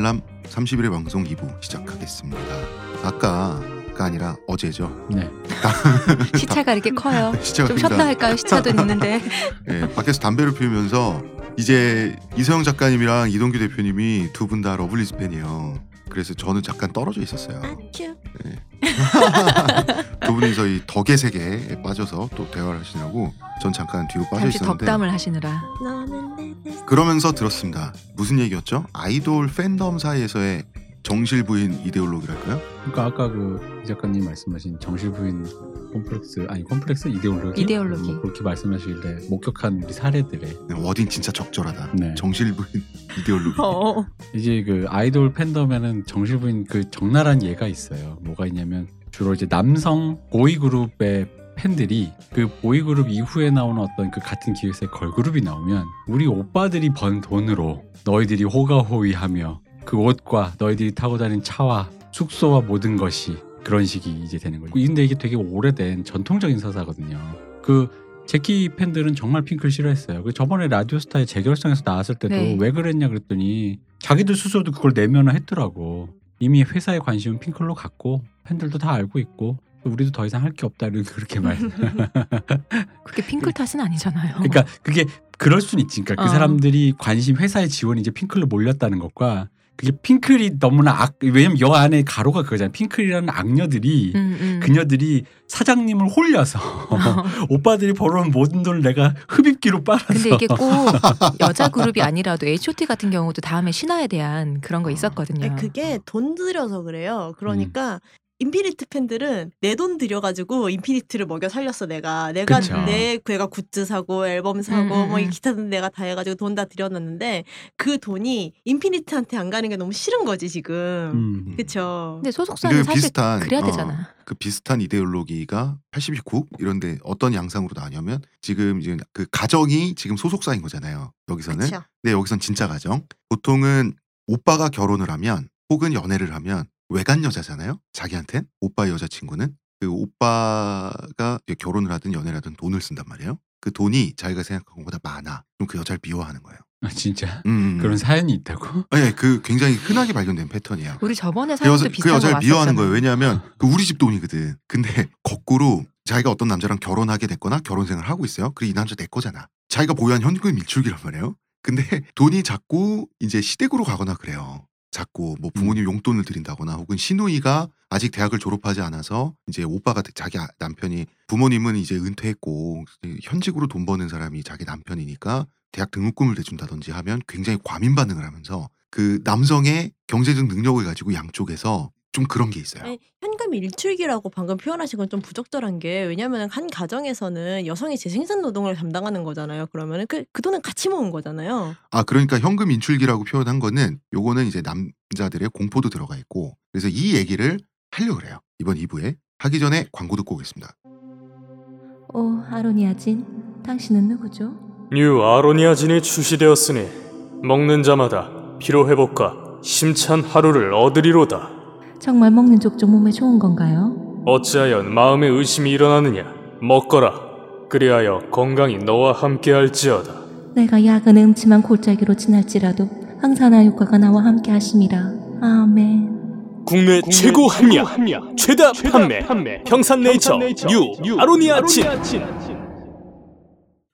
아날람 30일의 방송 2부 시작하겠습니다. 아까가 아니라 어제죠. 네. 시차가 이렇게 커요. 시차가 좀 큽니다. 쉬었다 할까요? 시차도 있는데. 예, 밖에서 담배를 피우면서 이제 이서영 작가님이랑 이동규 대표님이 두 분 다 러블리즈 팬이에요. 그래서 저는 잠깐 떨어져 있었어요. 아쭈. 두 분이서 이 덕의 세계에 빠져서 또 대화를 하시느라고 전 잠깐 뒤로 빠져 잠시 있었는데 덕담을 하시느라. 그러면서 들었습니다. 무슨 얘기였죠? 아이돌 팬덤 사이에서의 정실 부인 이데올로기랄까요? 그러니까 아까 그 작가님 말씀하신 정실 부인 콤플렉스 아니 콤플렉스 이데올로기 이데올로기. 뭐 그렇게 말씀하시길래 목격한 우리 사례들의 네, wording 진짜 적절하다. 네. 정실 부인 이데올로기. 어. 이제 그 아이돌 팬덤에는 정실 부인 그 적나라한 예가 있어요. 뭐가 있냐면 주로 이제 남성 보이 그룹의 팬들이 그 보이 그룹 이후에 나오는 어떤 그 같은 기획사의 걸그룹이 나오면 우리 오빠들이 번 돈으로 너희들이 호가호위하며 그 옷과 너희들이 타고 다니는 차와 숙소와 모든 것이 그런 식이 이제 되는 거죠. 근데 이게 되게 오래된 전통적인 서사거든요. 그 제키 팬들은 정말 핑클 싫어했어요. 그 저번에 라디오스타의 재결성에서 나왔을 때도 네. 왜 그랬냐 그랬더니 자기들 스스로도 그걸 내면을 했더라고. 이미 회사의 관심은 핑클로 갔고 팬들도 다 알고 있고 우리도 더 이상 할 게 없다 이렇게 그렇게 말. 그게 핑클 탓은 아니잖아요. 그러니까 그게 그럴 수는 있지. 그러니까 그 어. 사람들이 관심 회사의 지원이 이제 핑클로 몰렸다는 것과 그게 핑클이 너무나 악 왜냐면 여 안에 가로가 그거잖아요. 핑클이라는 악녀들이 음, 음. 그녀들이 사장님을 홀려서 오빠들이 벌어온 모든 돈을 내가 흡입기로 빨아서 근데 이게 꼭 여자 그룹이 아니라도 H.O.T 같은 경우도 다음에 신화에 대한 그런 거 있었거든요. 그게 돈 들여서 그래요. 그러니까 음. 인피니트 팬들은 내 돈 들여가지고 인피니트를 먹여 살렸어 내가 내가 그쵸. 내 걔가 굿즈 사고 앨범 사고 음, 음, 뭐 음. 기타 등 내가 다 해가지고 돈 다 들였는데 그 돈이 인피니트한테 안 가는 게 너무 싫은 거지 지금 음. 그쵸 근데 소속사는 그 사실 비슷한 그래야 어, 되잖아. 그 비슷한 이데올로기가 89 이런데 어떤 양상으로 나냐면 지금 이제 그 가정이 지금 소속사인 거잖아요. 여기서는. 그쵸 근데 여기선 진짜 가정. 보통은 오빠가 결혼을 하면 혹은 연애를 하면 외간 여자잖아요. 자기한텐 오빠 여자친구는 그 오빠가 결혼을 하든 연애를 하든 돈을 쓴단 말이에요. 그 돈이 자기가 생각한 것보다 많아. 그럼 그 여자를 미워하는 거예요. 아, 진짜 음. 그런 사연이 있다고? 네, 그 굉장히 흔하게 발견된 패턴이에요. 우리 저번에 그, 사연도 여자, 그 비슷한 거 여자를. 미워하는 거예요. 왜냐하면 그 우리 집 돈이거든. 근데 거꾸로 자기가 어떤 남자랑 결혼하게 됐거나 결혼 생활을 하고 있어요. 그리고 이 남자 내 거잖아. 자기가 보유한 현금 일출기란 말이에요. 근데 돈이 자꾸 이제 시댁으로 가거나 그래요. 자꾸 뭐 부모님 용돈을 드린다거나 혹은 시누이가 아직 대학을 졸업하지 않아서 이제 오빠가 자기 아- 남편이 부모님은 이제 은퇴했고 현직으로 돈 버는 사람이 자기 남편이니까 대학 등록금을 대준다든지 하면 굉장히 과민 반응을 하면서 그 남성의 경제적 능력을 가지고 양쪽에서 좀 그런 게 있어요. 아니, 현금 인출기라고 방금 표현하신 건 좀 부적절한 게 왜냐면 한 가정에서는 여성이 재생산 노동을 담당하는 거잖아요 그러면은 그, 그 돈은 같이 모은 거잖아요 아 그러니까 현금 인출기라고 표현한 거는 요거는 이제 남자들의 공포도 들어가 있고 그래서 이 얘기를 하려고 그래요. 이번 2부에 하기 전에 광고 듣고 오겠습니다. 오, 아로니아진, 당신은 누구죠? 뉴 아로니아진이 출시되었으니 먹는 자마다 피로 회복과 힘찬 하루를 얻으리로다. 정말 먹는 족족 몸에 좋은 건가요? 어찌하여 마음에 의심이 일어나느냐? 먹거라. 그리하여 건강이 너와 함께할지어다. 내가 약은 음침한 골짜기로 지날지라도 항산화 효과가 나와 함께 하심이라. 아멘. 국내, 최고 합리화, 최다, 판매, 평산네이처, 뉴, 아로니아진.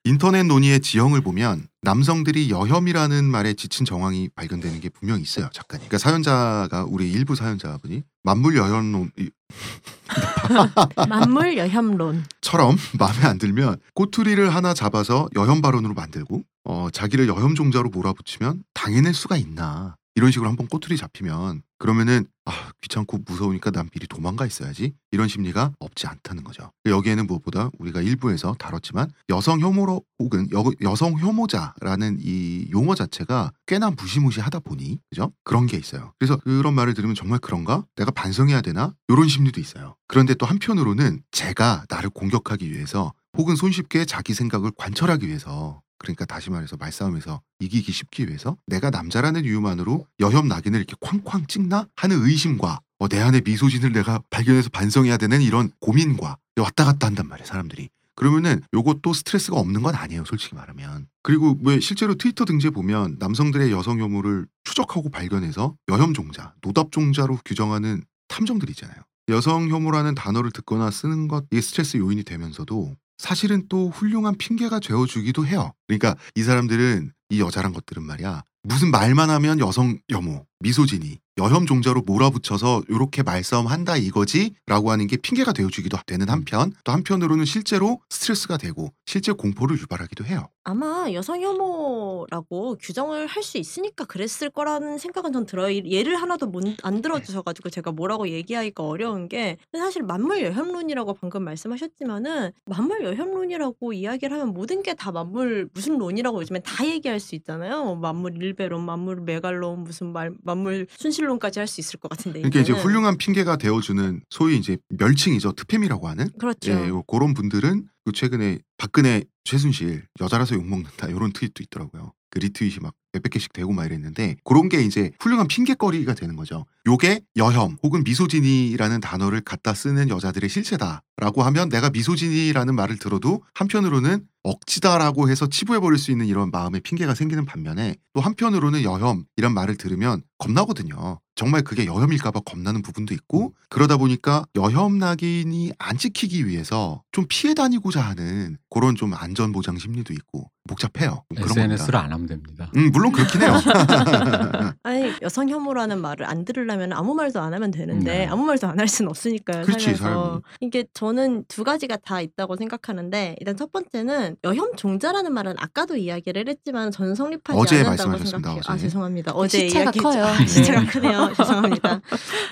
인터넷 논의의 지형을 보면 남성들이 여혐이라는 말에 지친 정황이 발견되는 게 분명히 있어요. 작가님. 그러니까 사연자가 우리 일부 사연자분이 만물 여혐론 만물 여혐론 처럼 마음에 안 들면 꼬투리를 하나 잡아서 여혐 발언으로 만들고 어, 자기를 여혐 종자로 몰아붙이면 당해낼 수가 있나 이런 식으로 한번 꼬투리 잡히면 그러면은 아 귀찮고 무서우니까 난 미리 도망가 있어야지. 이런 심리가 없지 않다는 거죠. 여기에는 무엇보다 우리가 일부에서 다뤘지만 여성 혐오로 혹은 여, 여성 혐오자라는 이 용어 자체가 꽤나 무시무시하다 보니 그죠? 그런 게 있어요. 그래서 그런 말을 들으면 정말 그런가? 내가 반성해야 되나? 이런 심리도 있어요. 그런데 또 한편으로는 제가 나를 공격하기 위해서 혹은 손쉽게 자기 생각을 관철하기 위해서 그러니까 다시 말해서 말싸움에서 이기기 쉽기 위해서 내가 남자라는 이유만으로 여혐 낙인을 이렇게 쾅쾅 찍나 하는 의심과 어, 내 안의 미소진을 내가 발견해서 반성해야 되는 이런 고민과 왔다 갔다 한단 말이에요 사람들이 그러면은 요것도 스트레스가 없는 건 아니에요. 솔직히 말하면. 그리고 왜 실제로 트위터 등지에 보면 남성들의 여성 혐오를 추적하고 발견해서 여혐 종자, 노답 종자로 규정하는 탐정들이 있잖아요. 여성 혐오라는 단어를 듣거나 쓰는 것 이게 스트레스 요인이 되면서도 사실은 또 훌륭한 핑계가 되어주기도 해요. 그러니까 이 사람들은 이 여자란 것들은 말이야 무슨 말만 하면 여성 혐오, 미소진이, 여혐 종자로 몰아붙여서 이렇게 말싸움한다 이거지라고 하는 게 핑계가 되어주기도 되는 한편 또 한편으로는 실제로 스트레스가 되고 실제 공포를 유발하기도 해요. 아마 여성 혐오라고 규정을 할 수 있으니까 그랬을 거라는 생각은 전 들어요. 이- 예를 하나도 못- 안 들어주셔가지고 제가 뭐라고 얘기하기가 어려운 게 사실 만물 여혐론이라고 방금 말씀하셨지만은 만물 여혐론이라고 이야기를 하면 모든 게 다 만물 무슨 론이라고 요즘엔 다 얘기할 수 있잖아요. 뭐 만물 일베론, 만물 메갈론, 무슨 말, 만물 순실론까지 할 수 있을 것 같은데. 그러니까 이제. 훌륭한 핑계가 되어주는 소위 이제 멸칭이죠 트페미라고 하는 그렇죠. 예, 요- 그런 분들은 요 최근에 박근혜 최순실 여자라서 욕 먹는다 이런 트윗도 있더라고요. 그 리트윗이 막 몇백 개씩 되고 막 이랬는데 그런 게 이제 훌륭한 핑계거리가 되는 거죠. 요게 여혐 혹은 misogyny라는 단어를 갖다 쓰는 여자들의 실체다라고 하면 내가 misogyny라는 말을 들어도 한편으로는 억지다라고 해서 치부해 버릴 수 있는 이런 마음의 핑계가 생기는 반면에 또 한편으로는 여혐이란 말을 들으면 겁나거든요. 정말 그게 여혐일까봐 겁나는 부분도 있고 그러다 보니까 여혐 낙인이 안 찍히기 위해서 좀 피해 다니고자 하는 그런 좀 안전 보장 심리도 있고 복잡해요. 좀 그런 SNS를 겁니다. 안 하면 됩니다. 음 물론 그렇긴 해요. 아니 여성 혐오라는 말을 안 들으려면 아무 말도 안 하면 되는데 네. 아무 말도 안 할 수는 없으니까요. 그렇지, 사람이. 이게 저는 두 가지가 다 있다고 생각하는데 일단 첫 번째는 여혐 종자라는 말은 아까도 이야기를 했지만 저는 성립하지 어제 않는다고 말씀하셨습니다, 생각해요. 아 어제. 죄송합니다. 어제 시차가 이야기했죠. 커요. 아, 시차가 네. 크네요. 죄송합니다.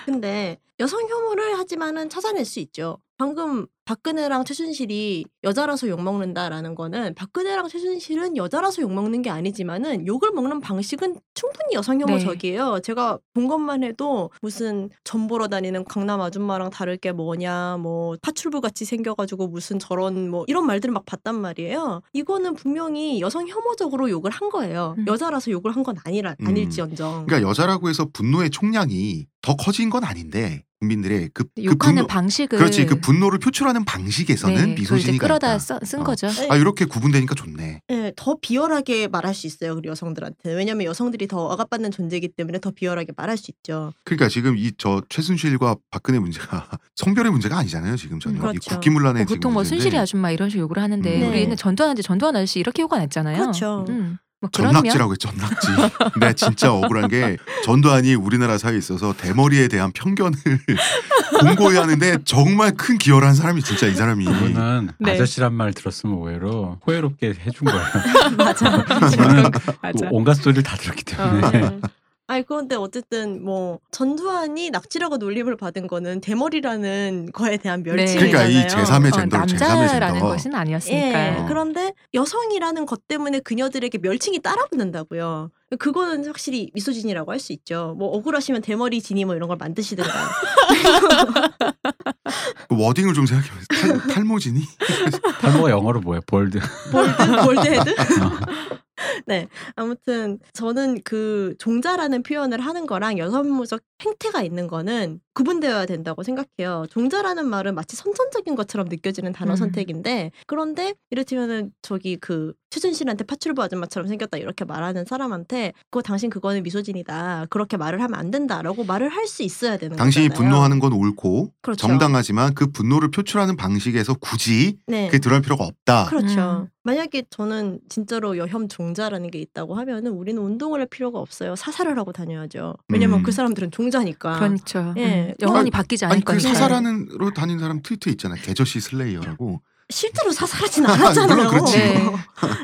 근데 여성 혐오를 하지만은 찾아낼 수 있죠. 방금 박근혜랑 최순실이 여자라서 욕 먹는다라는 거는 박근혜랑 최순실은 여자라서 욕 먹는 게 아니지만은 욕을 먹는 방식은 충분히 여성 혐오적이에요. 제가 본 것만 해도 무슨 전 보러 다니는 강남 아줌마랑 다를 게 뭐냐, 뭐 파출부 같이 생겨가지고 무슨 저런 뭐 이런 말들을 막 봤단 말이에요. 이거는 분명히 여성 혐오적으로 욕을 한 거예요. 음. 여자라서 욕을 한 건 아니라 음. 아닐지언정. 그러니까 여자라고 해서 분노의 총량이 더 커진 건 아닌데 국민들의 그, 그 욕하는 분노, 방식을 그렇지 그 분노를 표출하는 방식에서는 네, 미소진이가 끌어다. 써- 쓴 어. 거죠. 아 이렇게 구분되니까 좋네. 예, 더 비열하게 말할 수 있어요. 우리 여성들한테. 왜냐면 여성들이 더 억압받는 존재이기 때문에 더 비열하게 말할 수 있죠. 그러니까 지금 이 저 최순실과 박근혜 문제가 성별의 문제가 아니잖아요. 지금 전혀 음, 이 그렇죠. 국기문란의 뭐 보통 뭐 문제인데 순실이 아줌마 이런 식으로 욕을 하는데 음. 우리는 네. 전두환한테 전두환 아저씨 이렇게 욕안 했잖아요. 그렇죠. 음. 뭐 전낙지라고 해 전낙지. 근데 진짜 억울한 게 전두환이 우리나라 사회에 있어서 대머리에 대한 편견을 공고히 하는데 정말 큰 기여를 한 사람이 진짜 이 사람이. 그거는 네. 아저씨란 말 들었으면 오히려 호혜롭게 해준 거예요. 맞아. 저는 맞아. 온갖 소리를 다 들었기 때문에. 어. 아니 그런데 어쨌든 뭐 전두환이 낙지라고 놀림을 받은 거는 대머리라는 거에 대한 멸칭이잖아요. 그러니까 이 제3의 어, 젠더, 제3의 남자라는 젠더. 것은 예. 아니었으니까요. 그런데 여성이라는 것 때문에 그녀들에게 멸칭이 따라붙는다고요. 그거는 확실히 미소진이라고 할 수 있죠. 뭐 억울하시면 대머리 지니 뭐 이런 걸 만드시든가. 그 워딩을 좀 생각해보세요. 탈, 탈모진이? 탈모가 영어로 뭐예요? Bald. Bald bald head. 네. 아무튼 저는 그 종자라는 표현을 하는 거랑 여성혐오적 행태가 있는 거는 구분되어야 된다고 생각해요. 종자라는 말은 마치 선천적인 것처럼 느껴지는 단어 음. 선택인데 그런데 이를테면은 저기 그 최순실한테 파출부 아줌마처럼 생겼다 이렇게 말하는 사람한테 그거 당신 그거는 misogyny다. 그렇게 말을 하면 안 된다라고 말을 할 수 있어야 되는 당신이 거잖아요. 분노하는 건 옳고 그렇죠. 정당하지만 그 분노를 표출하는 방식에서 굳이 네. 그게 드러날 필요가 없다. 그렇죠. 음. 만약에 저는 진짜로 여혐 종자라는 게 있다고 하면은 우리는 운동을 할 필요가 없어요. 사살을 하고 다녀야죠. 왜냐면 음. 그 사람들은 종자니까. 그렇죠. 예. 음. 영원히 아니, 바뀌지 않을 아니 그 거니까. 사살하는로 다닌 사람 트위터에 있잖아요. 개저씨 슬레이어라고. 실제로 사살하진 않았잖아요. 네.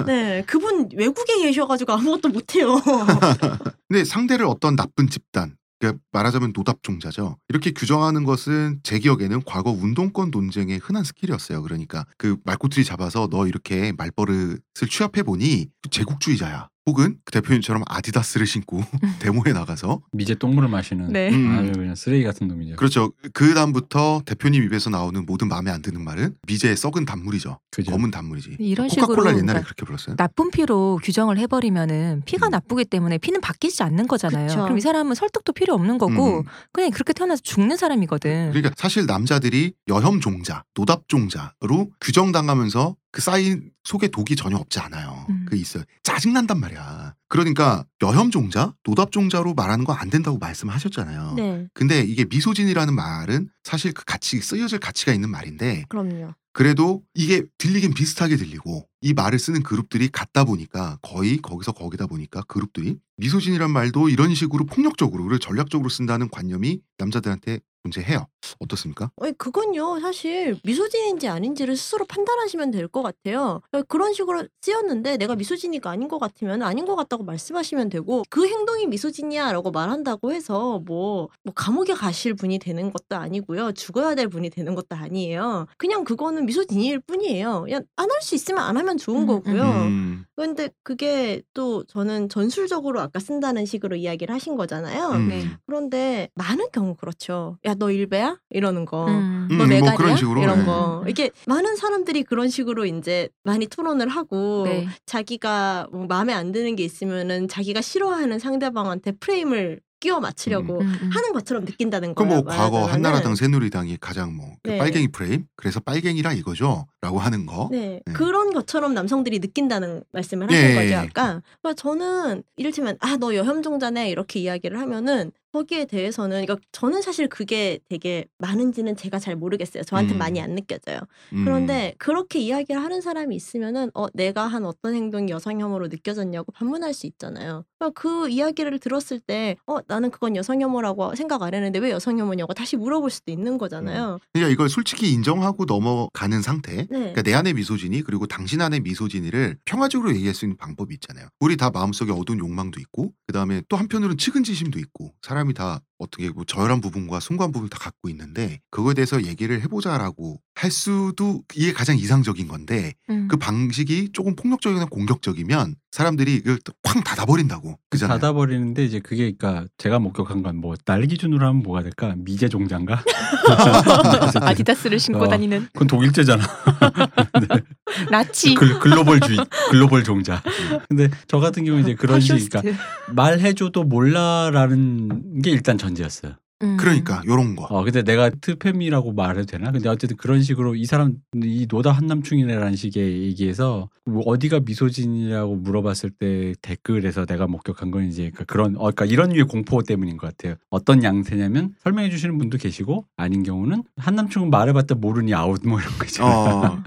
네, 그분 외국에 계셔가지고 아무것도 못해요. 근데 상대를 어떤 나쁜 집단 그러니까 말하자면 노답종자죠. 이렇게 규정하는 것은 제 기억에는 과거 운동권 논쟁의 흔한 스킬이었어요. 그러니까 그 말꼬투리 잡아서 너 이렇게 말버릇을 취합해 보니 제국주의자야. 혹은 그 대표님처럼 아디다스를 신고 데모에 나가서 미제 똥물을 마시는 네. 음. 아주 그냥 쓰레기 같은 놈이죠. 그렇죠. 그 다음부터 대표님 입에서 나오는 모든 마음에 안 드는 말은 미제의 썩은 단물이죠. 그죠. 검은 단물이지. 이런 코카콜라 식으로 옛날에 그러니까 그렇게 불렀어요. 나쁜 피로 규정을 해버리면은 피가 음. 나쁘기 때문에 피는 바뀌지 않는 거잖아요. 그쵸. 그럼 이 사람은 설득도 필요 없는 거고 음. 그냥 그렇게 태어나서 죽는 사람이거든. 그러니까 사실 남자들이 여혐종자, 노답종자로 규정당하면서 그 쌓인 속에 독이 전혀 없지 않아요. 음. 그 있어요. 짜증난단 말이야. 그러니까 여혐종자, 노답종자로 말하는 거 안 된다고 말씀하셨잖아요. 네, 근데 이게 misogyny라는 말은 사실 그 가치 쓰여질 가치가 있는 말인데 그럼요. 그래도 이게 들리긴 비슷하게 들리고 이 말을 쓰는 그룹들이 같다 보니까 거의 거기서 거기다 보니까 그룹들이 misogyny란 말도 이런 식으로 폭력적으로 전략적으로 쓴다는 관념이 남자들한테 존재해요. 어떻습니까? 아니, 그건요, 사실 misogyny인지 아닌지를 스스로 판단하시면 될 것 같아요. 그러니까 그런 식으로 쓰였는데 내가 misogyny가 아닌 것 같으면 아닌 것 같다고 말씀하시면 되고 그 행동이 misogyny야 라고 말한다고 해서 뭐, 뭐 감옥에 가실 분이 되는 것도 아니고요. 죽어야 될 분이 되는 것도 아니에요. 그냥 그거는 misogyny일 뿐이에요. 그냥 안 할 수 있으면 안 하면 좋은 음, 거고요. 음, 그런데 그게 또 저는 전술적으로 아까 쓴다는 식으로 이야기를 하신 거잖아요. 음. 네. 그런데 많은 경우 그렇죠. 야 너 일배야? 이러는 거. 음. 음, 너뭐 메갈이야? 그런 식으로, 이런 네. 거. 이게 많은 사람들이 그런 식으로 이제 많이 토론을 하고 네. 자기가 뭐 마음에 안 드는 게 있으면은 자기가 싫어하는 상대방한테 프레임을 끼워 맞추려고 음, 음. 하는 것처럼 느낀다는 그 거예요. 뭐 과거. 한나라당 새누리당이 가장 뭐그 네. 빨갱이 프레임 그래서 빨갱이라 이거죠라고 하는 거. 네, 네. 그런 것처럼 남성들이 느낀다는 말씀을 예, 하신 예, 거죠, 예. 아까. 그러니까 저는 이를테면 아 너 여혐종자네 이렇게 이야기를 하면은 거기에 대해서는 그러니까 저는 사실 그게 되게 많은지는 제가 잘 모르겠어요. 저한테 음. 많이 안 느껴져요. 음. 그런데 그렇게 이야기를 하는 사람이 있으면은 어 내가 한 어떤 행동이 여성혐오로 느껴졌냐고 반문할 수 있잖아요. 그러니까 그 이야기를 들었을 때 어 나는 그건 여성혐오라고 생각 안 했는데 왜 여성혐오냐고 다시 물어볼 수도 있는 거잖아요. 그러니까 이걸 솔직히 인정하고 넘어가는 상태. 네. 그러니까 내 안의 미소진이 그리고 당신 안의 미소진이를 평화적으로 얘기할 수 있는 방법이 있잖아요. 우리 다 마음속에 어두운 욕망도 있고 그 다음에 또 한편으로는 측은지심도 있고 사람 이 다 어떻게 뭐 저열한 부분과 숭고한 부분을 다 갖고 있는데 그거에 대해서 얘기를 해보자라고 할 수도 이게 가장 이상적인 건데 음. 그 방식이 조금 폭력적이나 공격적이면 사람들이 이걸 쾅 닫아버린다고 그잖아요. 닫아버리는데 이제 그게 그러니까 제가 목격한 건 뭐 날 기준으로 하면 뭐가 될까 미제 종자인가? 아디다스를 신고 어. 다니는 그건 독일제잖아. 나치 글, 글로벌 주의, 글로벌 종자. 근데 저 같은 경우 이제 그런 식. 그러니까 말해줘도 몰라라는 게 일단 전제였어요. 음. 그러니까 요런 거. 어, 근데 내가 트팸이라고 말해도 되나? 근데 어쨌든 그런 식으로 이 사람, 이 노다 한남충이라는 식의 얘기에서 뭐 어디가 미소진이라고 물어봤을 때 댓글에서 내가 목격한 건 이제 그런 어, 그러니까 이런 류의 공포 때문인 것 같아요. 어떤 양태냐면 설명해 주시는 분도 계시고 아닌 경우는 한남충은 말해봤자 모르니 아웃 뭐 이런 거 있잖아요. 어.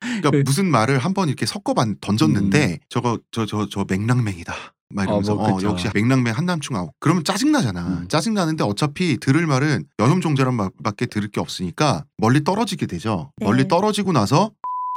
그러니까 그- 무슨 말을 한 번 이렇게 섞어 반 던졌는데 저거 저 저저 맥락맹이다. 막 이러면서 어, 뭐 어. 역시 맥락맹 한남충 아웃. 그러면 짜증 나잖아. 음. 짜증 나는데 어차피 들을 말은 여혐종자란 말밖에 들을 게 없으니까 멀리 떨어지게 되죠. 네. 멀리 떨어지고 나서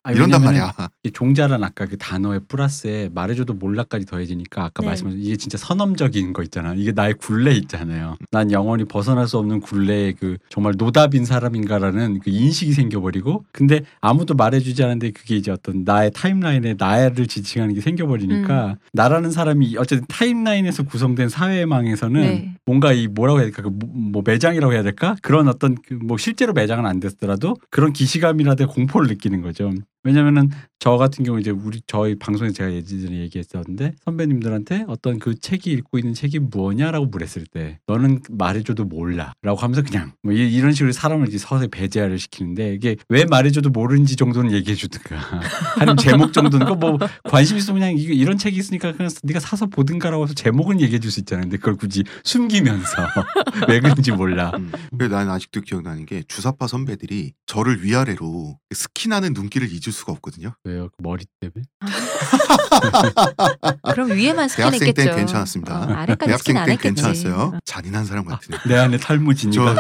아니, 이런단 말이야. 이 종자란 아까 그 단어의 플러스에 말해줘도 몰라까지 더해지니까 아까 네. 말씀하신 이게 진짜 선험적인 거 있잖아. 이게 나의 굴레 있잖아요. 난 영원히 벗어날 수 없는 굴레의 그 정말 노답인 사람인가라는 그 인식이 생겨버리고 근데 아무도 말해주지 않는데 그게 이제 어떤 나의 타임라인에 나를 지칭하는 게 생겨버리니까 나라는 사람이 어쨌든 타임라인에서 구성된 사회망에서는 네. 뭔가 이 뭐라고 해야 될까 그 뭐- 뭐 매장이라고 해야 될까 그런 어떤 그 뭐 실제로 매장은 안 됐더라도 그런 기시감이라든 공포를 느끼는 거죠. 왜냐면은 저 같은 경우 이제 우리 저희 방송에 제가 예전에 얘기했었는데 선배님들한테 어떤 그 책이 읽고 있는 책이 뭐냐라고 물었을 때 너는 말해줘도 몰라라고 하면서 그냥 뭐 이- 이런 식으로 사람을 이제 서서히 배제를 시키는데 이게 왜 말해줘도 모르는지 정도는 얘기해주든가 아니면 제목 정도는 그뭐 관심 있으면 그냥 이런 책이 있으니까 그냥 네가 사서 보든가라고 해서 제목은 얘기해줄 수 있잖아요. 근데 그걸 굳이 숨기면서 왜 그런지 몰라. 음. 그래서 나는 아직도 기억나는 게 주사파 선배들이 저를 위아래로 스캔하는 눈길을 잊을 수가 없거든요. 왜요? 그 머리 때문에? 그럼 위에만 스캔 대학생 했겠죠. 땐 괜찮았습니다. 어, 아래까지 스캔 대학생 안땐 했겠지. 괜찮았어요. 잔인한 사람 같은. 내 안에 탈무진이가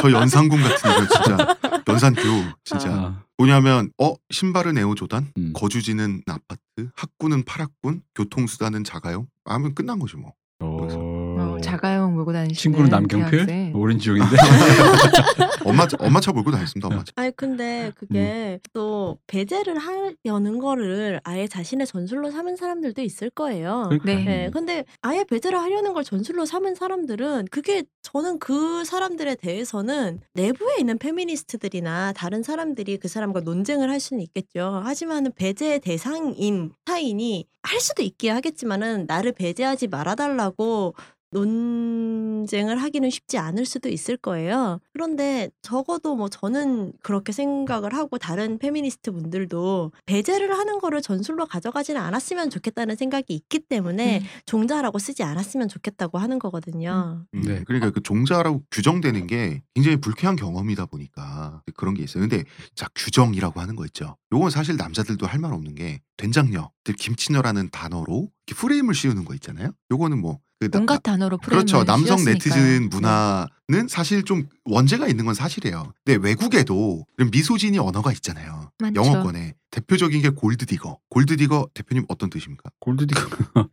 저 연산군 같은 이거 진짜 연산군 진짜 아, 뭐냐면 어 신발은 에어조단 음. 거주지는 아파트 학군은 팔학군 교통수단은 자가용 하면 끝난 거죠 뭐 오. 어, 자가용 몰고 다니시는 친구는 남경필? 대학생. 오렌지족인데. 엄마 엄마 차 몰고 다녔습니다. 엄마 차. 아니 근데 그게 또 배제를 하려는 거를 아예 자신의 전술로 삼은 사람들도 있을 거예요. 그러니까. 네. 네, 근데 아예 배제를 하려는 걸 전술로 삼은 사람들은 그게 저는 그 사람들에 대해서는 내부에 있는 페미니스트들이나 다른 사람들이 그 사람과 논쟁을 할 수는 있겠죠. 하지만은 배제 대상인 타인이 할 수도 있게 하겠지만은 나를 배제하지 말아달라고 논쟁을 하기는 쉽지 않을 수도 있을 거예요. 그런데 적어도 뭐 저는 그렇게 생각을 하고 다른 페미니스트 분들도 배제를 하는 거를 전술로 가져가지는 않았으면 좋겠다는 생각이 있기 때문에 음. 종자라고 쓰지 않았으면 좋겠다고 하는 거거든요. 음, 네. 그러니까 그 종자라고 규정되는 게 굉장히 불쾌한 경험이다 보니까 그런 게 있어요. 근데 자 규정이라고 하는 거 있죠. 요건 사실 남자들도 할 말 없는 게 된장녀, 김치녀라는 단어로 이렇게 프레임을 씌우는 거 있잖아요. 요거는 뭐그 온갖 단어로 프레임을 그렇죠. 남성 씌웠으니까요. 네티즌 문화는 사실 좀 원죄가 있는 건 사실이에요. 근데 외국에도 misogyny 언어가 있잖아요. 많죠. 영어권에 대표적인 게 Gold digger. Gold digger 대표님 어떤 뜻입니까? Gold digger.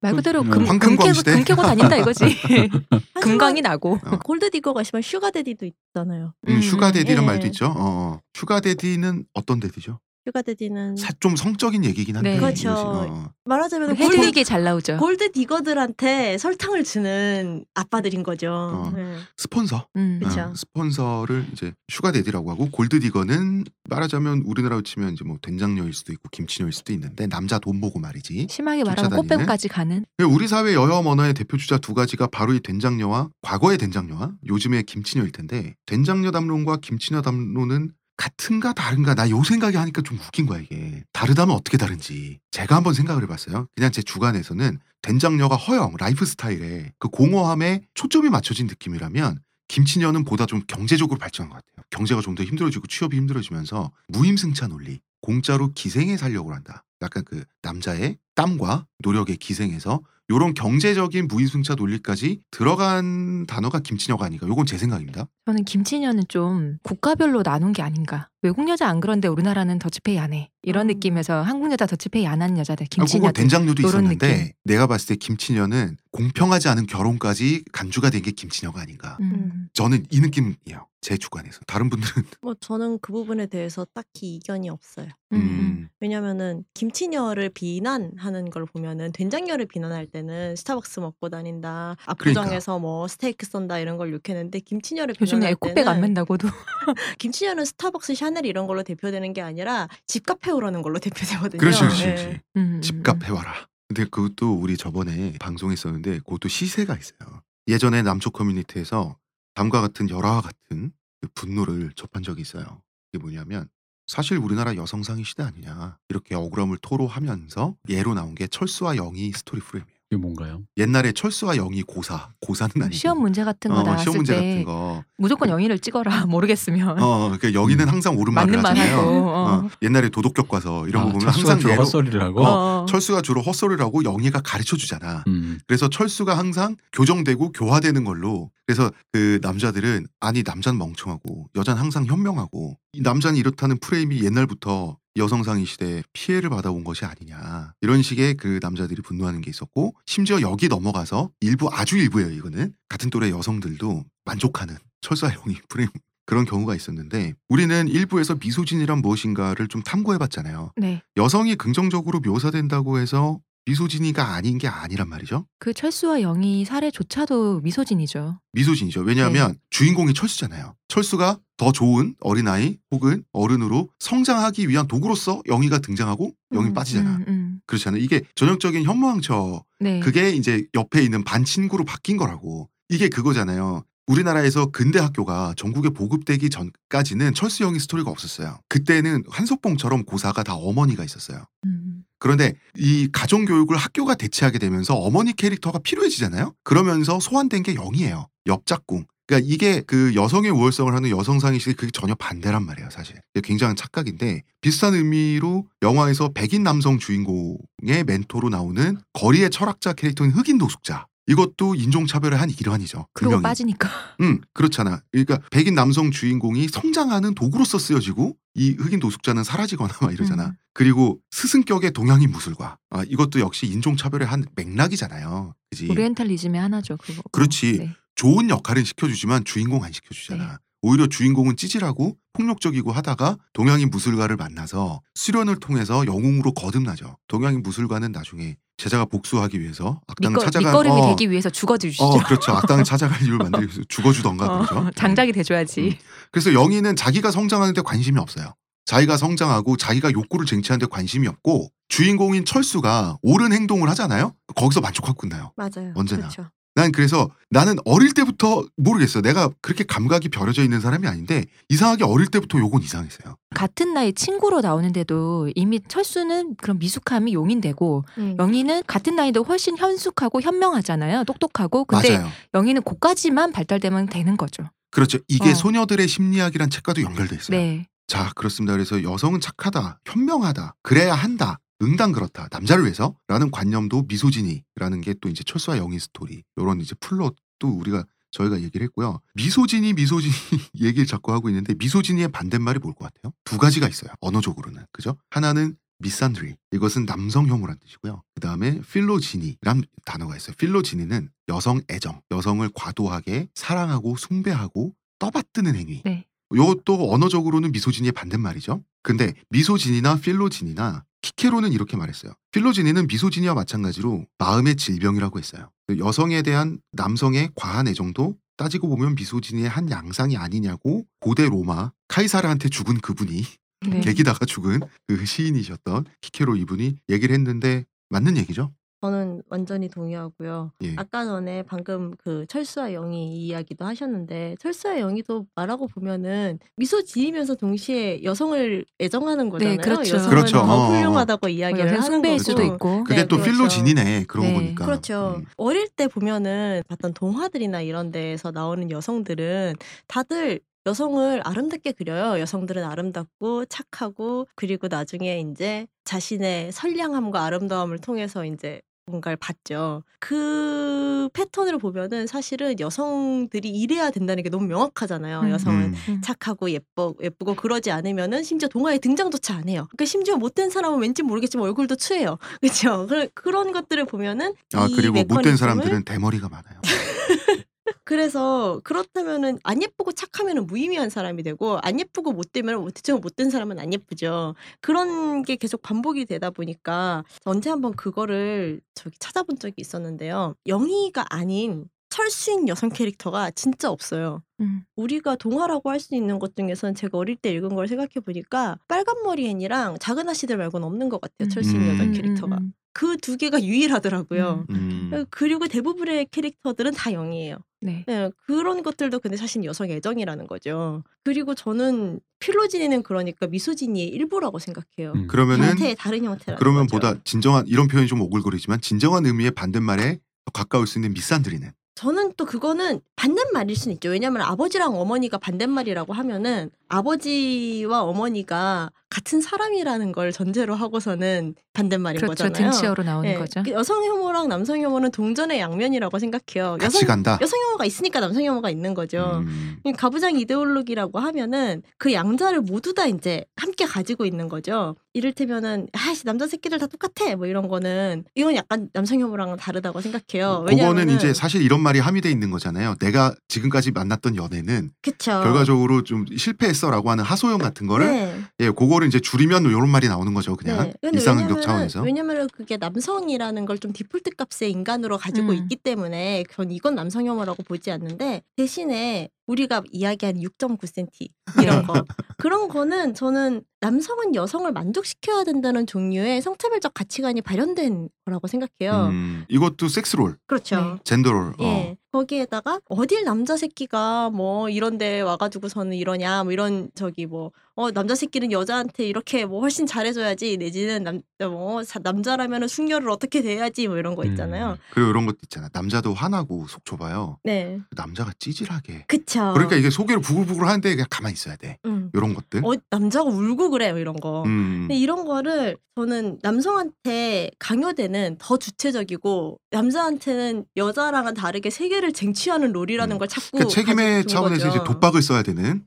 말 그대로 그, 금, 음. 금, 황금광 캐고, 시대? 금 캐고 다닌다 이거지. 금광이 나고. 어. Gold digger가 있으면 sugar daddy도 있잖아요. 음, 음, sugar daddy란 예. 말도 있죠. 어, 어. sugar daddy는 어떤 daddy죠? sugar daddy는 사, 좀 성적인 얘기긴 한데. 네. 그렇죠. 어. 말하자면 골드, 헤드윅에 잘 나오죠. gold digger들한테 설탕을 주는 아빠들인 거죠. 어. 네. 스폰서. 음. 어, 스폰서를 이제 sugar daddy라고 하고 gold digger는 말하자면 우리나라로 치면 이제 뭐 된장녀일 수도 있고 김치녀일 수도 있는데 남자 돈 보고 말이지. 심하게 말하면? 꽃뱀까지 가는. 우리 사회 여혐 언어의 대표 주자 두 가지가 바로 이 된장녀와 과거의 된장녀와 요즘의 김치녀일 텐데 된장녀 담론과 김치녀 담론은 같은가 다른가? 나 요 생각이 하니까 좀 웃긴 거야 이게. 다르다면 어떻게 다른지. 제가 한번 생각을 해봤어요. 그냥 제 주관에서는 된장녀가 허영 라이프 스타일에 그 공허함에 초점이 맞춰진 느낌이라면 김치녀는 보다 좀 경제적으로 발전한 것 같아요. 경제가 좀 더 힘들어지고 취업이 힘들어지면서 무임승차 논리 공짜로 기생해 살려고 한다. 약간 그 남자의 땀과 노력에 기생해서 요런 경제적인 무임승차 논리까지 들어간 단어가 김치녀가 아닌가 요건 제 생각입니다 저는 김치녀는 좀 국가별로 나눈 게 아닌가. 외국 여자 안 그런데 우리나라는 더치페이 안 해. 이런 음. 느낌에서 한국 여자 더치페이 안 하는 여자들 아, 김치녀들. 된장녀도 요런 있었는데 느낌. 내가 봤을 때 김치녀는 공평하지 않은 결혼까지 간주가 된 게 김치녀가 아닌가. 음. 저는 이 느낌이에요. 제 주관에서. 다른 분들은 뭐 저는 그 부분에 대해서 딱히 이견이 없어요. 음. 음, 왜냐면은 김치녀를 비난하는 걸 보면은 된장녀를 비난할 때는 스타벅스 먹고 다닌다, 압구정에서 뭐 스테이크 썬다 이런 걸 욕했는데 김치녀를 요즘에 에코백 안 맨다고도. 김치녀는 스타벅스, 샤넬 이런 걸로 대표되는 게 아니라 집값 해오라는 걸로 대표되거든요. 그렇지, 그렇지, 네. 그렇지. 음. 집값 해와라. 근데 그것도 우리 저번에 방송했었는데 그것도 시세가 있어요. 예전에 남초 커뮤니티에서 다음과 같은 열화와 같은 그 분노를 접한 적이 있어요. 이게 뭐냐면 사실 우리나라 여성상위 시대 아니냐 이렇게 억울함을 토로하면서 예로 나온 게 철수와 영희 스토리 프레임이에요. 이게 뭔가요? 옛날에 철수와 영희 고사 고사는 아니고 시험 문제 같은 거 어, 나왔을 시험 문제 때 같은 거. 무조건 영희를 찍어라 모르겠으면 어, 그러니까 영희는 음. 항상 옳은 말을 맞는 말 하잖아요. 하고. 어. 어, 옛날에 도덕 교과서 이런 아, 거 보면 철수가 항상 주로 헛소리를 하고. 어. 철수가 주로 헛소리를 하고 영희가 가르쳐 주잖아. 음. 그래서 철수가 항상 교정되고 교화되는 걸로 그래서 그 남자들은 아니 남자는 멍청하고 여자는 항상 현명하고 이 남자는 이렇다는 프레임이 옛날부터 여성상 위 시대에 피해를 받아온 것이 아니냐 이런 식의 그 남자들이 분노하는 게 있었고 심지어 여기 넘어가서 일부 아주 일부예요 이거는 같은 또래 여성들도 만족하는 영희 프레임 그런 경우가 있었는데 우리는 일부에서 미소진이란 무엇인가를 좀 탐구해봤잖아요 네. 여성이 긍정적으로 묘사된다고 해서 미소진이가 아닌 게 아니란 말이죠 그 철수와 영희 사례조차도 미소진이죠. 미소진이죠. 왜냐하면 네. 주인공이 철수잖아요. 철수가 더 좋은 어린아이 혹은 어른으로 성장하기 위한 도구로서 영희가 등장하고 영희 음, 빠지잖아. 음, 음. 그렇잖아요. 이게 전형적인 현모양처 네. 그게 이제 옆에 있는 반 친구로 바뀐 거라고. 이게 그거잖아요. 우리나라에서 근대 학교가 전국에 보급되기 전까지는 철수 영희 스토리가 없었어요. 그때는 한석봉처럼 고사가 다 어머니가 있었어요. 음. 그런데 이 가정 교육을 학교가 대체하게 되면서 어머니 캐릭터가 필요해지잖아요. 그러면서 소환된 게 영이에요. 옆짝꿍. 그러니까 이게 그 여성의 우월성을 하는 여성상이시 그게 전혀 반대란 말이에요, 사실. 굉장한 착각인데 비슷한 의미로 영화에서 백인 남성 주인공의 멘토로 나오는 거리의 철학자 캐릭터인 흑인 노숙자. 이것도 인종차별의 한 일환이죠. 그러고 분명히. 빠지니까. 응, 그렇잖아. 그러니까 백인 남성 주인공이 성장하는 도구로서 쓰여지고 이 흑인 노숙자는 사라지거나 막 이러잖아. 음. 그리고 스승격의 동양인 무술가 아, 이것도 역시 인종차별의 한 맥락이잖아요. 그지? 오리엔탈리즘의 하나죠. 그거. 그렇지. 네. 좋은 역할은 시켜주지만 주인공 안 시켜주잖아. 네. 오히려 주인공은 찌질하고 폭력적이고 하다가 동양인 무술가를 만나서 수련을 통해서 영웅으로 거듭나죠. 동양인 무술가는 나중에 제자가 복수하기 위해서 악당을 밑거, 찾아가 밑거름이 어, 되기 위해서 죽어주시죠. 어, 그렇죠. 악당을 찾아갈 이유를 만들기 위해서 죽어주던가 어, 그러죠. 장작이 돼줘야지. 음. 그래서 영희는 자기가 성장하는데 관심이 없어요. 자기가 성장하고 자기가 욕구를 쟁취하는데 관심이 없고 주인공인 철수가 옳은 행동을 하잖아요. 거기서 만족하고 끝나요. 맞아요. 언제나. 그렇죠. 난 그래서 나는 어릴 때부터 모르겠어. 내가 그렇게 감각이 벼려져 있는 사람이 아닌데 이상하게 어릴 때부터 요건 이상했어요. 같은 나이 친구로 나오는데도 이미 철수는 그런 미숙함이 용인되고 음. 영희는 같은 나이도 훨씬 현숙하고 현명하잖아요. 똑똑하고. 근데 맞아요. 영희는 고까지만 발달되면 되는 거죠. 그렇죠. 이게 어. 소녀들의 심리학이란 책과도 연결돼 있어요. 네. 자, 그렇습니다. 그래서 여성은 착하다, 현명하다, 그래야 한다. 응당 그렇다. 남자를 위해서라는 관념도 misogyny라는 게 또 이제 철수와 영희 스토리. 요런 이제 플롯도 우리가 저희가 얘기를 했고요. misogyny misogyny 얘기를 자꾸 하고 있는데 misogyny의 반대말이 뭘 것 같아요? 두 가지가 있어요. 언어적으로는. 그죠? 하나는 misandry. 이것은 남성 혐오란 뜻이고요. 그 다음에 philogyny란 단어가 있어요. philogyny는 여성 애정, 여성을 과도하게 사랑하고 숭배하고 떠받드는 행위. 네. 이것도 언어적으로는 misogyny의 반대말이죠. 근데 misogyny나 philogyny나 키케로는 이렇게 말했어요. philogyny는 misogyny와 마찬가지로 마음의 질병이라고 했어요. 그 여성에 대한 남성의 과한 애정도 따지고 보면 misogyny의 한 양상이 아니냐고 고대 로마 카이사르한테 죽은 그분이 네. 개기다가 죽은 그 시인이셨던 키케로 이분이 얘기를 했는데 맞는 얘기죠. 저는 완전히 동의하고요. 예. 아까 전에 방금 그 철수와 영희 이야기도 하셨는데 철수와 영희도 알고 보면은 misogyny면서 동시에 여성을 애정하는 거잖아요. 그렇죠. 여성은 그렇죠. 더 어, 어. 훌륭하다고 이야기를 여성 하는 숭배일. 수도 있고. 그게 네, 또 그렇죠. 필로진이네 그러고 네. 보니까. 그렇죠. 음. 어릴 때 보면은 봤던 동화들이나 이런 데에서 나오는 여성들은 다들 여성을 아름답게 그려요. 여성들은 아름답고 착하고 그리고 나중에 이제 자신의 선량함과 아름다움을 통해서 이제 뭔가를 받죠. 그 패턴을 보면은 사실은 여성들이 이래야 된다는 게 너무 명확하잖아요. 음. 여성은 음. 착하고 예뻐 예쁘고 그러지 않으면은 심지어 동화에 등장조차 안 해요. 그러니까 심지어 못된 사람은 왠지 모르겠지만 얼굴도 추해요. 그렇죠? 그런 것들을 보면은 아이 그리고 못된 사람들은 대머리가 많아요. 그래서 그렇다면은 안 예쁘고 착하면은 무의미한 사람이 되고 안 예쁘고 못되면 대체로 못된 사람은 안 예쁘죠. 그런 게 계속 반복이 되다 보니까 언제 한번 그거를 저기 찾아본 적이 있었는데요. 영희가 아닌 철수인 여성 캐릭터가 진짜 없어요. 음. 우리가 동화라고 할 수 있는 것 중에서는 제가 어릴 때 읽은 걸 생각해 보니까 빨간 머리 앤이랑 작은 아씨들 말고는 없는 것 같아요. 음. 철수인 음. 여성 음, 캐릭터가 음, 음. 그 두 개가 유일하더라고요. 음. 그리고 대부분의 캐릭터들은 다 영이에요. 네. 네, 그런 것들도 근데 사실 여성 애정이라는 거죠. 그리고 저는 필로진이는 그러니까 미소진이의 일부라고 생각해요. 음. 그러면은 형태의 다른 형태라는 그러면 거죠. 보다 진정한 이런 표현이 좀 오글거리지만 진정한 의미의 반대말에 더 가까울 수 있는 미산드리는 저는 또 그거는 반대말일 수는 있죠. 왜냐하면 아버지랑 어머니가 반대말이라고 하면은 아버지와 어머니가 같은 사람이라는 걸 전제로 하고서는 반대말인 그렇죠. 거잖아요. 등치어로 나오는 네, 거죠. 그 여성 혐오랑 남성 혐오는 동전의 양면이라고 생각해요. 같이 여성 간다. 여성 혐오가 있으니까 남성 혐오가 있는 거죠. 음. 이 가부장 이데올로기라고 하면은 그 양자를 모두 다 이제 함께 가지고 있는 거죠. 이를테면은 아씨 남자 새끼들 다 똑같아 뭐 이런 거는 이건 약간 남성 혐오랑은 다르다고 생각해요. 그거는 왜냐하면은 이제 사실 이런 말이 함의돼 있는 거잖아요. 내가 지금까지 만났던 연애는 그쵸. 결과적으로 좀 실패했어라고 하는 하소연 같은 거를 네. 예, 그거를 이제 줄이면 이런 말이 나오는 거죠. 그냥 네. 근데 일상응격 왜냐면은- 차원에서. 왜냐면은 그게 남성이라는 걸 좀 디폴트 값의 인간으로 가지고 음. 있기 때문에 전 이건 남성 혐오라고 보지 않는데 대신에 우리가 이야기한 6.9cm 이런 거 그런 거는 저는 남성은 여성을 만족시켜야 된다는 종류의 성차별적 가치관이 발현된 거라고 생각해요. 음, 이것도 섹스롤, 그렇죠. 네. 젠더롤. 어. 예. 거기에다가 어딜 남자 새끼가 뭐 이런데 와가지고서는 이러냐 뭐 이런 저기 뭐 어 남자 새끼는 여자한테 이렇게 뭐 훨씬 잘해줘야지 내지는 남뭐 남자라면은 숙녀를 어떻게 대야지 뭐 이런 거 있잖아요. 음. 그리고 이런 것도 있잖아. 남자도 화나고 속 좁아요. 네, 남자가 찌질하게. 그쵸. 그러니까 이게 속에는 부글부글 하는데 그냥 가만히 있어야 돼. 음. 이런 것들. 어 남자가 울고 그래 뭐 이런 거. 음. 근데 이런 거를 저는 남성한테 강요되는 더 주체적이고 남자한테는 여자랑은 다르게 세계 세계를 쟁취하는 role이라는 음. 걸 자꾸 그러니까 책임의 차원에서 이제 거죠. 독박을 써야 되는.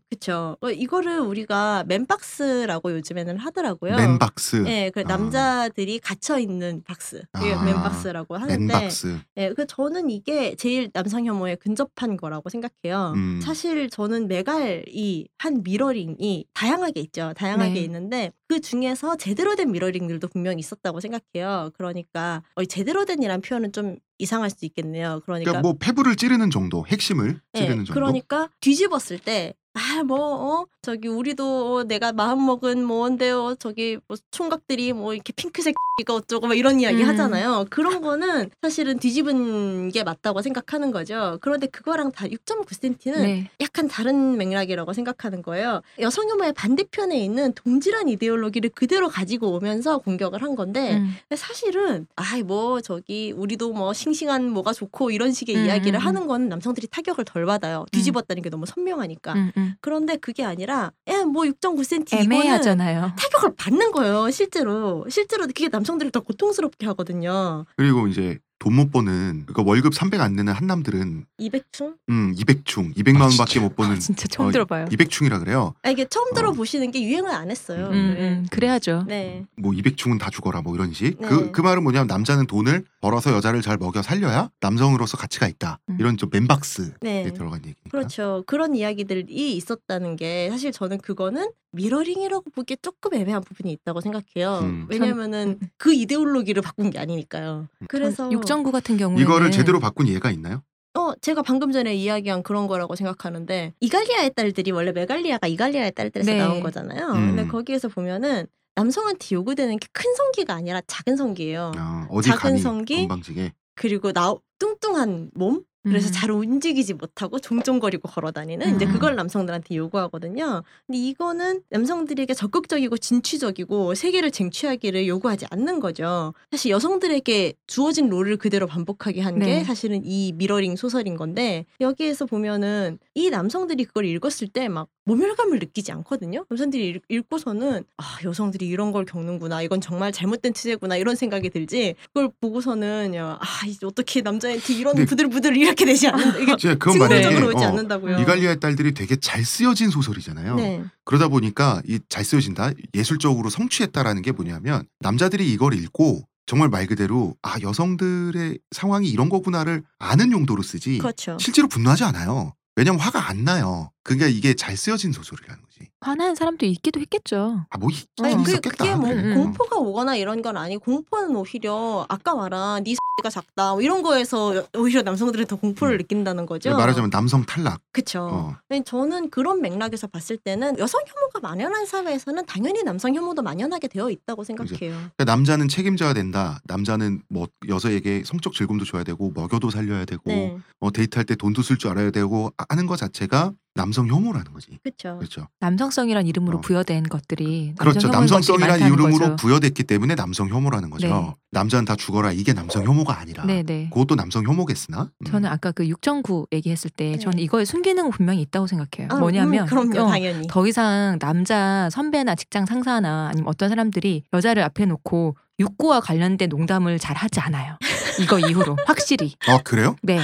어, 이거를 우리가 man box라고 요즘에는 하더라고요. man box. 예, 그 아. 남자들이 갇혀 있는 박스. 이게 아, man box라고 하는데, man box. 예, 그 저는 이게 제일 남성 혐오에 근접한 거라고 생각해요. 음. 사실 저는 메갈이 한 mirroring이 다양하게 있죠. 다양하게 네. 있는데 그 중에서 제대로 된 mirroring들도 분명히 있었다고 생각해요. 그러니까 어, 제대로 된이란 표현은 좀 이상할 수도 있겠네요. 그러니까, 그러니까 뭐 페브를 찌르는 정도, 핵심을 예, 찌르는 정도. 그러니까 뒤집었을 때 아, 뭐, 어, 저기, 우리도, 어, 내가 마음 먹은 뭐인데요. 저기, 뭐, 총각들이 뭐, 이렇게 핑크색 이거 어쩌고, 막 이런 이야기 음. 하잖아요. 그런 거는 사실은 뒤집은 게 맞다고 생각하는 거죠. 그런데 그거랑 다 6.9cm는 네. 약간 다른 맥락이라고 생각하는 거예요. 여성 혐오의 반대편에 있는 동질한 이데올로기를 그대로 가지고 오면서 공격을 한 건데, 음. 사실은 아이 뭐 저기 우리도 뭐 싱싱한 뭐가 좋고 이런 식의 음, 이야기를 음, 음. 하는 건 남성들이 타격을 덜 받아요. 뒤집었다는 게 너무 선명하니까. 그런데 그게 아니라 야뭐 6.9cm 이거는 애매하잖아요. 타격을 받는 거예요. 실제로 실제로 그게 남성들을 더 고통스럽게 하거든요. 그리고 이제 돈 못 버는 그러니까 월급 300안 내는 한남들은 200충? 음 200충, 200만 원밖에 못 버는 아, 진짜 처음 어, 들어봐요. 200충이라 그래요. 아 이게 처음 들어보시는 게 유행을 안 했어요. 음, 음, 그래야죠. 네. 뭐 200충은 다 죽어라 뭐 이런 식. 네. 그, 그 말은 뭐냐면 남자는 돈을 벌어서 여자를 잘 먹여 살려야 남성으로서 가치가 있다. 음. 이런 좀 맨박스에 네. 들어간 얘기니까. 그렇죠. 그런 이야기들이 있었다는 게 사실 저는 그거는 mirroring이라고 보기에 조금 애매한 부분이 있다고 생각해요. 음. 왜냐면은 전- 그 이데올로기를 바꾼 게 아니니까요. 그래서 6.9 같은 경우에는 이거를 제대로 바꾼 예가 있나요? 어 제가 방금 전에 이야기한 그런 거라고 생각하는데 이갈리아의 딸들이 원래 메갈리아가 이갈리아의 딸들에서 네. 나온 거잖아요. 음. 근데 거기에서 보면은 남성한테 요구되는 게 큰 성기가 아니라 작은 성기예요. 아, 어디 작은 감히 성기? 건방지게. 그리고 나 뚱뚱한 몸 그래서 음. 잘 움직이지 못하고 종종거리고 걸어다니는 이제 음. 그걸 남성들한테 요구하거든요. 근데 이거는 남성들에게 적극적이고 진취적이고 세계를 쟁취하기를 요구하지 않는 거죠. 사실 여성들에게 주어진 롤을 그대로 반복하게 한게 네. 사실은 이 미러링 소설인 건데 여기에서 보면은 이 남성들이 그걸 읽었을 때 막 모멸감을 느끼지 않거든요. 남성들이 읽- 읽고서는 아 여성들이 이런 걸 겪는구나 이건 정말 잘못된 체제구나 이런 생각이 들지 그걸 보고서는 야, 아 이제 어떻게 남자한테 이런 부들부들 이렇게 되지 않는다 이게 직무적으로 오지 어, 않는다고요. 이갈리아의 딸들이 되게 잘 쓰여진 소설이잖아요. 네. 그러다 보니까 이 잘 쓰여진다 예술적으로 성취했다라는 게 뭐냐면 남자들이 이걸 읽고 정말 말 그대로 아 여성들의 상황이 이런 거구나를 아는 용도로 쓰지 그렇죠. 실제로 분노하지 않아요. 왜냐면 화가 안 나요. 그러니까 이게 잘 쓰여진 소설이라는 거지. 화나는 사람도 있기도 했겠죠. 아 뭐 있긴 아니 그, 있었겠다. 그게 뭐 그래. 음. 공포가 오거나 이런 건 아니고 공포는 오히려 아까 말한 네 X가 작다 뭐 이런 거에서 오히려 남성들은 더 공포를 음. 느낀다는 거죠. 말하자면 남성 탈락. 그쵸. 어. 저는 그런 맥락에서 봤을 때는 여성 혐오가 만연한 사회에서는 당연히 남성 혐오도 만연하게 되어 있다고 생각해요. 그러니까 남자는 책임져야 된다. 남자는 뭐 여자에게 성적 즐거움도 줘야 되고 먹여도 살려야 되고 네, 어, 데이트할 때 돈도 쓸 줄 알아야 되고 하는 것 자체가 남성 혐오라는 거지. 그렇죠. 그렇죠. 남성성이란 이름으로 어. 부여된 것들이 그렇죠. 남성 많다는 이름으로 거죠. 부여됐기 때문에 남성 혐오라는 거죠. 네. 남자는 다 죽어라. 이게 남성 혐오가 아니라. 네네. 그것도 남성 혐오겠으나. 음. 저는 아까 그 6.9 얘기했을 때 네. 저는 이거에 숨기는 분명히 있다고 생각해요. 아, 뭐냐면 음, 그럼요, 어, 당연히. 더 이상 남자 선배나 직장 상사나 아니면 어떤 사람들이 여자를 앞에 놓고 육구와 관련된 농담을 잘 하지 않아요. 이거 이후로 확실히. 아 그래요? 네.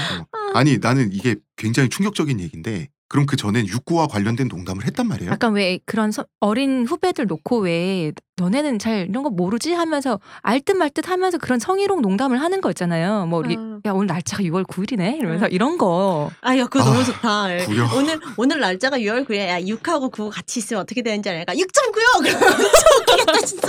아니 나는 이게 굉장히 충격적인 얘기인데 그럼 그 전엔 육구와 관련된 농담을 했단 말이에요. 약간 왜 그런 서- 어린 후배들 놓고 왜 너네는 잘 이런 거 모르지 하면서 알듯 말듯 하면서 그런 성희롱 농담을 하는 거 있잖아요. 뭐 우리 아. 야 오늘 날짜가 6월 9일이네 이러면서 음. 이런 거. 아, 야, 그거 아, 너무 좋다. 예. 구려. 오늘 오늘 날짜가 6월 9일. 야, 6하고 9 같이 있으면 어떻게 되는지 알까? 6.9요. 그러면 웃기겠다 진짜.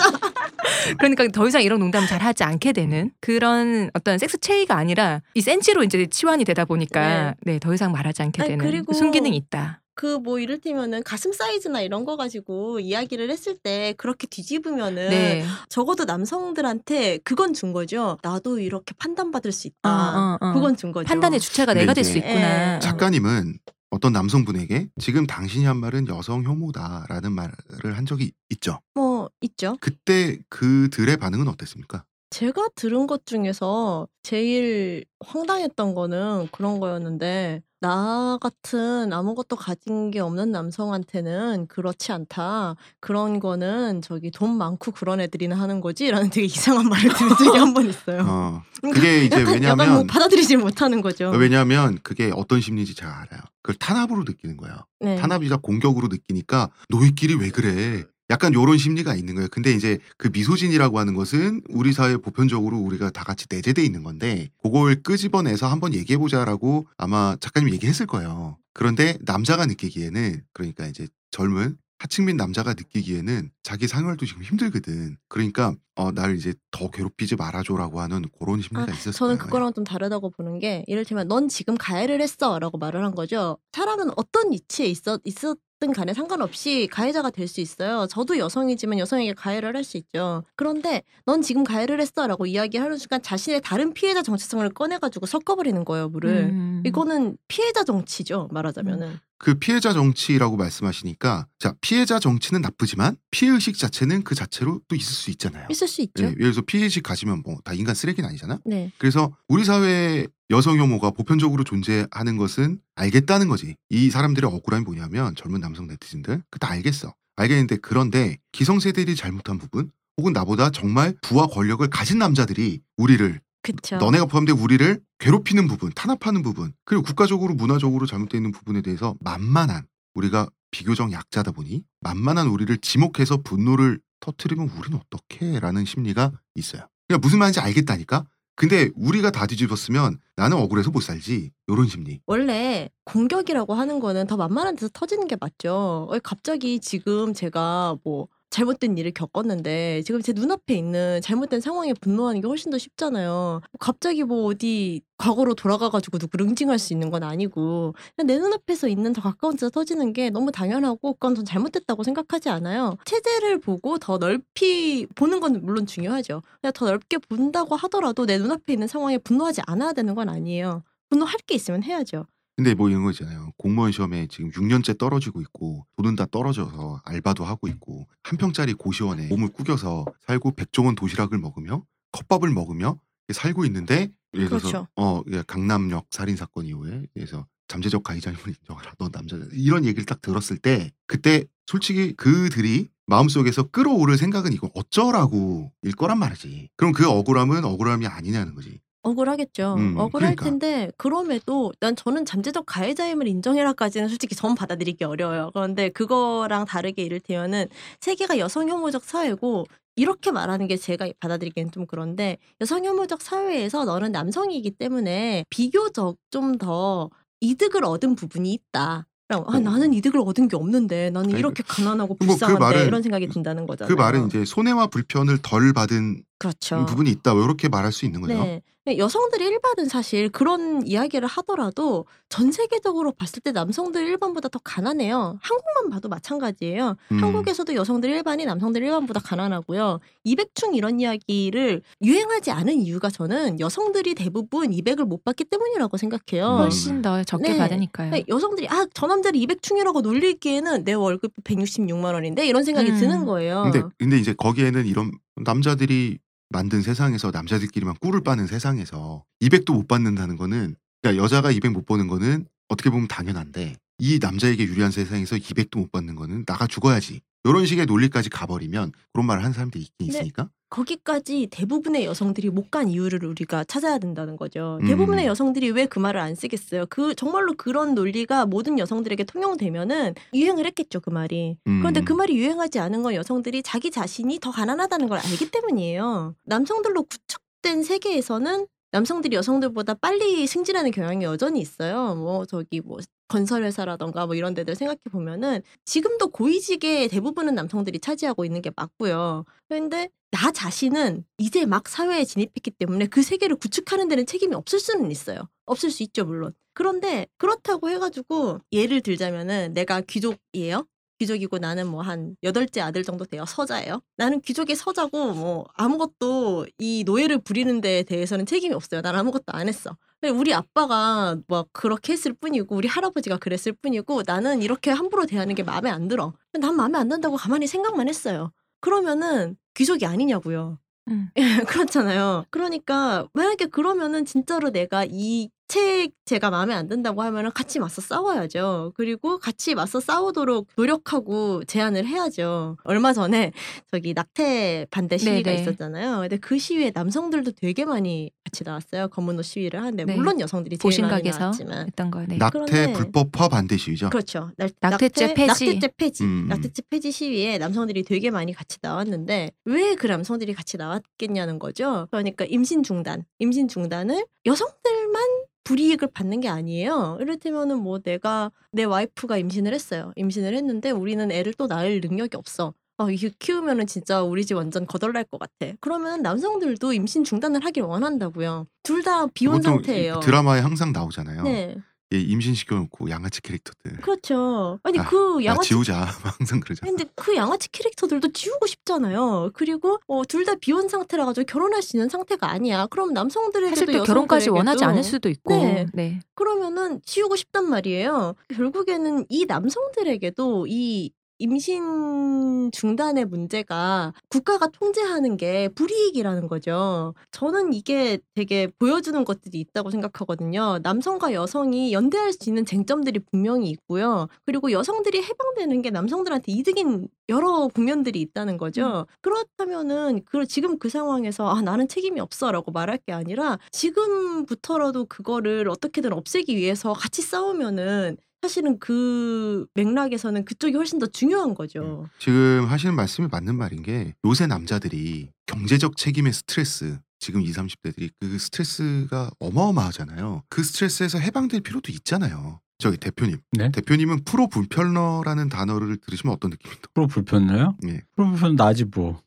그러니까 더 이상 이런 농담 잘 하지 않게 되는 그런 어떤 섹스 체이가 아니라 이 센치로 이제 치환이 되다 보니까 네 더 이상 말하지 않게 아니, 되는 그리고 순기능이 있다. 그 뭐 이를테면은 가슴 사이즈나 이런 거 가지고 이야기를 했을 때 그렇게 뒤집으면은 네. 적어도 남성들한테 그건 준 거죠. 나도 이렇게 판단받을 수 있다. 어, 어, 어. 그건 준 거죠. 판단의 주체가 내가 될 수 있구나. 예. 작가님은 어떤 남성분에게 지금 당신이 한 말은 여성 혐오다라는 말을 한 적이 있죠. 뭐 있죠. 그때 그들의 반응은 어땠습니까? 제가 들은 것 중에서 제일 황당했던 거는 그런 거였는데 나 같은 아무것도 가진 게 없는 남성한테는 그렇지 않다. 그런 거는 저기 돈 많고 그런 애들이나 하는 거지 라는 되게 이상한 말을 들은 적이 한 번 있어요. 어, 그게 이제 약간, 약간 뭐 왜냐면 받아들이지 못하는 거죠. 왜냐하면 그게 어떤 심리인지 제가 알아요. 그걸 탄압으로 느끼는 거예요. 네. 탄압이자 공격으로 느끼니까 너희끼리 왜 그래? 약간 요런 심리가 있는 거예요. 근데 이제 그 미소진이라고 하는 것은 우리 사회 보편적으로 우리가 다 같이 내재돼 있는 건데 그걸 끄집어내서 한번 얘기해 보자라고 아마 작가님 얘기했을 거예요. 그런데 남자가 느끼기에는 그러니까 이제 젊은 하층민 남자가 느끼기에는 자기 상열도 지금 힘들거든. 그러니까 어, 날 이제 더 괴롭히지 말아줘라고 하는 그런 심리가 있었어요. 저는 그거랑 좀 다르다고 보는 게 이를테면 넌 지금 가해를 했어라고 말을 한 거죠. 사람은 어떤 위치에 있었 있었 든 간에 상관없이 가해자가 될 수 있어요. 저도 여성이지만 여성에게 가해를 할 수 있죠. 그런데 넌 지금 가해를 했어라고 이야기하는 순간 자신의 다른 피해자 정체성을 꺼내가지고 섞어버리는 거예요, 물을. 음. 이거는 피해자 정치죠, 말하자면은. 그 피해자 정치라고 말씀하시니까 자 피해자 정치는 나쁘지만 피해 의식 자체는 그 자체로 또 있을 수 있잖아요. 있을 수 있죠. 예, 예를 들어서 피해 의식 가지면 뭐 다 인간 쓰레기는 아니잖아. 네. 그래서 우리 사회에 여성 혐오가 보편적으로 존재하는 것은 알겠다는 거지. 이 사람들의 억울함이 뭐냐면 젊은 남성 네티즌들 그 다 알겠어. 알겠는데 그런데 기성세대들이 잘못한 부분 혹은 나보다 정말 부와 권력을 가진 남자들이 우리를 그쵸. 너네가 포함된 우리를 괴롭히는 부분, 탄압하는 부분, 그리고 국가적으로 문화적으로 잘못되어 있는 부분에 대해서 만만한 우리가 비교적 약자다 보니 만만한 우리를 지목해서 분노를 터트리면 우리는 어떻게? 라는 심리가 있어요. 그러니까 무슨 말인지 알겠다니까? 근데 우리가 다 뒤집었으면 나는 억울해서 못 살지. 요런 심리. 원래 공격이라고 하는 거는 더 만만한 데서 터지는 게 맞죠. 왜 갑자기 지금 제가 뭐 잘못된 일을 겪었는데 지금 제 눈앞에 있는 잘못된 상황에 분노하는 게 훨씬 더 쉽잖아요. 갑자기 뭐 어디 과거로 돌아가가지고 누구를 응징할 수 있는 건 아니고 그냥 내 눈앞에서 있는 더 가까운 데서 터지는 게 너무 당연하고 그건 전 잘못됐다고 생각하지 않아요. 체제를 보고 더 넓이 보는 건 물론 중요하죠. 그냥 더 넓게 본다고 하더라도 내 눈앞에 있는 상황에 분노하지 않아야 되는 건 아니에요. 분노할 게 있으면 해야죠. 근데 뭐 이런 거 있잖아요. 공무원 시험에 지금 6년째 떨어지고 있고 돈은 다 떨어져서 알바도 하고 있고 한 평짜리 고시원에 몸을 구겨서 살고 백종원 도시락을 먹으며 컵밥을 먹으며 살고 있는데 예를 들어서 그렇죠. 어 예, 강남역 살인 사건 이후에 그래서 잠재적 가해자임을 인정하라. 넌 남자다. 이런 얘기를 딱 들었을 때 그때 솔직히 그들이 마음속에서 끌어오를 생각은 이거 어쩌라고 일 거란 말이지. 그럼 그 억울함은 억울함이 아니냐는 거지. 억울하겠죠. 음, 억울할 그러니까. 텐데 그럼에도 난 저는 잠재적 가해자임을 인정해라까지는 솔직히 전 받아들이기 어려워요. 그런데 그거랑 다르게 이를테면은 세계가 여성 혐오적 사회고 이렇게 말하는 게 제가 받아들이기엔 좀 그런데 여성 혐오적 사회에서 너는 남성이기 때문에 비교적 좀 더 이득을 얻은 부분이 있다. 아, 어. 나는 이득을 얻은 게 없는데 나는 이렇게 가난하고 뭐그 불쌍한데 말은- 이런 생각이 든다는 거잖아요. 그 말은 이제 손해와 불편을 덜 받은 그렇죠. 부분이 있다. 이렇게 말할 수 있는 거죠. 네. 여성들이 일반은 사실 그런 이야기를 하더라도 전 세계적으로 봤을 때 남성들 일반보다 더 가난해요. 한국만 봐도 마찬가지예요. 음. 한국에서도 여성들 일반이 남성들 일반보다 가난하고요. 200충 이런 이야기를 유행하지 않은 이유가 저는 여성들이 대부분 200을 못 받기 때문이라고 생각해요. 음. 훨씬 더 적게 네. 받으니까요. 그러니까 여성들이 아 저 남자를 200충이라고 놀리기에는 내 월급 166만 원인데 이런 생각이 음. 드는 거예요. 근데 근데 이제 거기에는 이런 남자들이 만든 세상에서 남자들끼리만 꿀을 빠는 세상에서 200도 못 받는다는 거는 그러니까 여자가 200 못 버는 거는 어떻게 보면 당연한데 이 남자에게 유리한 세상에서 200도 못 받는 거는 나가 죽어야지. 이런 식의 논리까지 가버리면 그런 말을 하는 사람들이 있긴 네. 있으니까. 거기까지 대부분의 여성들이 못 간 이유를 우리가 찾아야 된다는 거죠. 음. 대부분의 여성들이 왜 그 말을 안 쓰겠어요? 그 정말로 그런 논리가 모든 여성들에게 통용되면은 유행을 했겠죠, 그 말이. 그런데 음. 그 말이 유행하지 않은 건 여성들이 자기 자신이 더 가난하다는 걸 알기 때문이에요. 남성들로 구축된 세계에서는 남성들이 여성들보다 빨리 승진하는 경향이 여전히 있어요. 뭐 저기 뭐 건설회사라던가 뭐 이런 데들 생각해 보면은 지금도 고위직에 대부분은 남성들이 차지하고 있는 게 맞고요. 그런데 나 자신은 이제 막 사회에 진입했기 때문에 그 세계를 구축하는 데는 책임이 없을 수는 있어요. 없을 수 있죠, 물론. 그런데 그렇다고 해가지고 예를 들자면은 내가 귀족이에요. 귀족이고 나는 뭐 한 여덟째 아들 정도 돼요. 서자예요. 나는 귀족의 서자고 뭐 아무것도 이 노예를 부리는 데에 대해서는 책임이 없어요. 난 아무것도 안 했어. 우리 아빠가 뭐 그렇게 했을 뿐이고 우리 할아버지가 그랬을 뿐이고 나는 이렇게 함부로 대하는 게 마음에 안 들어. 난 마음에 안 든다고 가만히 생각만 했어요. 그러면은 귀족이 아니냐고요. 음. 그렇잖아요. 그러니까 만약에 그러면은 진짜로 내가 이 책 제가 마음에 안 든다고 하면은 같이 맞서 싸워야죠. 그리고 같이 맞서 싸우도록 노력하고 제안을 해야죠. 얼마 전에 저기 낙태 반대 시위가 네네. 있었잖아요. 근데 그 시위에 남성들도 되게 많이 같이 나왔어요. 검은 옷 시위를 하는데 네. 물론 여성들이 제일 많이 보신각에서 나왔지만 했던 거. 네. 낙태 불법화 반대 시위죠. 그렇죠. 낙, 낙태죄 폐지. 낙태죄 폐지. 음. 낙태죄 폐지 시위에 남성들이 되게 많이 같이 나왔는데 왜 그 남성들이 같이 나왔겠냐는 거죠. 그러니까 임신 중단, 임신 중단을 여성들만 불이익을 받는 게 아니에요. 이를테면은 뭐 내가 내 와이프가 임신을 했어요. 임신을 했는데 우리는 애를 또 낳을 능력이 없어. 아, 이거 키우면은 진짜 우리 집 완전 거덜날 것 같아. 그러면 남성들도 임신 중단을 하길 원한다고요. 둘 다 비혼 상태예요. 드라마에 항상 나오잖아요. 네, 예, 임신 시켜놓고 양아치 캐릭터들. 그렇죠. 아니 아, 그 야, 양아치 지우자 항상 그러잖아. 근데 그 양아치 캐릭터들도 지우고 싶잖아요. 그리고 어, 둘 다 비혼 상태라 가지고 결혼할 수 있는 상태가 아니야. 그럼 남성들에게도 사실 또 결혼까지 원하지 여성들에게도 않을 수도 있고. 네. 네. 그러면은 지우고 싶단 말이에요. 결국에는 이 남성들에게도 이 임신 중단의 문제가 국가가 통제하는 게 불이익이라는 거죠. 저는 이게 되게 보여주는 것들이 있다고 생각하거든요. 남성과 여성이 연대할 수 있는 쟁점들이 분명히 있고요. 그리고 여성들이 해방되는 게 남성들한테 이득인 여러 국면들이 있다는 거죠. 그렇다면은 그 지금 그 상황에서 아 나는 책임이 없어라고 말할 게 아니라 지금부터라도 그거를 어떻게든 없애기 위해서 같이 싸우면은 사실은 그 맥락에서는 그쪽이 훨씬 더 중요한 거죠. 지금 하시는 말씀이 맞는 말인 게 요새 남자들이 경제적 책임의 스트레스 지금 20, 30대들이 그 스트레스가 어마어마하잖아요. 그 스트레스에서 해방될 필요도 있잖아요. 저기 대표님. 네. 대표님은 프로 불편러라는 단어를 들으시면 어떤 느낌입니까? 프로 불편해요? 예. 프로 불편 나지 뭐.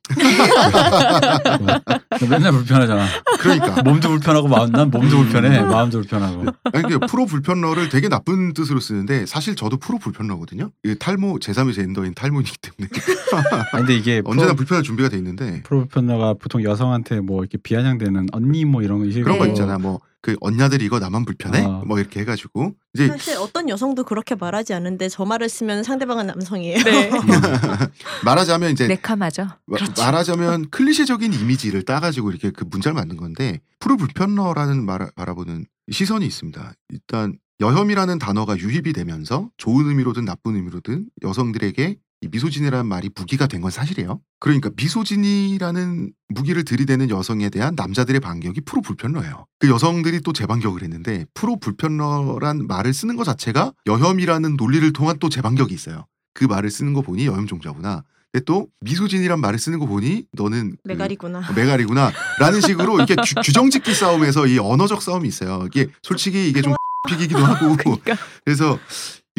뭐. 맨날 불편하잖아. 그러니까 몸도 불편하고 마음 난 몸도 불편해. 마음도 불편하고. 아니 그 프로 불편러를 되게 나쁜 뜻으로 쓰는데 사실 저도 프로 불편러거든요. 이 탈모 제3의 젠더인 탈모이기 때문에 아니 근데 이게 언제나 프로, 불편할 준비가 돼 있는데 프로 불편러가 보통 여성한테 뭐 이렇게 비아냥대는 언니 뭐 이런 거 그런 거 네. 있잖아. 뭐 그 언냐들 이거 나만 불편해? 어. 뭐 이렇게 해가지고 이제 사실 어떤 여성도 그렇게 말하지 않는데 저 말을 쓰면 상대방은 남성이에요. 네. 말하자면 이제 네카마죠. 마- 그렇죠. 말하자면 클리셰적인 이미지를 따가지고 이렇게 그 문자를 만든 건데 프로 불편러라는 말 바라보는 시선이 있습니다. 일단 여혐이라는 단어가 유입이 되면서 좋은 의미로든 나쁜 의미로든 여성들에게 이 misogyny라는 말이 무기가 된 건 사실이에요. 그러니까 misogyny라는 무기를 들이대는 여성에 대한 남자들의 반격이 프로 불편러예요. 그 여성들이 또 재반격을 했는데 프로 불편러란 말을 쓰는 것 자체가 여혐이라는 논리를 통한 또 재반격이 있어요. 그 말을 쓰는 거 보니 여혐종자구나. 근데 또 misogyny란 말을 쓰는 거 보니 너는 그 메갈이구나. 메갈이구나 라는 식으로 이렇게 규, 정짓기 싸움에서 이 언어적 싸움이 있어요. 이게 솔직히 이게 좀 피 튀기기도 하고 그러니까. 그래서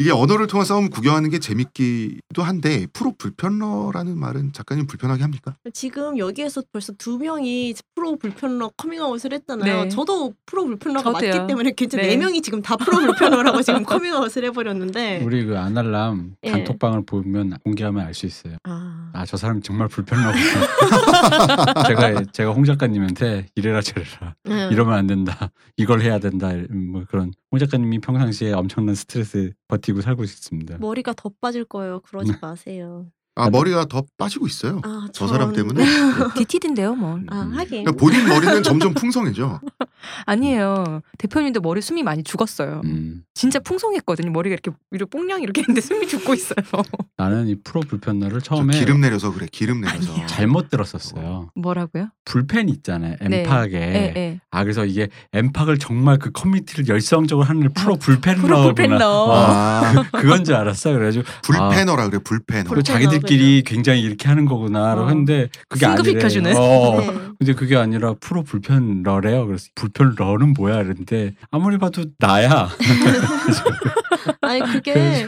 이게 언어를 통한 싸움 구경하는 게 재밌기도 한데 프로 불편러라는 말은 작가님 불편하게 합니까? 지금 여기에서 벌써 두 명이 프로 불편러 커밍아웃을 했잖아요. 네. 저도 프로 불편러가 저도요. 맞기 때문에 괜찮 네. 네 명이 지금 다 프로 불편러라고 지금 커밍아웃을 해버렸는데. 우리 그 아날람 예. 단톡방을 보면 공개하면 알 수 있어요. 아, 아저 사람 정말 불편하고 제가 제가 홍 작가님한테 이래라 저래라 네. 이러면 안 된다 이걸 해야 된다 음, 뭐 그런 홍 작가님이 평상시에 엄청난 스트레스 버티고 살고 있습니다. 머리가 더 빠질 거예요. 그러지 마세요. 아 머리가 더 빠지고 있어요. 아, 저 사람 때문에 디티드인데요, 뭐. 아 음. 하긴. 그러니까 본인 머리는 점점 풍성해져. 아니에요. 대표님도 머리 숨이 많이 죽었어요. 음, 진짜 풍성했거든요. 머리가 이렇게 위로 뽕냥 이렇게 했는데 숨이 죽고 있어요. 나는 이 프로 불편러를 저 처음에 기름 내려서 그래. 기름 내려서. 아니에요. 잘못 들었었어요. 뭐라고요? 불펜 있잖아요. 네. 엠팍에. 예, 예. 아 그래서 이게 엠팍을 정말 그 커뮤니티를 열성적으로 하는 프로 불펜러구나. 프로 불펜러. 와, 그, 그건 줄 알았어. 그래가지고 불패너라 그래. 불패너. 그 불펜러, 자기들끼리 굉장히 이렇게 하는 거구나라고 어. 했는데 그게 아니래. 어. 네. 근데 그게 아니라 프로 불편러래요. 그래서 불편러는 뭐야? 이랬는데 아무리 봐도 나야. 아니 그게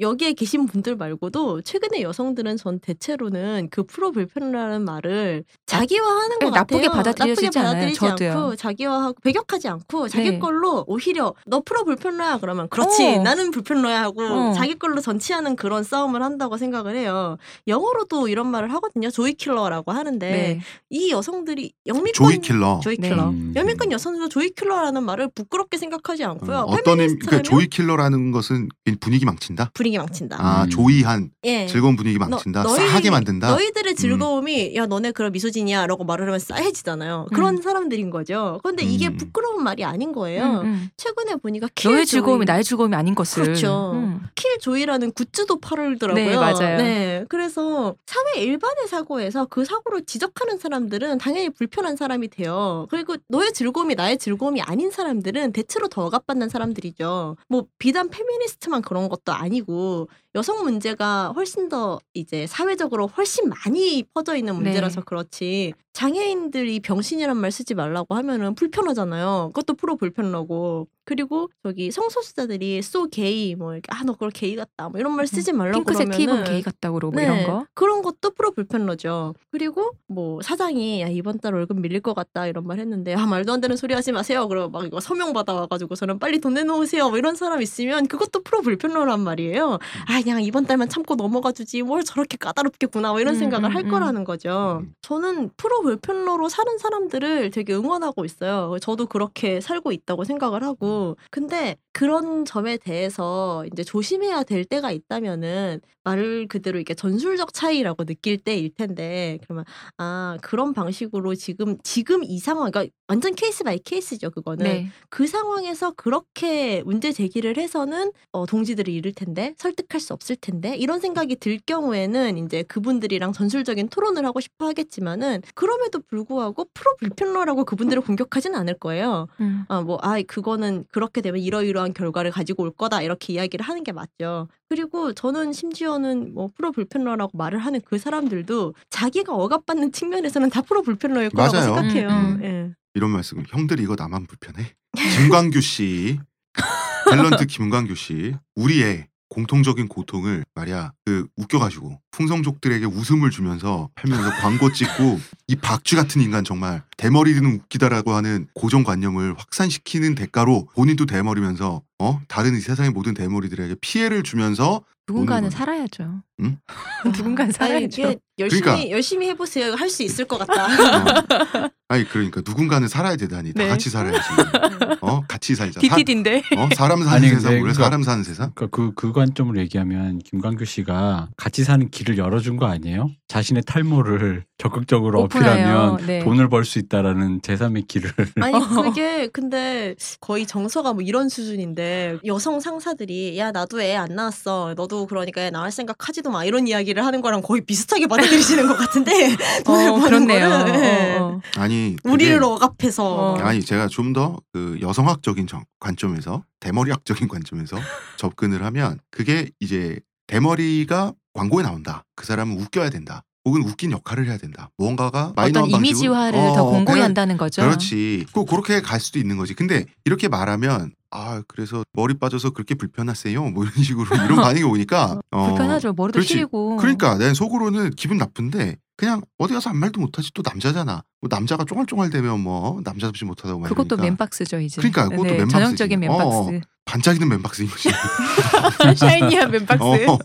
여기에 계신 분들 말고도 최근에 여성들은 전 대체로는 그 프로 불편이라는 말을 자기화하는 것 네, 나쁘게 같아요. 받아들여지지 나쁘게 않아요. 받아들이지 저도요. 않고 자기화하고 배격하지 않고 자기 네. 걸로 오히려 너 프로 불편러야 그러면 그렇지 어. 나는 불편러야 하고 어. 자기 걸로 전치하는 그런 싸움을 한다고 생각을 해요. 영어로도 이런 말을 하거든요. joy killer라고 하는데 네. 이 여성들이 영미권 joy killer. joy 네. 킬러. 음. 영미권 여성들도 joy killer라는 말을 부끄럽게 생각하지 않고요. 어, 어떤 의미, 페미니스트라면 그 joy killer라는 것은 분위기 망친다. 분위기 분위기 망친다. 아 음. joy한 예. 즐거운 분위기 망친다. 너- 너희- 싸하게 만든다. 음. 너희들의 즐거움이 야 너네 그럼 misogyny야라고 말을 하면 싸해지잖아요. 그런 사람들인 거죠. 근데 이게 음. 부끄러운 말이 아닌 거예요. 음, 음. 최근에 보니까 kill 너의 joy- 즐거움이 나의 즐거움이 아닌 것을. 그렇죠. 음. killjoy라는 굿즈도 팔더라고요. 네, 맞아요. 네, 그래서 사회 일반의 사고에서 그 사고를 지적하는 사람들은 당연히 불편한 사람이 돼요. 그리고 너의 즐거움이 나의 즐거움이 아닌 사람들은 대체로 더 억압받는 사람들이죠. 뭐 비단 페미니스트만 그런 것도 아니고 그 여성 문제가 훨씬 더 이제 사회적으로 훨씬 많이 퍼져 있는 문제라서 네. 그렇지 장애인들이 병신이란 말 쓰지 말라고 하면은 불편하잖아요. 그것도 프로 불편하고 그리고 저기 성소수자들이 so gay 뭐 이렇게 아 너 그걸 게이 같다 뭐 이런 말 쓰지 말라고 핑크색 그러면은 티 입은 게이 같다고 그러고 뭐 이런 거. 그런 것도 프로 불편러죠. 그리고 뭐 사장이 야 이번 달 월급 밀릴 것 같다 이런 말 했는데 아 말도 안 되는 소리 하지 마세요. 그러고 막 이거 서명 받아 와가지고 저는 빨리 돈 내놓으세요. 뭐 이런 사람 있으면 그것도 프로 불편러란 말이에요. 아 그냥 이번 달만 참고 넘어가 주지 뭘 저렇게 까다롭겠구나 뭐 이런 음, 생각을 음, 할 음. 거라는 거죠. 음. 저는 프로 불편러로 사는 사람들을 되게 응원하고 있어요. 저도 그렇게 살고 있다고 생각을 하고 근데 그런 점에 대해서 이제 조심해야 될 때가 있다면은 말 그대로 이게 전술적 차이라고 느낄 때일 텐데 그러면 아 그런 방식으로 지금 지금 이 상황 그러니까 완전 case by case죠 그거는 네. 그 상황에서 그렇게 문제 제기를 해서는 어, 동지들을 잃을 텐데 설득할 수 없을 텐데 이런 생각이 들 경우에는 이제 그분들이랑 전술적인 토론을 하고 싶어 하겠지만은 그럼에도 불구하고 프로 불편러라고 그분들을 공격하진 않을 거예요. 음. 아, 뭐, 아, 그거는 그렇게 되면 이러이러한 결과를 가지고 올 거다. 이렇게 이야기를 하는 게 맞죠. 그리고 저는 심지어는 뭐 프로 불편러라고 말을 하는 그 사람들도 자기가 억압받는 측면에서는 다 프로 불편러일 거라고 맞아요. 생각해요. 음, 음. 예. 이런 말씀. 형들 이거 나만 불편해. 김광규 씨, 탤런트 김광규 씨, 우리의 공통적인 고통을 말이야 그 웃겨가지고 풍성족들에게 웃음을 주면서 팔면서 광고 찍고 이 박쥐 같은 인간 정말 대머리는 웃기다라고 하는 고정관념을 확산시키는 대가로 본인도 대머리면서 어 다른 이 세상의 모든 대머리들에게 피해를 주면서 누군가는. 살아야죠. 응? 누군가는 살아야죠. 열심히 그러니까. 열심히 해보세요. 할 수 있을 것 같다. 어, 아니 그러니까 누군가는 살아야 되다니 다 네. 같이 살아야지 어 같이 살자 사, DTD인데. 어 사람 사는 아니, 세상 원래 그거- 사람 사는 세상 그러니까 그, 그 관점으로 얘기하면 김광규 씨가 같이 사는 길을 열어준 거 아니에요? 자신의 탈모를 적극적으로 오픈하여, 어필하면 네. 돈을 벌 수 있다라는 제3의 길을 아니 그게 근데 거의 정서가 뭐 이런 수준인데 여성 상사들이 야 나도 애 안 낳았어 너도 그러니까 애 낳을 생각 하지도 마 이런 이야기를 하는 거랑 거의 비슷하게 받아들이시는 것 같은데 돈을 어, 버는 그렇네요. 거를, 예. 어, 어. 아니 그게- 우리를 억압해서 어. 아니 제가 좀 더 그 여성학적인 정- 관점에서 대머리학적인 관점에서 접근을 하면 그게 이제 대머리가 광고에 나온다 그 사람은 웃겨야 된다 혹은 웃긴 역할을 해야 된다 무언가가 마이너한 어떤 이미지화를 어, 더 공고히 한다는 거죠. 그렇지 그 그렇게 갈 수도 있는 거지 근데 이렇게 말하면 아 그래서 머리 빠져서 그렇게 불편하세요 뭐 이런 식으로 이런 반응이 오니까 어, 불편하죠. 머리도 그렇지. 시리고. 그러니까 내 속으로는 기분 나쁜데 그냥 어디 가서 아무 말도 못하지 또 남자잖아 뭐 남자가 쫑알쫑알대면 뭐 남자답지 못하다고 말이니까 그것도 man box죠 이제. 그러니까 그것도 네, man box지. 전형적인 man box. 어, 어. 반짝이는 man box인 거지 shiny한 man box. 어.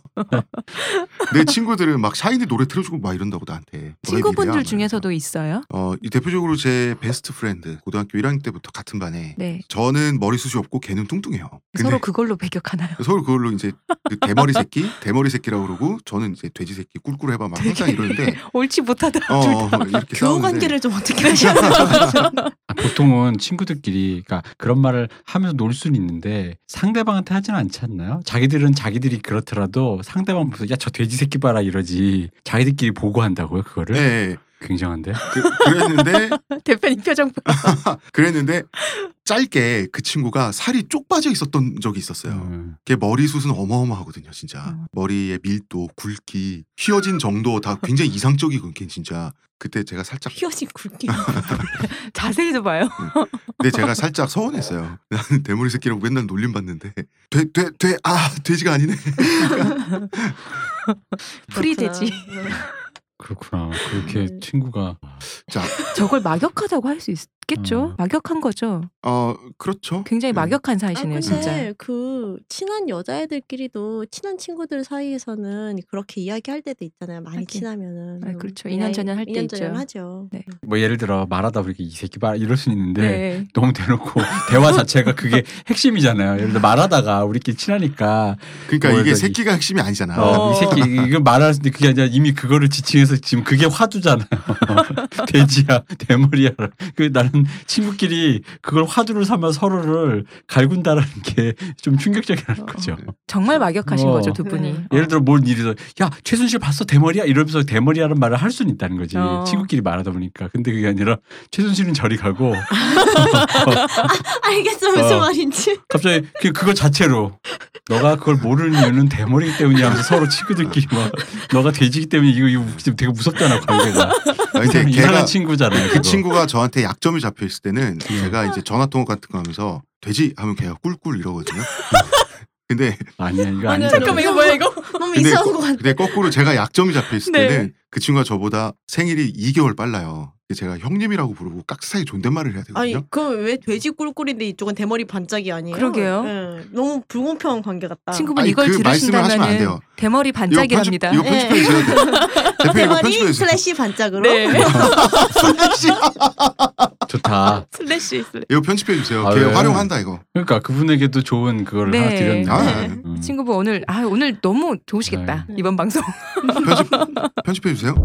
내 친구들은 막 샤이니 노래 틀어주고 막 이런다고 나한테 미래야, 친구분들 막 중에서도 있어요. 어, 이 대표적으로 제 best friend 고등학교 1학년 때부터 같은 반에 네. 저는 머리숱이 없고 걔는 뚱뚱해요 근데 서로 그걸로 배격하나요? 서로 그걸로 이제 그 대머리 새끼 대머리 새끼라고 그러고 저는 이제 돼지 새끼 꿀꿀 해봐 막 항상 이러는데 옳지 못하다. 어, 둘 어, 다. 이렇게 교우 관계를 좀 어떻게 하셔야 되죠? 아, 보통은 친구들끼리 그러니까 그런 말을 하면서 놀 수는 있는데 상대방한테 하지는 않지 않나요? 자기들은 자기들이 그렇더라도 상대방 보면서 야 저 돼지 새끼 봐라 이러지. 자기들끼리 보고 한다고요 그거를? 네, 굉장한데 그, 그랬는데 대표님 표정 봐. 그랬는데 짧게 그 친구가 살이 쪽 빠져 있었던 적이 있었어요. 음. 걔 머리숱은 어마어마하거든요, 진짜. 음. 머리의 밀도, 굵기, 휘어진 정도 다 굉장히 이상적이고 걔 진짜. 그때 제가 살짝 휘어진 굵기. 자세히 좀 봐요. 근데 제가 살짝 서운했어요. 나는 대머리 새끼라고 맨날 놀림 받는데 돼, 돼, 돼, 아 돼지가 아니네. 프리돼지. 그렇구나 그렇게 음. 친구가 자, 저걸 막역하다고 할 수 있겠죠. 음. 막역한 거죠. 어 그렇죠. 굉장히 네. 막역한 아 사이시네요, 근데 진짜. 그 친한 여자애들끼리도 친한 친구들 사이에서는 그렇게 이야기할 때도 있잖아요. 많이 하긴. 친하면은. 아, 그렇죠. 음, 인연전연 할때 인연전연 있죠. 하죠. 네. 뭐 예를 들어 말하다 보니까 이 새끼 봐 이럴 수 있는데 네. 너무 대놓고 대화 자체가 그게 핵심이잖아요. 예를 들어 말하다가 우리끼리 친하니까 그러니까 뭐 이게 저기- 새끼가 핵심이 아니잖아. 어, 어. 이 새끼 이거 말할 때 그게 아니라 이미 그거를 지칭해서 지금 그게 화두잖아요. 돼지야 대머리야. 그 나는 친구끼리 그걸 화두로 삼아 서로를 갈군다라는 게 좀 충격적이라는 어. 거죠. 정말 막역하신 어. 거죠, 두 분이. 네. 예를 들어 뭔 일이 있어. 야 최순실 봤어 대머리야 이러면서 대머리라는 말을 할 수는 있다는 거지. 어. 친구끼리 말하다 보니까. 근데 그게 아니라 최순실은 저리 가고 알겠어 무슨 어. 말인지. 갑자기 그 그거 자체로 너가 그걸 모르는 이유는 대머리기 때문이야 하면서 서로 친구들끼리 막 너가 돼지기 때문에 이거 이거 되게 무섭잖아 관계가. 아니, 근데 이상한 걔가 친구잖아요. 그 그거. 친구가 저한테 약점이 잡혀 있을 때는 예. 제가 이제 전화 통화 같은 거 하면서 돼지 하면 걔가 꿀꿀 이러거든요. 근데 아니야 이거 아니, 아니잖아. 잠깐만, 이거 뭐야, 이거? 너무 근데, 이상한 거- 것 같아. 근데 거꾸로 제가 약점이 잡혀 있을 네. 때는 그 친구가 저보다 생일이 2개월 빨라요. 제가 형님이라고 부르고 깍듯하게 존댓말을 해야 아니 되거든요. 그럼 왜 돼지 꿀꿀인데 이쪽은 대머리 반짝이 아니에요? 그러게요. 예, 너무 불공평한 관계 같다. 친구분 아니, 이걸 그 말씀을 하시면 안 들으신다면. 대머리 반짝이랍니다. 편집, 이거 네. 편집해 주세요. 대표 이거 대머리 편집해 주세요. 슬래시 반짝으로. 네. 좋다. 슬래시 슬래시. 이거 편집해 주세요. 아, 걔 네. 활용한다 이거. 그러니까 그분에게도 좋은 그거를 네. 하나 드렸는데. 아, 네. 음. 친구분 오늘 아 오늘 너무 좋으시겠다 네. 이번 방송. 편집 편집해 주세요.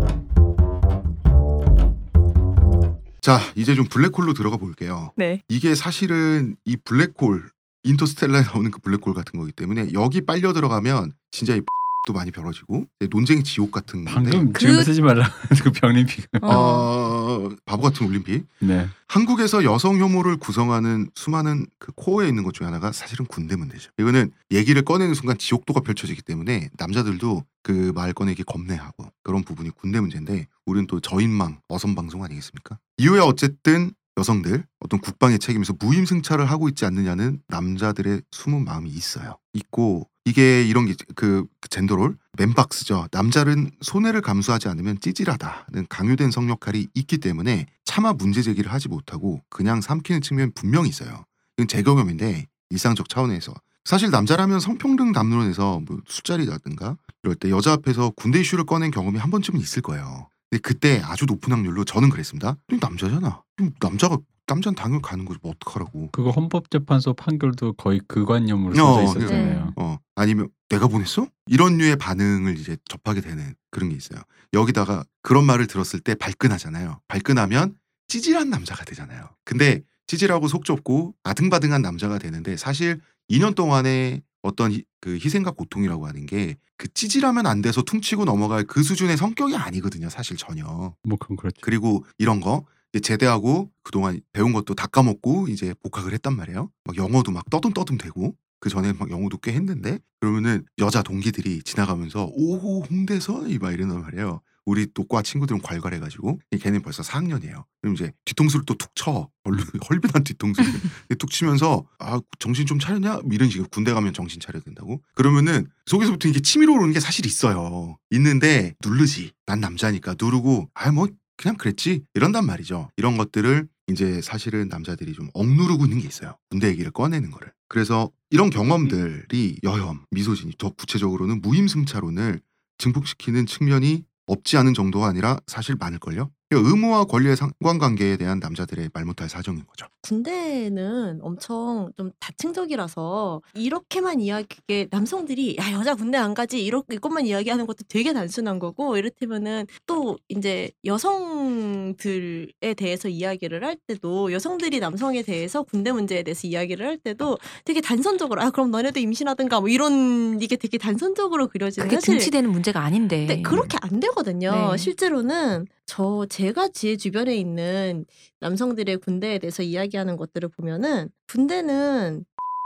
자, 이제 좀 블랙홀로 들어가 볼게요. 네. 이게 사실은 이 블랙홀 인터스텔라에 나오는 그 블랙홀 같은 거기 때문에 여기 빨려 들어가면 진짜 이 도 많이 벌어지고 논쟁의 지옥 같은 건데 방금 그- 지금 쓰지 말라 그 병림픽. 어. 어, 바보 같은 올림픽. 네. 한국에서 여성 혐오를 구성하는 수많은 그 코어에 있는 것 중에 하나가 사실은 군대 문제죠. 이거는 얘기를 꺼내는 순간 지옥도가 펼쳐지기 때문에 남자들도 그 말 꺼내기 겁내하고 그런 부분이 군대 문제인데 우리는 또 저인망 어선 방송 아니겠습니까? 이후에 어쨌든 여성들 어떤 국방의 책임에서 무임승차를 하고 있지 않느냐는 남자들의 숨은 마음이 있어요. 있고 이게 이런 게 그 젠더롤 맨박스죠. 남자는 손해를 감수하지 않으면 찌질하다는 강요된 성 역할이 있기 때문에 차마 문제 제기를 하지 못하고 그냥 삼키는 측면이 분명히 있어요. 이건 제 경험인데 일상적 차원에서 사실 남자라면 성평등 담론에서 뭐 술자리라든가 이럴 때 여자 앞에서 군대 이슈를 꺼낸 경험이 한 번쯤은 있을 거예요. 근데 그때 아주 높은 확률로 저는 그랬습니다. 너 남자잖아. 남자가 남자는 당연히 가는 거지 뭐 어떡하라고. 그거 헌법재판소 판결도 거의 그 관념으로 어, 써져 있었잖아요. 어 아니면 내가 보냈어? 이런 류의 반응을 이제 접하게 되는 그런 게 있어요. 여기다가 그런 말을 들었을 때 발끈하잖아요. 발끈하면 찌질한 남자가 되잖아요. 근데 찌질하고 속 좁고 아등바등한 남자가 되는데 사실 2년 동안의 어떤 희, 그 희생과 고통이라고 하는 게 그 찌질하면 안 돼서 퉁치고 넘어갈 그 수준의 성격이 아니거든요. 사실 전혀. 뭐 그건 그렇죠. 그리고 이런 거이 제 제대하고 그동안 배운 것도 다 까먹고 이제 복학을 했단 말이에요. 막 영어도 막 떠듬떠듬 되고 그 전에 막 영어도 꽤 했는데 그러면은 여자 동기들이 지나가면서 오호 홍대선 이 막 이러는 말이에요. 우리 또과 친구들은 괄괄해가지고 걔는 벌써 4학년이에요. 그럼 이제 뒤통수를 또 툭 쳐. 헐빈한 뒤통수를 툭 치면서 아 정신 좀 차렸냐? 뭐 이런 식으로 군대 가면 정신 차려야 된다고. 그러면은 속에서부터 이게 치밀어 오르는 게 사실 있어요. 있는데 누르지. 난 남자니까 누르고 아 뭐 그냥 그랬지 이런단 말이죠. 이런 것들을 이제 사실은 남자들이 좀 억누르고 있는 게 있어요. 군대 얘기를 꺼내는 거를. 그래서 이런 경험들이 여혐, 미소진이 더 구체적으로는 무임승차론을 증폭시키는 측면이 없지 않은 정도가 아니라 사실 많을걸요. 그러니까 의무와 권리의 상관관계에 대한 남자들의 말 못할 사정인 거죠. 군대는 엄청 좀 다층적이라서 이렇게만 이야기게 남성들이 야 여자 군대 안 가지 이렇게 이것만 이야기하는 것도 되게 단순한 거고 이를테면은 또 이제 여성들에 대해서 이야기를 할 때도 여성들이 남성에 대해서 군대 문제에 대해서 이야기를 할 때도 되게 단선적으로 아 그럼 너네도 임신하든가 뭐 이런 이게 되게 단선적으로 그려지는 그게 사실 등치되는 문제가 아닌데. 네, 그렇게 안 되거든요. 네. 실제로는 저 제가 제 주변에 있는 남성들의 군대에 대해서 이야기하는 것들을 보면은 군대는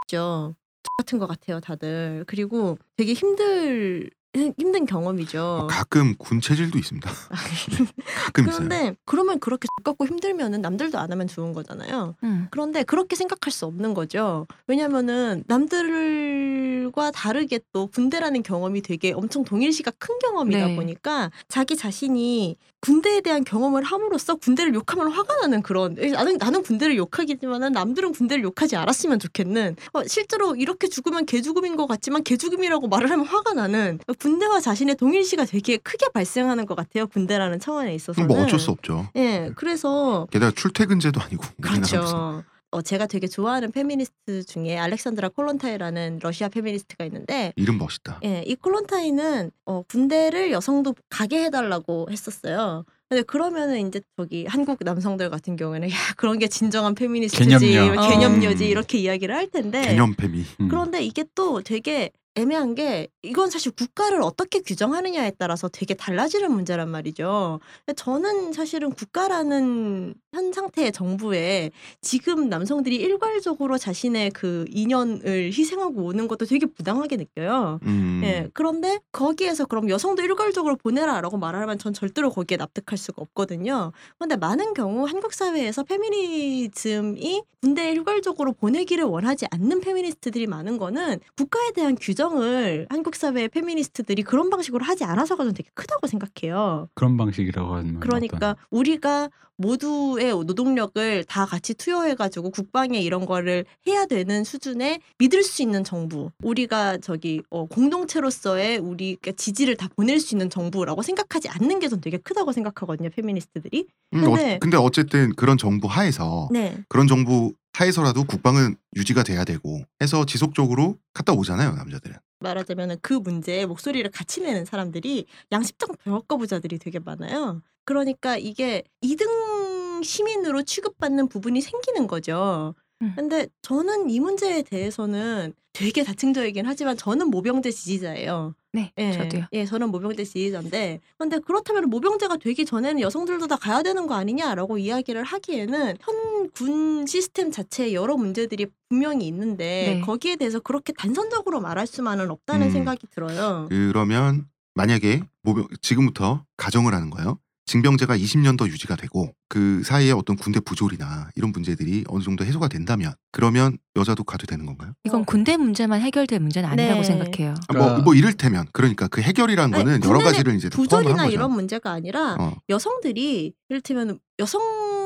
죠 같은 것 같아요, 다들. 그리고 되게 힘들 힘든 경험이죠. 뭐 가끔 군 체질도 있습니다. 가끔 있어요. 그런데 그러면 그렇게 가깝고 힘들면은 남들도 안 하면 좋은 거잖아요. 음. 그런데 그렇게 생각할 수 없는 거죠. 왜냐면은 남들과 다르게 또 군대라는 경험이 되게 엄청 동일시가 큰 경험이다 네. 보니까 자기 자신이 군대에 대한 경험을 함으로써 군대를 욕하면 화가 나는 그런 나는 나는 군대를 욕하겠지만은 남들은 군대를 욕하지 않았으면 좋겠는 어, 실제로 이렇게 죽으면 개죽음인 것 같지만 개죽음이라고 말을 하면 화가 나는 군대와 자신의 동일시가 되게 크게 발생하는 것 같아요 군대라는 차원에 있어서는 뭐 어쩔 수 없죠. 예 그래서 게다가 출퇴근제도 아니고. 그렇죠. 어, 제가 되게 좋아하는 페미니스트 중에 알렉산드라 콜론타이라는 러시아 페미니스트가 있는데 이름 멋있다. 예, 이 콜론타이는 어, 군대를 여성도 가게 해달라고 했었어요. 근데 그러면은 이제 저기 한국 남성들 같은 경우에는 야 그런 게 진정한 페미니스트지 개념녀. 뭐 개념녀지 음. 이렇게 이야기를 할 텐데 개념팸이. 음. 그런데 이게 또 되게 애매한 게 이건 사실 국가를 어떻게 규정하느냐에 따라서 되게 달라지는 문제란 말이죠. 저는 사실은 국가라는 현 상태의 정부에 지금 남성들이 일괄적으로 자신의 그 인연을 희생하고 오는 것도 되게 부당하게 느껴요. 음. 예. 그런데 거기에서 그럼 여성도 일괄적으로 보내라라고 말하면 전 절대로 거기에 납득할 수가 없거든요. 그런데 많은 경우 한국 사회에서 페미니즘이 군대에 일괄적으로 보내기를 원하지 않는 페미니스트들이 많은 거는 국가에 대한 규정 을 한국 사회의 페미니스트들이 그런 방식으로 하지 않아서가 좀 되게 크다고 생각해요. 그런 방식이라고 하면 그러니까 어떤- 우리가 모두의 노동력을 다 같이 투여해가지고 국방에 이런 거를 해야 되는 수준에 믿을 수 있는 정부, 우리가 저기 어, 공동체로서의 우리가 지지를 다 보낼 수 있는 정부라고 생각하지 않는 게 전 되게 크다고 생각하거든요, 페미니스트들이. 음, 어, 근데- 근데 어쨌든 그런 정부 하에서 네, 그런 정부 하에서라도 국방은 유지가 돼야 되고 해서 지속적으로 갔다 오잖아요 남자들은. 말하자면 그 문제에 목소리를 같이 내는 사람들이 양심적 병역거부자들이 되게 많아요. 그러니까 이게 2등 시민으로 취급받는 부분이 생기는 거죠. 음. 근데 저는 이 문제에 대해서는 되게 다층적이긴 하지만 저는 모병제 지지자예요. 네, 예, 저도요. 예, 저는 모병제 지지자인데, 근데 그렇다면 모병제가 되기 전에는 여성들도 다 가야 되는 거 아니냐라고 이야기를 하기에는 현 군 시스템 자체에 여러 문제들이 분명히 있는데 네. 거기에 대해서 그렇게 단선적으로 말할 수만은 없다는 음. 생각이 들어요. 그러면 만약에 모병 지금부터 가정을 하는 거예요. 징병제가 20년 더 유지가 되고 그 사이에 어떤 군대 부조리나 이런 문제들이 어느 정도 해소가 된다면 그러면 여자도 가도 되는 건가요? 이건 어. 군대 문제만 해결될 문제는 아니라고 네. 생각해요. 아, 뭐, 그러니까- 뭐 이를테면 그러니까 그 해결이라는 아니, 거는 여러 가지를 이제 부조리나. 이런 문제가 아니라 어. 여성들이 이를테면 여성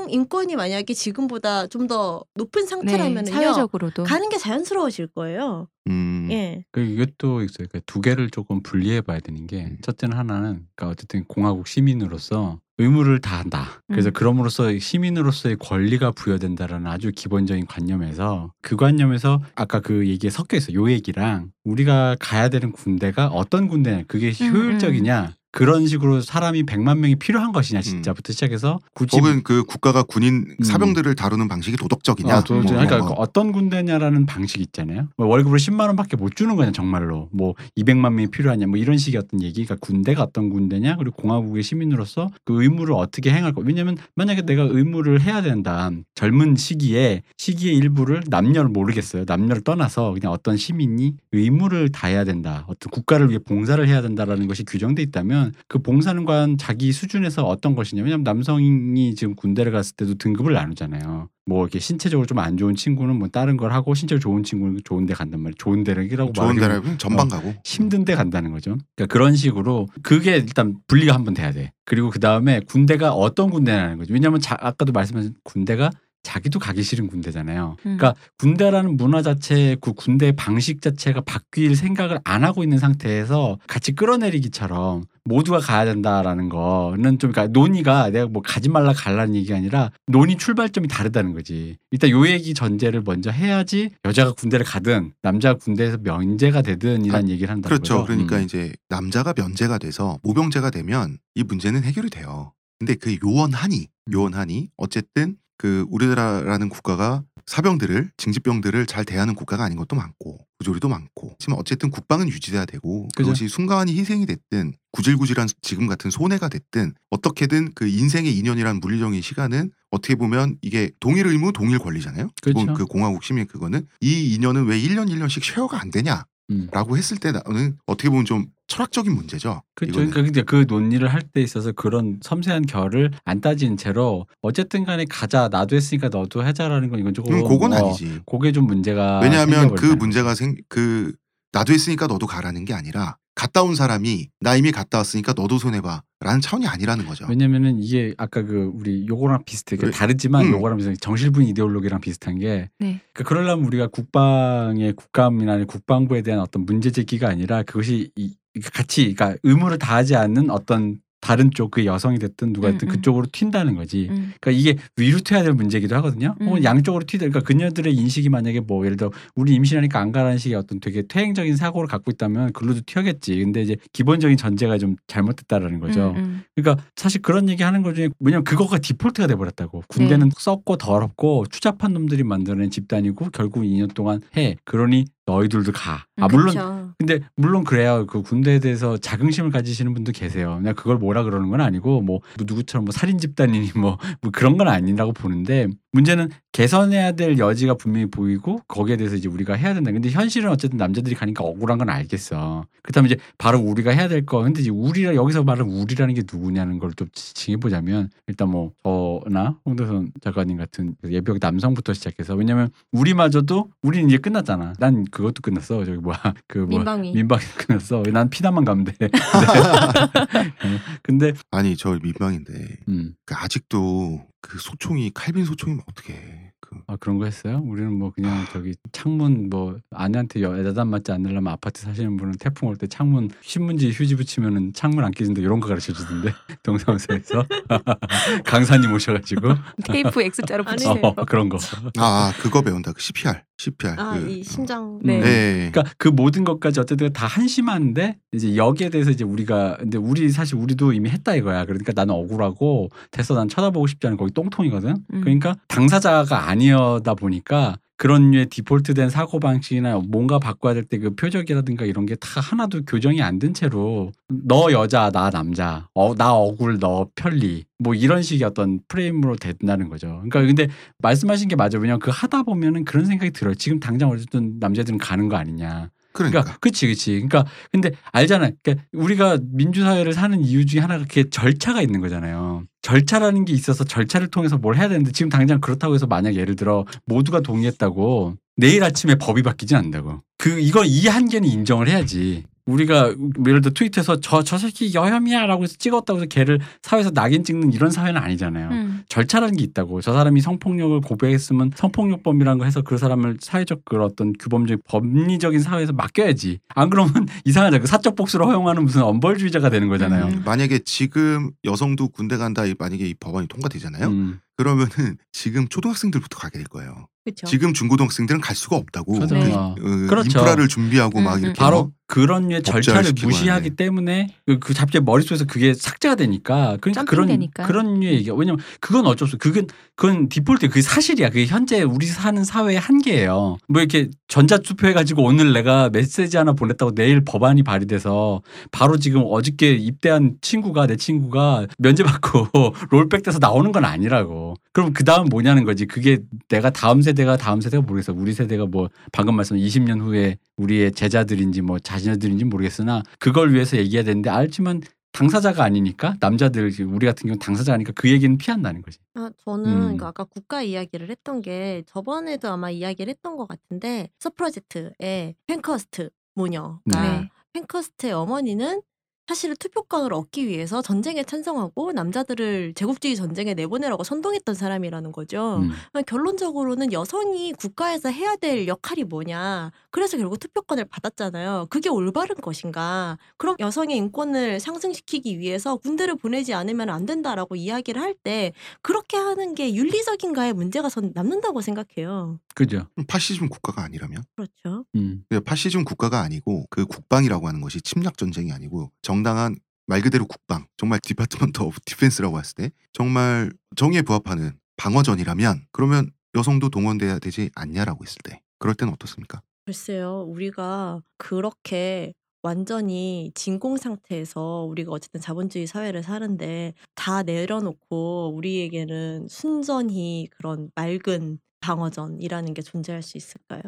인권이 만약에 지금보다 좀 더 높은 네, 상태라면은요 사회적으로도 가는 게 자연스러워질 거예요. 음. 예. 그 이것도 있어요. 그러니까 두 개를 조금 분리해 봐야 되는 게 음. 첫째는 하나는 그러니까 어쨌든 공화국 시민으로서 의무를 다한다. 그래서 음. 그럼으로써 시민으로서의 권리가 부여된다라는 아주 기본적인 관념에서 그 관념에서 아까 그 얘기에 섞여 있어. 요 얘기랑 우리가 가야 되는 군대가 어떤 군대냐, 그게 음, 효율적이냐. 그런 식으로 사람이 100만 명이 필요한 것이냐 진짜부터 시작해서 굳이 혹은 그 국가가 군인 음. 사병들을 다루는 방식이 도덕적이냐. 어, 또, 뭐 그러니까 거. 어떤 군대냐라는 방식 있잖아요. 뭐 월급을 10만 원밖에 못 주는 거냐 정말로. 뭐 200만 명이 필요하냐 뭐 이런 식의 어떤 얘기. 그러니까 군대가 어떤 군대냐 그리고 공화국의 시민으로서 그 의무를 어떻게 행할 거. 왜냐면 만약에 내가 의무를 해야 된다. 젊은 시기에 시기의 일부를 남녀를 모르겠어요. 남녀를 떠나서 그냥 어떤 시민이 의무를 다해야 된다. 어떤 국가를 위해 봉사를 해야 된다라는 것이 규정돼 있다면 그 봉사는 과연 자기 수준에서 어떤 것이냐. 왜냐면 남성이 지금 군대를 갔을 때도 등급을 나누잖아요. 뭐 이렇게 신체적으로 좀 안 좋은 친구는 뭐 다른 걸 하고 신체적으로 좋은 친구는 좋은 데 간단 말이에요. 좋은 데라고 좋은 말하기 데라면 전방 어. 가고. 힘든 데 간다는 거죠. 그러니까 그런 식으로 그게 일단 분리가 한번 돼야 돼. 그리고 그 다음에 군대가 어떤 군대냐는 거죠. 왜냐하면 자- 아까도 말씀하신 군대가 자기도 가기 싫은 군대잖아요. 음. 그러니까 군대라는 문화 자체, 그 군대 방식 자체가 바뀔 생각을 안 하고 있는 상태에서 같이 끌어내리기처럼 모두가 가야 된다라는 거는 좀 그러니까 논의가 내가 뭐 가지 말라 갈라는 얘기가 아니라 논의 출발점이 다르다는 거지. 일단 요 얘기 전제를 먼저 해야지 여자가 군대를 가든 남자가 군대에서 면제가 되든 이런 얘기를 한다는 그렇죠. 거죠. 그러니까 음. 이제 남자가 면제가 돼서 모병제가 되면 이 문제는 해결이 돼요. 근데 그 요원하니 음. 요원하니 어쨌든 그 우리나라라는 국가가 사병들을 징집병들을 잘 대하는 국가가 아닌 것도 많고 부조리도 많고 하지만 어쨌든 국방은 유지돼야 되고 그죠. 그것이 순간이 희생이 됐든 구질구질한 지금 같은 손해가 됐든 어떻게든 그 인생의 인연이란 물리적인 시간은 어떻게 보면 이게 동일 의무 동일 권리잖아요. 그렇죠. 그 공화국 시민 그거는 이 인연은 왜 1년 1년씩 쉐어가 안 되냐? 음. 라고 했을 때 나는 어떻게 보면 좀 철학적인 문제죠. 그렇죠. 그러니까 그 논의를 할 때 있어서 그런 섬세한 결을 안 따진 채로 어쨌든 간에 가자 나도 했으니까 너도 하자라는 건 이건 조금 음, 그건 어, 아니지. 그게 좀 문제가 왜냐하면 그 문제가 생 그 나도 했으니까 너도 가라는 게 아니라 갔다 온 사람이 나 이미 갔다 왔으니까 너도 손해봐 라는 차원이 아니라는 거죠. 왜냐면은 이게 아까 그 우리 요거랑 비슷해. 그 왜? 다르지만 음. 요거랑 비슷해. 정실분 이데올로기랑 비슷한 게 네. 그 그러려면 우리가 국방의 국감이나 국방부에 대한 어떤 문제 제기가 아니라 그것이 이, 같이 그러니까 의무를 다하지 않는 어떤 다른 쪽 그 여성이 됐든 누가 됐든 음, 음. 그쪽으로 튄다는 거지. 음. 그러니까 이게 위로 튀어야 될 문제기도 하거든요. 혹은 음. 양쪽으로 튀다. 그러니까 그녀들의 인식이 만약에 뭐 예를 들어 우리 임신하니까 안 가라는 식의 어떤 되게 퇴행적인 사고를 갖고 있다면 글로도 튀어겠지. 근데 이제 기본적인 전제가 좀 잘못됐다라는 거죠. 음, 음. 그러니까 사실 그런 얘기 하는 것 중에 왜냐면 그거가 디폴트가 돼버렸다고. 군대는 썩고 더럽고 추잡한 놈들이 만들어낸 집단이고 결국 2년 동안 해. 그러니 너희들도 가. 아 물론 그쵸. 근데 물론 그래요. 그 군대에 대해서 자긍심을 가지시는 분도 계세요. 그냥 그걸 뭐라 그러는 건 아니고 뭐 누구처럼 뭐 살인 집단이니 뭐, 뭐 그런 건 아니라고 보는데 문제는 개선해야 될 여지가 분명히 보이고 거기에 대해서 이제 우리가 해야 된다. 근데 현실은 어쨌든 남자들이 가니까 억울한 건 알겠어. 그렇다면 이제 바로 우리가 해야 될 거. 근데 이제 우리라 여기서 말하는 우리라는 게 누구냐는 걸또 징해 보자면 일단 뭐 저나 홍대선 작가님 같은 예비역 남성부터 시작해서 왜냐면 우리마저도 우리는 이제 끝났잖아. 난 그것도 끝났어. 저기 뭐야 그 뭐야 민방위. 민방위 끝났어. 난 피난만 가면 돼. 근데 아니 저 민방인데 음. 그 아직도 그 소총이 칼빈 소총이면 어떡해. 그아 그런 거 했어요? 우리는 뭐 그냥 저기 창문 뭐 아내한테 여- 여단 맞지 않으려면 아파트 사시는 분은 태풍 올 때 창문 신문지 휴지 붙이면은 창문 안 깨진다 이런 거 가르쳐 주던데 동사무소에서 강사님 오셔가지고 테이프 X자로 아니, 붙이세요. 어, 그런 거. 아, 아 그거 배운다. 그 CPR. CPR. 아, 그, 이 심장. 네. 네. 그러니까 그 모든 것까지 어쨌든 다 한심한데 이제 여기에 대해서 이제 우리가 근데 우리 사실 우리도 이미 했다 이거야. 그러니까 나는 억울하고 됐어 난 쳐다보고 싶지 않은 거기 똥통이거든. 음. 그러니까 당사자가 아니어다 보니까 그런 류의 디폴트된 사고 방식이나 뭔가 바꿔야 될 때 그 표적이라든가 이런 게 다 하나도 교정이 안 된 채로 너 여자 나 남자 어 나 억울 너 편리 뭐 이런 식의 어떤 프레임으로 된다는 거죠. 그러니까 근데 말씀하신 게 맞아. 왜냐면 그 하다 보면은 그런 생각이 들어요. 지금 당장 어쨌든 남자들은 가는 거 아니냐. 그러니까. 그러니까 그치 그치. 그러니까 근데 알잖아요. 그러니까 우리가 민주사회를 사는 이유 중에 하나가 그게 절차가 있는 거잖아요. 절차라는 게 있어서 절차를 통해서 뭘 해야 되는데 지금 당장 그렇다고 해서 만약 예를 들어 모두가 동의했다고 내일 아침에 법이 바뀌지 않는다고. 그 이건 이 한계는 인정을 해야지. 우리가 예를 들어 트위터에서 저 저 새끼 여혐이야 라고 해서 찍었다고 해서 걔를 사회에서 낙인 찍는 이런 사회는 아니잖아요. 음. 절차라는 게 있다고. 저 사람이 성폭력을 고백했으면 성폭력범이라는 거 해서 그 사람을 사회적 그런 어떤 규범적 법리적인 사회에서 맡겨야지. 안 그러면 이상하잖아. 그 사적 복수를 허용하는 무슨 엄벌주의자가 되는 거잖아요. 음. 만약에 지금 여성도 군대 간다 이- 만약에 이 법안이 통과되잖아요. 음. 그러면은 지금 초등학생들부터 가게 될 거예요. 그렇죠. 지금 중고등학생들은 갈 수가 없다고. 맞아. 그, 네. 어, 그렇죠. 인프라를 준비하고 막 음, 이렇게 바로 뭐 그런 류의 절차를 무시하기. 때문에 그, 그 잡지 머릿속에서 그게 삭제가 되니까 그러니까 그런 점핑되니까. 그런 류의 얘기가 왜냐면 그건 어쩔 수 없어. 그건 그건 디폴트 그게 사실이야. 그게 현재 우리 사는 사회의 한계예요. 뭐 이렇게 전자투표 해가지고 오늘 내가 메시지 하나 보냈다고 내일 법안이 발의돼서 바로 지금 어저께 입대한 친구가 내 친구가 면제받고 롤백 돼서 나오는 건 아니라고. 그럼 그 다음 뭐냐는 거지. 그게 내가 다음 세대가 다음 세대가 모르겠어. 우리 세대가 뭐 방금 말씀 20년 후에 우리의 제자들인지 뭐 자녀들인지 모르겠으나 그걸 위해서 얘기해야 되는데 알지만 당사자가 아니니까 남자들 우리 같은 경우 는 당사자 아니까 그 얘기는 피한다는 거지. 아, 저는 음. 그 아까 국가 이야기를 했던 게 저번에도 아마 이야기를 했던 것 같은데 서프로젝트의 펜커스트 모녀가 네. 펜커스트의 어머니는 사실은 투표권을 얻기 위해서 전쟁에 찬성하고 남자들을 제국주의 전쟁에 내보내라고 선동했던 사람이라는 거죠. 음. 그러니까 결론적으로는 여성이 국가에서 해야 될 역할이 뭐냐. 그래서 결국 투표권을 받았잖아요. 그게 올바른 것인가. 그럼 여성의 인권을 상승시키기 위해서 군대를 보내지 않으면 안 된다라고 이야기를 할 때 그렇게 하는 게 윤리적인가의 문제가 전 남는다고 생각해요. 그죠. 파시즘 국가가 아니라면 그렇죠. 음. 근데 파시즘 국가가 아니고 그 국방이라고 하는 것이 침략 전쟁이 아니고 정당한 말 그대로 국방 정말 Department of Defense라고 했을 때 정말 정의에 부합하는 방어전이라면 그러면 여성도 동원돼야 되지 않냐라고 했을 때 그럴 때는 어떻습니까? 글쎄요, 우리가 그렇게 완전히 진공 상태에서 우리가 어쨌든 자본주의 사회를 사는데 다 내려놓고 우리에게는 순전히 그런 맑은 방어전이라는 게 존재할 수 있을까요?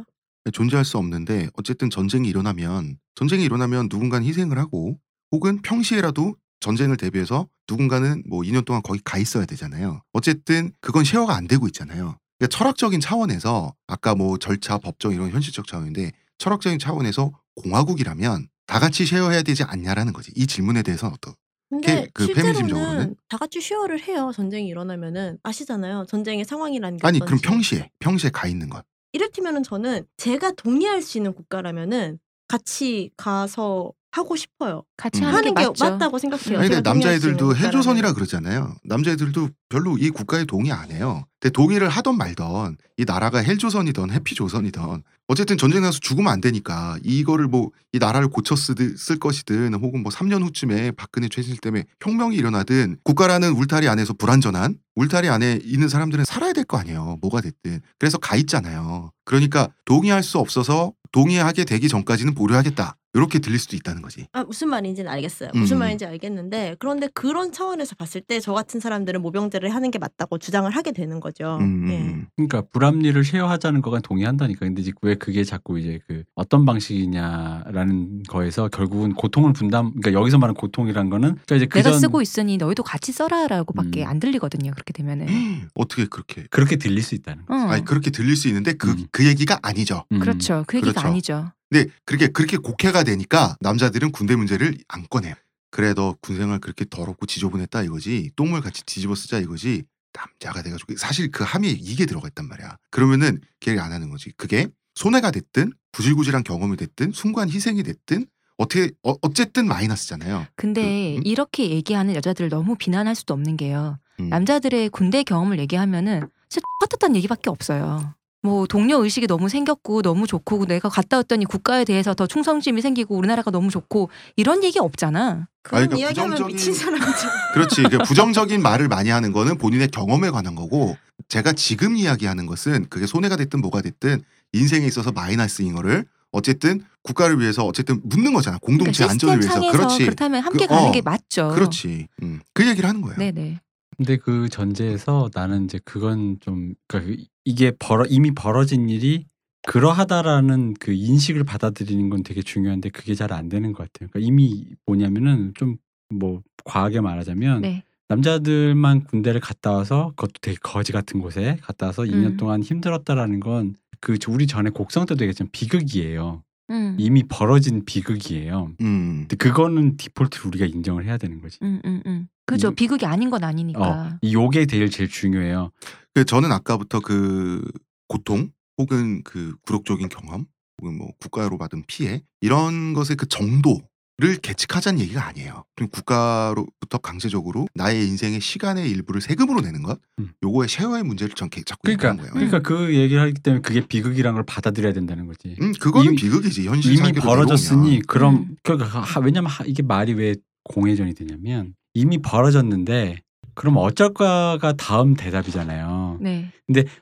존재할 수 없는데 어쨌든 전쟁이 일어나면 전쟁이 일어나면 누군가는 희생을 하고 혹은 평시에라도 전쟁을 대비해서 누군가는 뭐 2년 동안 거기 가 있어야 되잖아요. 어쨌든 그건 쉐어가 안 되고 있잖아요. 그러니까 철학적인 차원에서 아까 뭐 절차, 법정 이런 현실적 차원인데 철학적인 차원에서 공화국이라면 다 같이 쉐어해야 되지 않냐라는 거지. 이 질문에 대해서는 어떠? 근데 그? 실제로는 다 같이 쉐어를 해요. 전쟁이 일어나면은 아시잖아요. 전쟁의 상황이라는 게 아니 그럼. 평시에 평시에 가 있는 건 이를테면은 저는 제가 동의할 수 있는 국가라면은 같이 가서 하고 싶어요. 같이 하는, 하는 게, 게. 맞다고 생각해요. 아니 근데 남자애들도. 헬조선이라 그러잖아요. 남자애들도 별로 이 국가에 동의 안 해요. 근데 동의를 하던 말던 이 나라가 헬조선이던 해피조선이던 어쨌든 전쟁 나서 죽으면 안 되니까 이거를 뭐 이 나라를 쓸 것이든 혹은 뭐 3년 후쯤에 박근혜 최진실 때문에 혁명이 일어나든 국가라는 울타리 안에서 불완전한 울타리 안에 있는 사람들은 살아야 될 거 아니에요. 뭐가 됐든. 그래서 가 있잖아요. 그러니까 동의할 수 없어서 동의하게 되기 전까지는 보류하겠다. 이렇게 들릴 수도 있다는 거지. 아, 무슨 말인지는 알겠어요. 음. 무슨 말인지 알겠는데 그런데 그런 차원에서 봤을 때 저 같은 사람들은 모병제를 하는 게 맞다고 주장을 하게 되는 거죠. 음, 예. 음. 그러니까 불합리를 쉐어하자는 거가 동의한다니까. 근데 이제 왜 그게 자꾸 이제 그 어떤 방식이냐라는 거에서 결국은 고통을 분담. 그러니까 여기서 말하는 고통이란 거는 그러니까 이제 내가 쓰고 있으니 너희도 같이 써라라고밖에 음. 안 들리거든요. 그렇게 되면은. 어떻게 그렇게? 그렇게 들릴 수 있다는 거. 어. 아니 그렇게 들릴 수 있는데 그그 음. 얘기가 아니죠. 음. 그렇죠. 그 얘기가 그렇죠. 아니죠. 근데 그렇게 그렇게 곡해가 되니까 남자들은 군대 문제를 안 꺼내요. 그래 너 군생활 그렇게 더럽고 지저분했다 이거지. 똥물 같이 뒤집어 쓰자 이거지. 남자가 돼가지고 사실 그 함의에 이게 들어가 있단 말이야. 그러면은 걔를 안 하는 거지. 그게 손해가 됐든 구질구질한 경험이 됐든 순간 희생이 됐든 어떻게 어, 어쨌든 마이너스잖아요. 근데 그, 음? 이렇게 얘기하는 여자들을 너무 비난할 수도 없는 게요. 음. 남자들의 군대 경험을 얘기하면은 진짜 똑같았다는 얘기밖에 없어요. 뭐 동료 의식이 너무 생겼고 너무 좋고 내가 갔다 왔더니 국가에 대해서 더 충성심이 생기고 우리나라가 너무 좋고 이런 얘기 없잖아. 그런 아니, 그러니까 이야기하면 부정적인- 미친 사람이죠. 그렇지. 그 부정적인 말을 많이 하는 거는 본인의 경험에 관한 거고 제가 지금 이야기하는 것은 그게 손해가 됐든 뭐가 됐든 인생에 있어서 마이너스인 거를 어쨌든 국가를 위해서 어쨌든 묻는 거잖아. 공동체 그러니까 안전을 위해서. 그렇지. 그렇다면 함께 그, 가는 어, 게 맞죠. 그렇지. 음. 그 얘기를 하는 거예요. 네네. 근데 그 전제에서 나는 이제 그건 좀 그러니까 그 이게 벌어 이미 벌어진 일이 그러하다라는 그 인식을 받아들이는 건 되게 중요한데 그게 잘 안 되는 것 같아요. 그러니까 이미 뭐냐면은 좀 뭐 과하게 말하자면 네. 남자들만 군대를 갔다 와서 그것도 되게 거지 같은 곳에 갔다 와서 2년 음. 동안 힘들었다라는 건 그 우리 전에 곡성 때도 얘기했지만 비극이에요. 음. 이미 벌어진 비극이에요. 음. 근데 그거는 디폴트로 우리가 인정을 해야 되는 거지. 음, 음, 음. 그죠. 이- 비극이 아닌 건 아니니까. 어, 이 요게 제일 제일 중요해요. 그 저는 아까부터 그 고통 혹은 그 굴욕적인 경험 혹은 뭐 국가로 받은 피해 이런 것의 그 정도를 계측하자는 얘기가 아니에요. 그럼 국가로부터 강제적으로 나의 인생의 시간의 일부를 세금으로 내는 것 음. 요거의 쉐어의 문제를 전 개- 자꾸 그러니까 얘기하는 거예요. 그러니까 그 얘기를 하기 때문에 그게 비극이란 걸 받아들여야 된다는 거지. 음, 그거는 이미- 비극이지 현실 이미 벌어졌으니 내려오면. 그럼 음. 그 하- 왜냐면 하- 이게 말이 왜 공회전이 되냐면 이미 벌어졌는데 그럼 어쩔까가 다음 대답이잖아요. 네.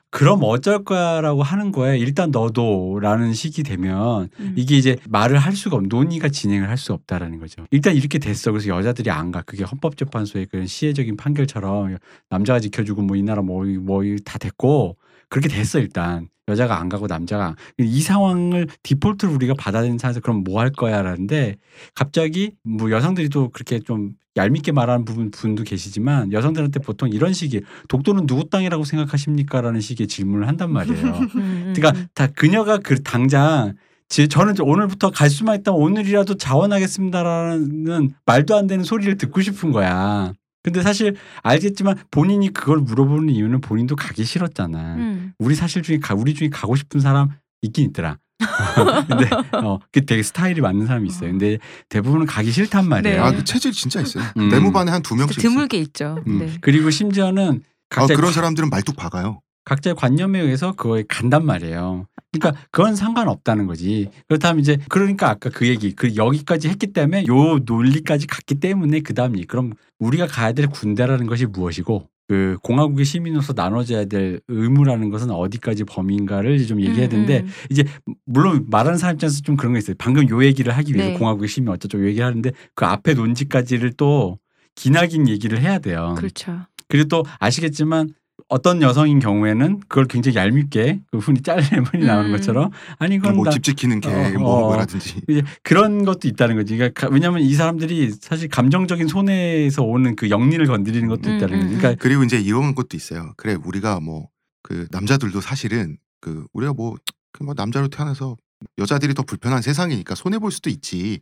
그럼 어쩔까라고 하는 거에 일단 너도라는 식이 되면 음. 이게 이제 말을 할 수가 없, 논의가 진행을 할 수 없다라는 거죠. 일단 이렇게 됐어. 그래서 여자들이 안 가. 그게 헌법재판소의 그런 시혜적인 판결처럼 남자가 지켜주고 뭐 이 나라 뭐뭐다 됐고 그렇게 됐어 일단 여자가 안 가고 남자가 안- 이 상황을 디폴트로 우리가 받아들이는 상황에서 그럼 뭐 할 거야라는데 갑자기 뭐 여성들이 또 그렇게 좀 얄밉게 말하는 부분 분도 계시지만 여성들한테 보통 이런 식의 독도는 누구 땅이라고 생각하십니까라는 식의 질문을 한단 말이에요. 그러니까 음. 다 그녀가 그 당장 지- 저는 오늘부터 갈 수만 있다면 오늘이라도 자원하겠습니다라는 말도 안 되는 소리를 듣고 싶은 거야. 근데 사실 알겠지만 본인이 그걸 물어보는 이유는 본인도 가기 싫었잖아. 음. 우리 사실 중에 가, 우리 중에 가고 싶은 사람 있긴 있더라. 근데 어, 그 되게 스타일이 맞는 사람이 있어요. 근데 대부분은 가기 싫단 말이에요. 네. 아, 그 체질 진짜 있어요. 음. 내무반에 한 두 명씩 있어요. 드물게 있죠. 음. 네. 그리고 심지어는 아, 각자 그런 사람들은 말뚝 박아요. 각자의 관념에 의해서 그거에 간단 말이에요. 그러니까 그건 상관없다는 거지. 그렇다면 이제 그러니까 아까 그 얘기 그 여기까지 했기 때문에 요 논리까지 갔기 때문에 그다음이 그럼 우리가 가야 될 군대라는 것이 무엇이고 그 공화국의 시민으로서 나눠져야 될 의무라는 것은 어디까지 범위인가를 좀 얘기해야 되는데 음, 이제 물론 말하는 사람 입장에서 좀 그런 거 있어요. 방금 요 얘기를 하기 위해서 네. 공화국의 시민 어쩌고 요 얘기를 하는데 그 앞에 논지까지를 또 기나긴 얘기를 해야 돼요. 음. 그렇죠. 그리고 또 아시겠지만 어떤 여성인 경우에는 그걸 굉장히 얄밉게 그 흔히 짤레 분이 나오는 음. 것처럼 아니 그건 나 뭐집 지키는 개, 어, 뭐 어. 뭐라든지. 이제 그런 것도 있다는 거지. 그러니까 가- 왜냐하면 이 사람들이 사실 감정적인 손해에서 오는 그 영리를 건드리는 것도 음, 있다는 음, 거지. 그러니까 그리고 이제 이런 것도 있어요. 그래 우리가 뭐 그 남자들도 사실은 그 우리가 뭐, 그 뭐 남자로 태어나서 여자들이 더 불편한 세상이니까 손해 볼 수도 있지.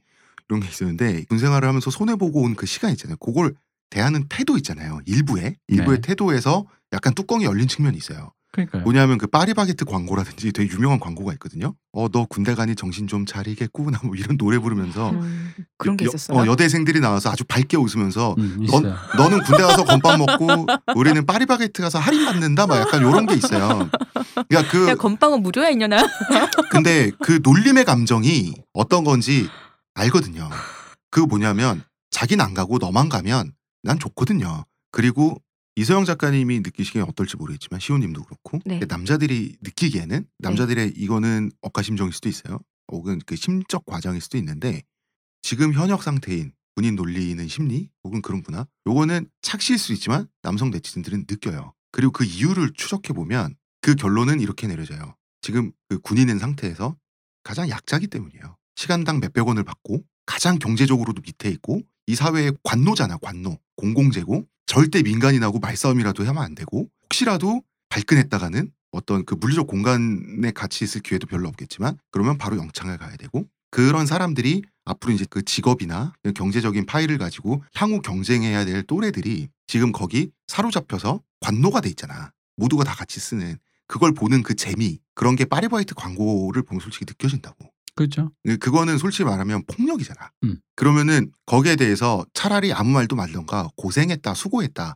이런 게 있었는데 군 생활을 하면서 손해 보고 온 그 시간 있잖아요. 그걸 대하는 태도 있잖아요. 일부의 일부의 네. 태도에서 약간 뚜껑이 열린 측면이 있어요. 그러니까요. 뭐냐면 그 파리바게트 광고라든지 되게 유명한 광고가 있거든요. 어 너 군대 가니 정신 좀 차리겠구나 뭐 이런 노래 부르면서 음, 그런 게 여- 있었어요. 어, 여대생들이 나와서 아주 밝게 웃으면서 음, 넌. 너는 군대 가서 건빵 먹고 우리는 파리바게트 가서 할인 받는다 막 약간 요런 게 있어요. 그러니까 그 야 건빵은 무료야 이년아. 근데 그 놀림의 감정이 어떤 건지 알거든요. 그 뭐냐면 자기는 안 가고 너만 가면 난 좋거든요. 그리고 이서영 작가님이 느끼시기에 어떨지 모르겠지만 시호님도 그렇고 네. 남자들이 느끼기에는 남자들의 이거는 억가심정일 수도 있어요. 혹은 그 심적 과정일 수도 있는데 지금 현역 상태인 본인 놀리는 심리 혹은 그런 문화 요거는 착시일 수 있지만 남성 네티즌들은 느껴요. 그리고 그 이유를 추적해 보면 그 결론은 이렇게 내려져요. 지금 그 군인인 상태에서 가장 약자기 때문이에요. 시간당 몇백 원을 받고 가장 경제적으로도 밑에 있고 이 사회의 관노잖아 관노 공공재고 절대 민간인하고 말싸움이라도 하면 안 되고 혹시라도 발끈했다가는 어떤 그 물리적 공간에 같이 있을 기회도 별로 없겠지만 그러면 바로 영창을 가야 되고 그런 사람들이 앞으로 이제 그 직업이나 경제적인 파일을 가지고 향후 경쟁해야 될 또래들이 지금 거기 사로잡혀서 관노가 돼 있잖아. 모두가 다 같이 쓰는 그걸 보는 그 재미 그런 게 파리바이트 광고를 보면 솔직히 느껴진다고. 그렇죠. 그- 그거는 솔직히 말하면 폭력이잖아. 음. 그러면은 거기에 대해서 차라리 아무 말도 말던가 고생했다 수고했다가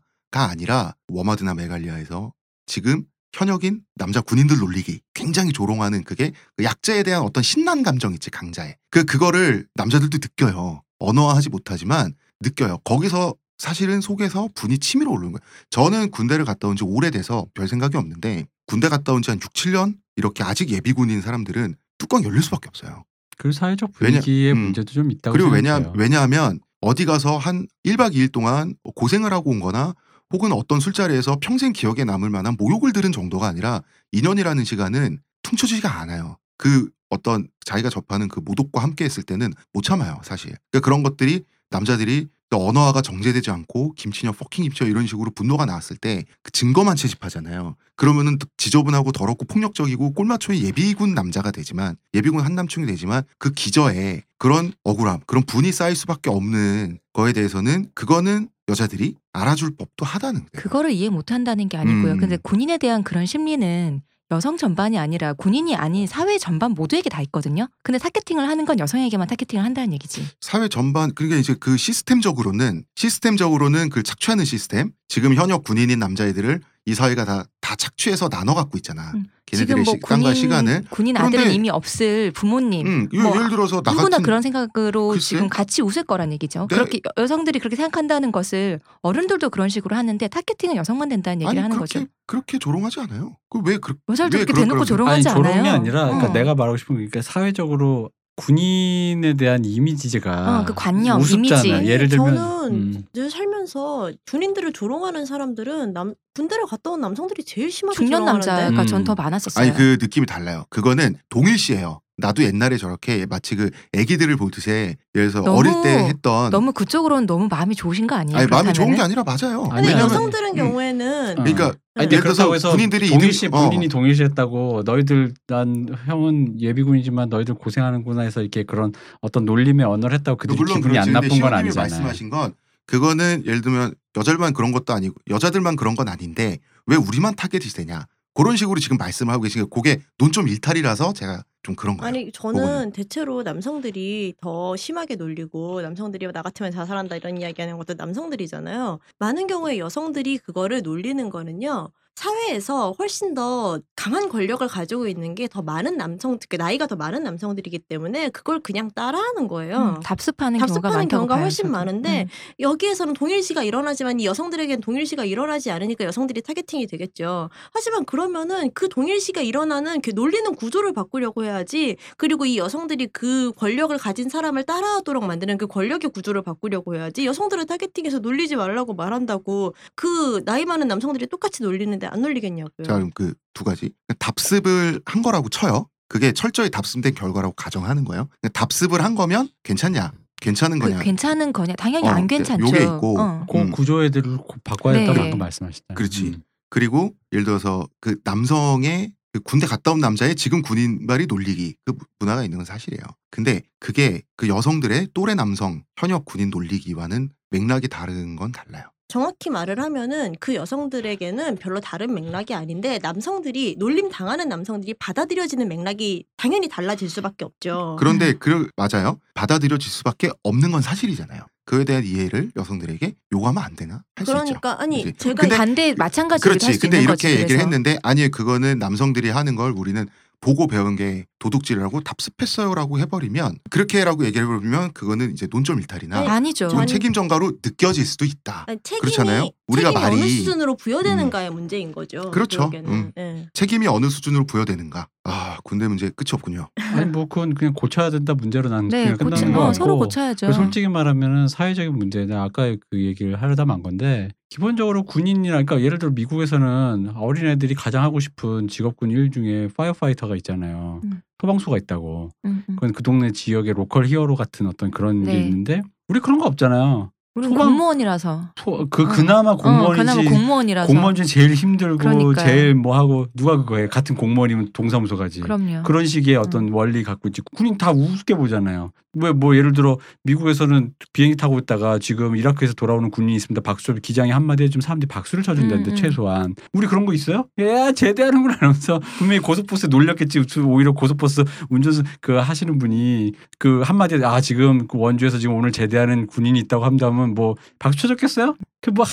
아니라 워마드나 메갈리아에서 지금 현역인 남자 군인들 놀리기 굉장히 조롱하는 그게 그 약자에 대한 어떤 신난 감정 있지 강자의 그 그거를 남자들도 느껴요 언어화하지 못하지만 느껴요 거기서 사실은 속에서 분이 치밀어 오르는 거예요 저는 군대를 갔다 온 지 오래돼서 별 생각이 없는데 군대 갔다 온 지 한 6, 7년 이렇게 아직 예비군인 사람들은 뚜껑 열릴 수밖에 없어요 그 사회적 왜냐- 분위기의 음. 문제도 좀 있다고 그리고 왜냐, 생각해요. 왜냐하면 어디 가서 한 1박 2일 동안 고생을 하고 온 거나 혹은 어떤 술자리에서 평생 기억에 남을 만한 모욕을 들은 정도가 아니라 2년이라는 시간은 퉁쳐지지가 않아요. 그 어떤 자기가 접하는 그 모독과 함께 했을 때는 못 참아요, 사실. 그러니까 그런 것들이 남자들이 또 언어화가 정제되지 않고 김치녀 fucking 김치녀 이런 식으로 분노가 나왔을 때 그 증거만 채집하잖아요. 그러면은 또 지저분하고 더럽고 폭력적이고 꼴마초의 예비군 남자가 되지만 예비군 한남충이 되지만 그 기저에 그런 억울함, 그런 분이 쌓일 수밖에 없는 거에 대해서는 그거는 여자들이 알아줄 법도 하다는 거예요. 그거를 이해 못 한다는 게 아니고요. 음. 근데 군인에 대한 그런 심리는 여성 전반이 아니라 군인이 아닌 사회 전반 모두에게 다 있거든요. 근데 targeting을 하는 건 여성에게만 targeting을 한다는 얘기지. 사회 전반 그러니까 이제 그 시스템적으로는 시스템적으로는 그 착취하는 시스템 지금 현역 군인인 남자애들을 이 사회가 다, 다 착취해서 나눠 갖고 있잖아. 음. 걔네들의 지금 뭐 시간과 군인 시간을. 군인 아들은 이미 없을 부모님 음, 뭐 예를 들어서 나 누구나 같은 그런 생각으로 글쎄. 지금 같이 웃을 거란 얘기죠. 네. 그렇게 여- 여성들이 그렇게 생각한다는 것을 어른들도 그런 식으로 하는데 타겟팅은 여성만 된다는 얘기를 아니 하는 그렇게 거죠. 그렇게 조롱하지 않아요. 그왜 그, 여자를 왜 그렇게 대놓고 조롱하지 아니 않아요. 조롱이 아니라 그러니까 어. 내가 말하고 싶은 게 그러니까 사회적으로 군인에 대한 이미지가 어, 그 관념, 우습잖아. 이미지. 예를 들면 저는 음. 늘 살면서 군인들을 조롱하는 사람들은 남 군대를 갔다 온 남성들이 제일 심하게 중년 조롱하는데 남자가 음. 전더 많았었어요. 아니 그 느낌이 달라요. 그거는 동일시예요. 나도 옛날에 저렇게 마치 그 애기들을 보듯이 예를 들어서 너무- 어릴 때 했던 너무 그쪽으로는 너무 마음이 좋으신 거 아니에요? 아니 마음이 좋은 게? 아니라 맞아요. 아니, 근데 왜냐면- 여성들은 음. 경우에는 어. 그러니까 아니 예를 근데 들어서 해서 군인들이 동일시 이등- 어. 본인이 동일시했다고 너희들 난 형은 예비군이지만 너희들 고생하는구나 해서 이렇게 그런 어떤 놀림의 언어를 했다고 그들이 기분이 안 그렇지. 근데 나쁜 건 아니잖아요. 말씀하신 건 그거는 예를 들면 여자들만 그런 것도 아니고 여자들만 그런 건 아닌데 왜 우리만 타겟이 되냐 그런 식으로 지금 말씀을 하고 계신 게 그게 논점 일탈이라서 제가 좀 그런 거예요. 아니 저는 그거는. 대체로 남성들이 더 심하게 놀리고 남성들이 나 같으면 자살한다 이런 이야기하는 것도 남성들이잖아요. 많은 경우에 여성들이 그거를 놀리는 거는요. 사회에서 훨씬 더 강한 권력을 가지고 있는 게 더 많은 남성, 특히 나이가 더 많은 남성들이기 때문에 그걸 그냥 따라하는 거예요. 음, 답습하는 경우가 답습하는 경우가 봐요, 훨씬. 많은데 음. 여기에서는 동일시가 일어나지만 이 여성들에겐 동일시가 일어나지 않으니까 여성들이 targeting이 되겠죠. 하지만 그러면은 그 동일시가 일어나는 그 놀리는 구조를 바꾸려고 해야지. 그리고 이 여성들이 그 권력을 가진 사람을 따라하도록 만드는 그 권력의 구조를 바꾸려고 해야지. 여성들을 targeting해서 놀리지 말라고 말한다고 그 나이 많은 남성들이 똑같이 놀리는 데 안 놀리겠냐고요. 자 그럼 그 두 가지 답습을 한 거라고 쳐요. 그게 철저히 답습된 결과라고 가정하는 거예요. 답습을 한 거면 괜찮냐? 괜찮은 그 거냐? 괜찮은 거냐? 당연히 어, 안 괜찮죠. 요게 있고 어. 그 음. 구조애들을 고- 바꿔야 네. 방금 말씀하셨잖아요. 그렇지. 음. 그리고 예를 들어서 그 남성의 그 군대 갔다 온 남자의 지금 군인말이 놀리기 그 문화가 있는 건 사실이에요. 근데 그게 그 여성들의 또래 남성 현역 군인 놀리기와는 맥락이 다른 건 달라요. 정확히 말을 하면은 그 여성들에게는 별로 다른 맥락이 아닌데 남성들이 놀림 당하는 남성들이 받아들여지는 맥락이 당연히 달라질 수밖에 없죠. 그런데 그 맞아요. 받아들여질 수밖에 없는 건 사실이잖아요. 그에 대한 이해를 여성들에게 요구하면 안 되나? 할 수 있죠. 그러니까 아니 그치? 제가 근데 반대 마찬가지로 그렇지. 할수 근데 있는 이렇게 거지. 얘기를 그래서. 했는데 아니 그거는 남성들이 하는 걸 우리는 보고 배운 게 도둑질이라고 답습했어요라고 해버리면 그렇게라고 얘기를 해버리면 그거는 이제 논점 일탈이나 아니죠. 좀 아니- 책임 전가로 느껴질 수도 있다. 아니, 책임이 그렇잖아요. 우리가 책임이 어느 말이- 수준으로 부여되는가의 문제인 거죠. 그렇죠. 음. 예. 책임이 어느 수준으로 부여되는가? 아 군대 문제 끝이 없군요. 아니 뭐 그건 그냥 고쳐야 된다 문제로 난 네, 그냥 끝나는 거 어, 서로 고쳐야죠. 그 솔직히 말하면은 사회적인 문제는 아까 그 얘기를 하려다 만 건데 기본적으로 군인이라 그러니까 예를 들어 미국에서는 어린애들이 가장 하고 싶은 직업군 일 중에 파이어파이터가 있잖아요. 음. 소방수가 있다고. 음, 음. 그건 그 동네 지역의 local hero 같은 어떤 그런 게 네. 있는데 우리 그런 거 없잖아요. 우리는 소방- 공무원이라서. 소- 그 어. 그나마 어, 공무원이지. 그나마 공무원이라서. 공무원 중에 제일 힘들고 그러니까요. 제일 뭐 하고 누가 그거에 같은 공무원이면 동사무소 가지. 그럼요. 그런 식의 어떤 원리 갖고 있지. 군인 다 우습게 보잖아요. 왜 뭐 예를 들어 미국에서는 비행기 타고 있다가 지금 이라크에서 돌아오는 군인이 있습니다. 박수 기장이 한마디 해주면 사람들이 박수를 쳐준다는데 음, 음. 최소한 우리 그런 거 있어요? 예 제대하는구나 이러면서 분명히 고속버스 놀렸겠지. 오히려 고속버스 운전수 그 하시는 분이 그 한마디 아 지금 그 원주에서 지금 오늘 제대하는 군인이 있다고 한다면 뭐 박수 쳐줬겠어요? 그뭐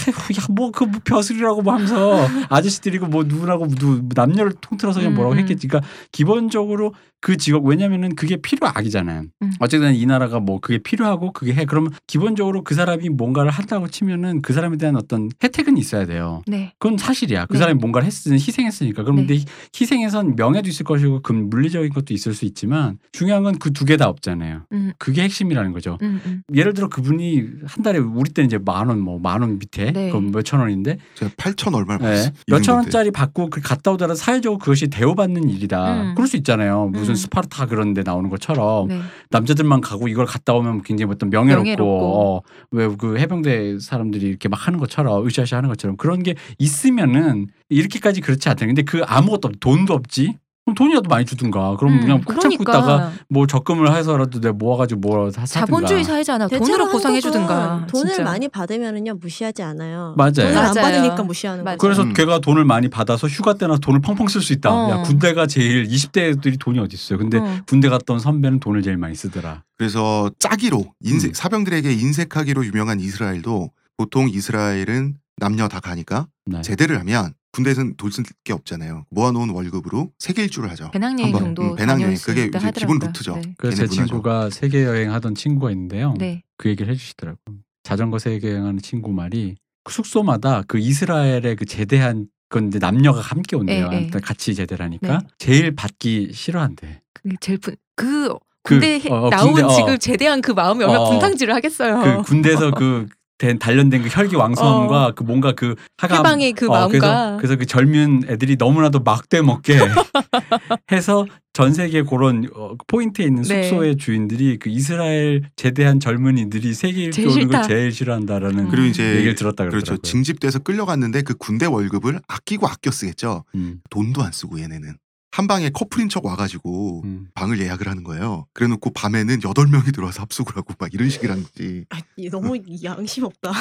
야뭐그 뭐 벼슬이라고 뭐 하면서 아저씨들이고 뭐 누구라고 누 남녀를 통틀어서 그냥 뭐라고 음, 음. 했겠지. 그러니까 기본적으로 그 직업 왜냐면은 그게 필요악이잖아요. 음. 어쨌든 이 나라가 뭐 그게 필요하고 그게 해 그러면 기본적으로 그 사람이 뭔가를 한다고 치면은 그 사람에 대한 어떤 혜택은 있어야 돼요. 네. 그건 사실이야. 그 네. 사람이 뭔가를 했으니 희생했으니까. 그럼 네. 근데 희생에선 명예도 있을 것이고 그 물리적인 것도 있을 수 있지만 중요한 건 그 두 개 다 없잖아요. 음, 그게 핵심이라는 거죠. 음, 음. 예를 들어 그분이 한 달에 우리 때는 이제 만 원 뭐 만원 밑에 네. 그 몇천 원인데 제가 8천 얼마를 네. 받았어요. 몇천 원짜리 받고 그 갔다 오더라도 사회적으로 그것이 대우받는 일이다. 음. 그럴 수 있잖아요. 무슨 음. 스파르타 그런 데 나오는 것처럼 네. 남자들만 가고 이걸 갔다 오면 굉장히 어떤 명예롭고, 명예롭고. 어, 왜그 해병대 사람들이 이렇게 막 하는 것처럼 으쌰으쌰 하는 것처럼 그런 게 있으면은 이렇게까지 그렇지 않다. 근데 그 아무것도 없, 돈도 없지. 그럼 돈이라도 많이 주든가. 그럼 음, 그냥 푹 참고 있다가 그러니까 뭐 적금을 해서라도 내가 모아가지고 뭐 사- 사든가. 자본주의 사회잖아. 돈으로 보상해 주든가. 돈을 진짜. 많이 받으면은요 무시하지 않아요. 맞아요. 돈을 안 맞아요. 받으니까 무시하는 맞아요. 그래서 음. 걔가 돈을 많이 받아서 휴가 때나 돈을 펑펑 쓸 수 있다. 어. 야 군대가 제일 20대 애들이 돈이 어디 있어요. 근데 어. 군대 갔다 온 선배는 돈을 제일 많이 쓰더라. 그래서 짜기로 인색 음. 사병들에게 인색하기로 유명한 이스라엘도 보통 이스라엘은 남녀 다 가니까 네. 제대를 하면 군대에서는 돈쓸게 없잖아요. 모아놓은 월급으로 세계 일주를 하죠. 배낭여행 한번. 정도 음, 배낭여행. 그게 이제 기본 하더라고요. 루트죠. 네. 그래서 제 걔네 문화죠. 친구가 세계 여행 하던 친구가 있는데요. 네. 그 얘기를 해주시더라고. 자전거 세계 여행하는 친구 말이 숙소마다 그 이스라엘의 그 제대한 건 이제 남녀가 함께 온대요. 네, 네. 같이 제대를 하니까 네. 제일 받기 싫어한대. 그게 제일 분, 그 그, 군대 에 어, 어, 나온 군대, 어. 지금 제대한 그 마음이 얼마나 어. 분탕질을 하겠어요. 그 군대에서 그 된 단련된 그 혈기 왕성과 그 뭔가 그 하가 어. 해방의 그 어, 마음과 그래서, 그래서 그 젊은 애들이 너무나도 막대 먹게 해서 전 세계 그런 어, 포인트에 있는 네. 숙소의 주인들이 그 이스라엘 제대한 젊은이들이 세계 일주 제일. 제일 싫어한다라는 음. 그리고 이제 얘기를 들었다 그러더라고요. 그렇죠. 징집돼서 끌려갔는데 그 군대 월급을 아끼고 아껴 쓰겠죠. 음, 돈도 안 쓰고 얘네는 한 방에 커플인 척 와가지고 음. 방을 예약을 하는 거예요. 그래놓고 밤에는 여덟 명이 들어와서 합숙을 하고 막 이런 식이라는 거지. 아, 이 너무 양심 없다.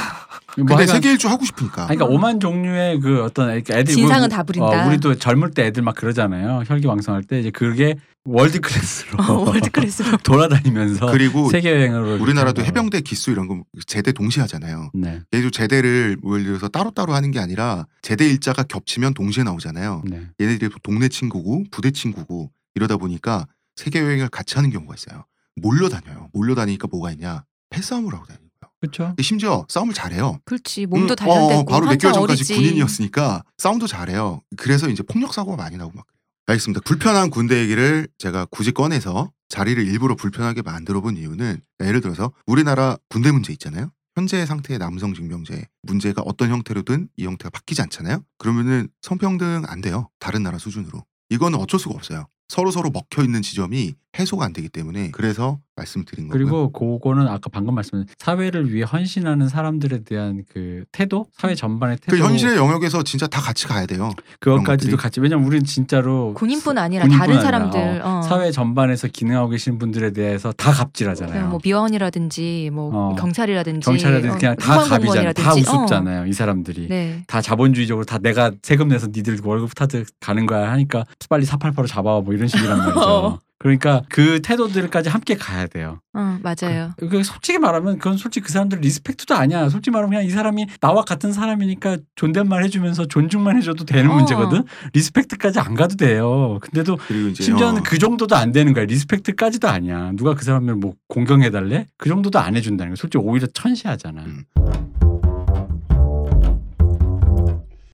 뭐 근데 세계 일주 하고 싶으니까. 아니, 그러니까 오만 종류의 그 어떤 애들 진상은 우- 다 부린다. 어, 우리도 젊을 때 애들 막 그러잖아요. 혈기왕성할 때 이제 그게 world class로 어, world class로. 돌아다니면서 그리고 세계 여행으로 우리나라도 해병대 기수 이런 거 제대 동시에 하잖아요. 네, 얘도 제대를 뭐 예를 들어서 따로따로 하는 게 아니라 제대 일자가 겹치면 동시에 나오잖아요. 네. 얘네들이 동네 친구고 부대 친구고 이러다 보니까 세계 여행을 같이 하는 경우가 있어요. 몰려다녀요. 몰려다니니까 뭐가 있냐? 패싸움을 하고 다니는 거예요. 그렇죠. 심지어 싸움을 잘해요. 그렇지. 몸도 음, 단련되고 어, 바로 몇 개월 전까지 어리지. 군인이었으니까 싸움도 잘해요. 그래서 이제 폭력 사고가 많이 나고 막 그래요. 알겠습니다. 불편한 군대 얘기를 제가 굳이 꺼내서 자리를 일부러 불편하게 만들어 본 이유는 예를 들어서 우리나라 군대 문제 있잖아요. 현재 상태의 남성 징병제 문제가 어떤 형태로든 이 형태가 바뀌지 않잖아요. 그러면은 성평등 안 돼요. 다른 나라 수준으로. 이거는 어쩔 수가 없어요. 서로 서로 먹혀 있는 지점이 해소가 안 되기 때문에 그래서 말씀드린 거고요. 그리고 그거는 아까 방금 말씀하신 사회를 위해 헌신하는 사람들에 대한 그 태도, 사회 전반의 태도. 그 현실의 영역에서 진짜 다 같이 가야 돼요. 그것까지도. 같이. 왜냐면 우리는 진짜로 군인뿐 아니라 군인뿐 다른 아니라, 사람들 어, 어. 사회 전반에서 기능하고 계신 분들에 대해서 다 갑질하잖아요. 뭐 미화원이라든지 뭐 어. 경찰이라든지 경찰이라든지 어, 그냥 다 갑이잖아요. 다 소방공무원이라든지. 어. 우습잖아요. 이 사람들이. 네. 다 자본주의적으로 다 내가 세금 내서 니들 월급 타듯 가는 거야 하니까 빨리 사팔팔로 잡아와 뭐 이런 식이란 말이죠. 어. 그러니까 그 태도들까지 함께 가야 돼요. 어, 맞아요. 그 솔직히 말하면 그건 솔직히 그 사람들 respect도 아니야. 솔직히 말하면 그냥 이 사람이 나와 같은 사람이니까 존댓말 해주면서 존중만 해줘도 되는 어. 문제거든. respect까지 안 가도 돼요. 근데도 심지어는 어, 그 정도도 안 되는 거야. respect까지도 아니야. 누가 그 사람을 뭐 공경해달래? 그 정도도 안 해준다는 거야. 솔직히 오히려 천시하잖아. 음.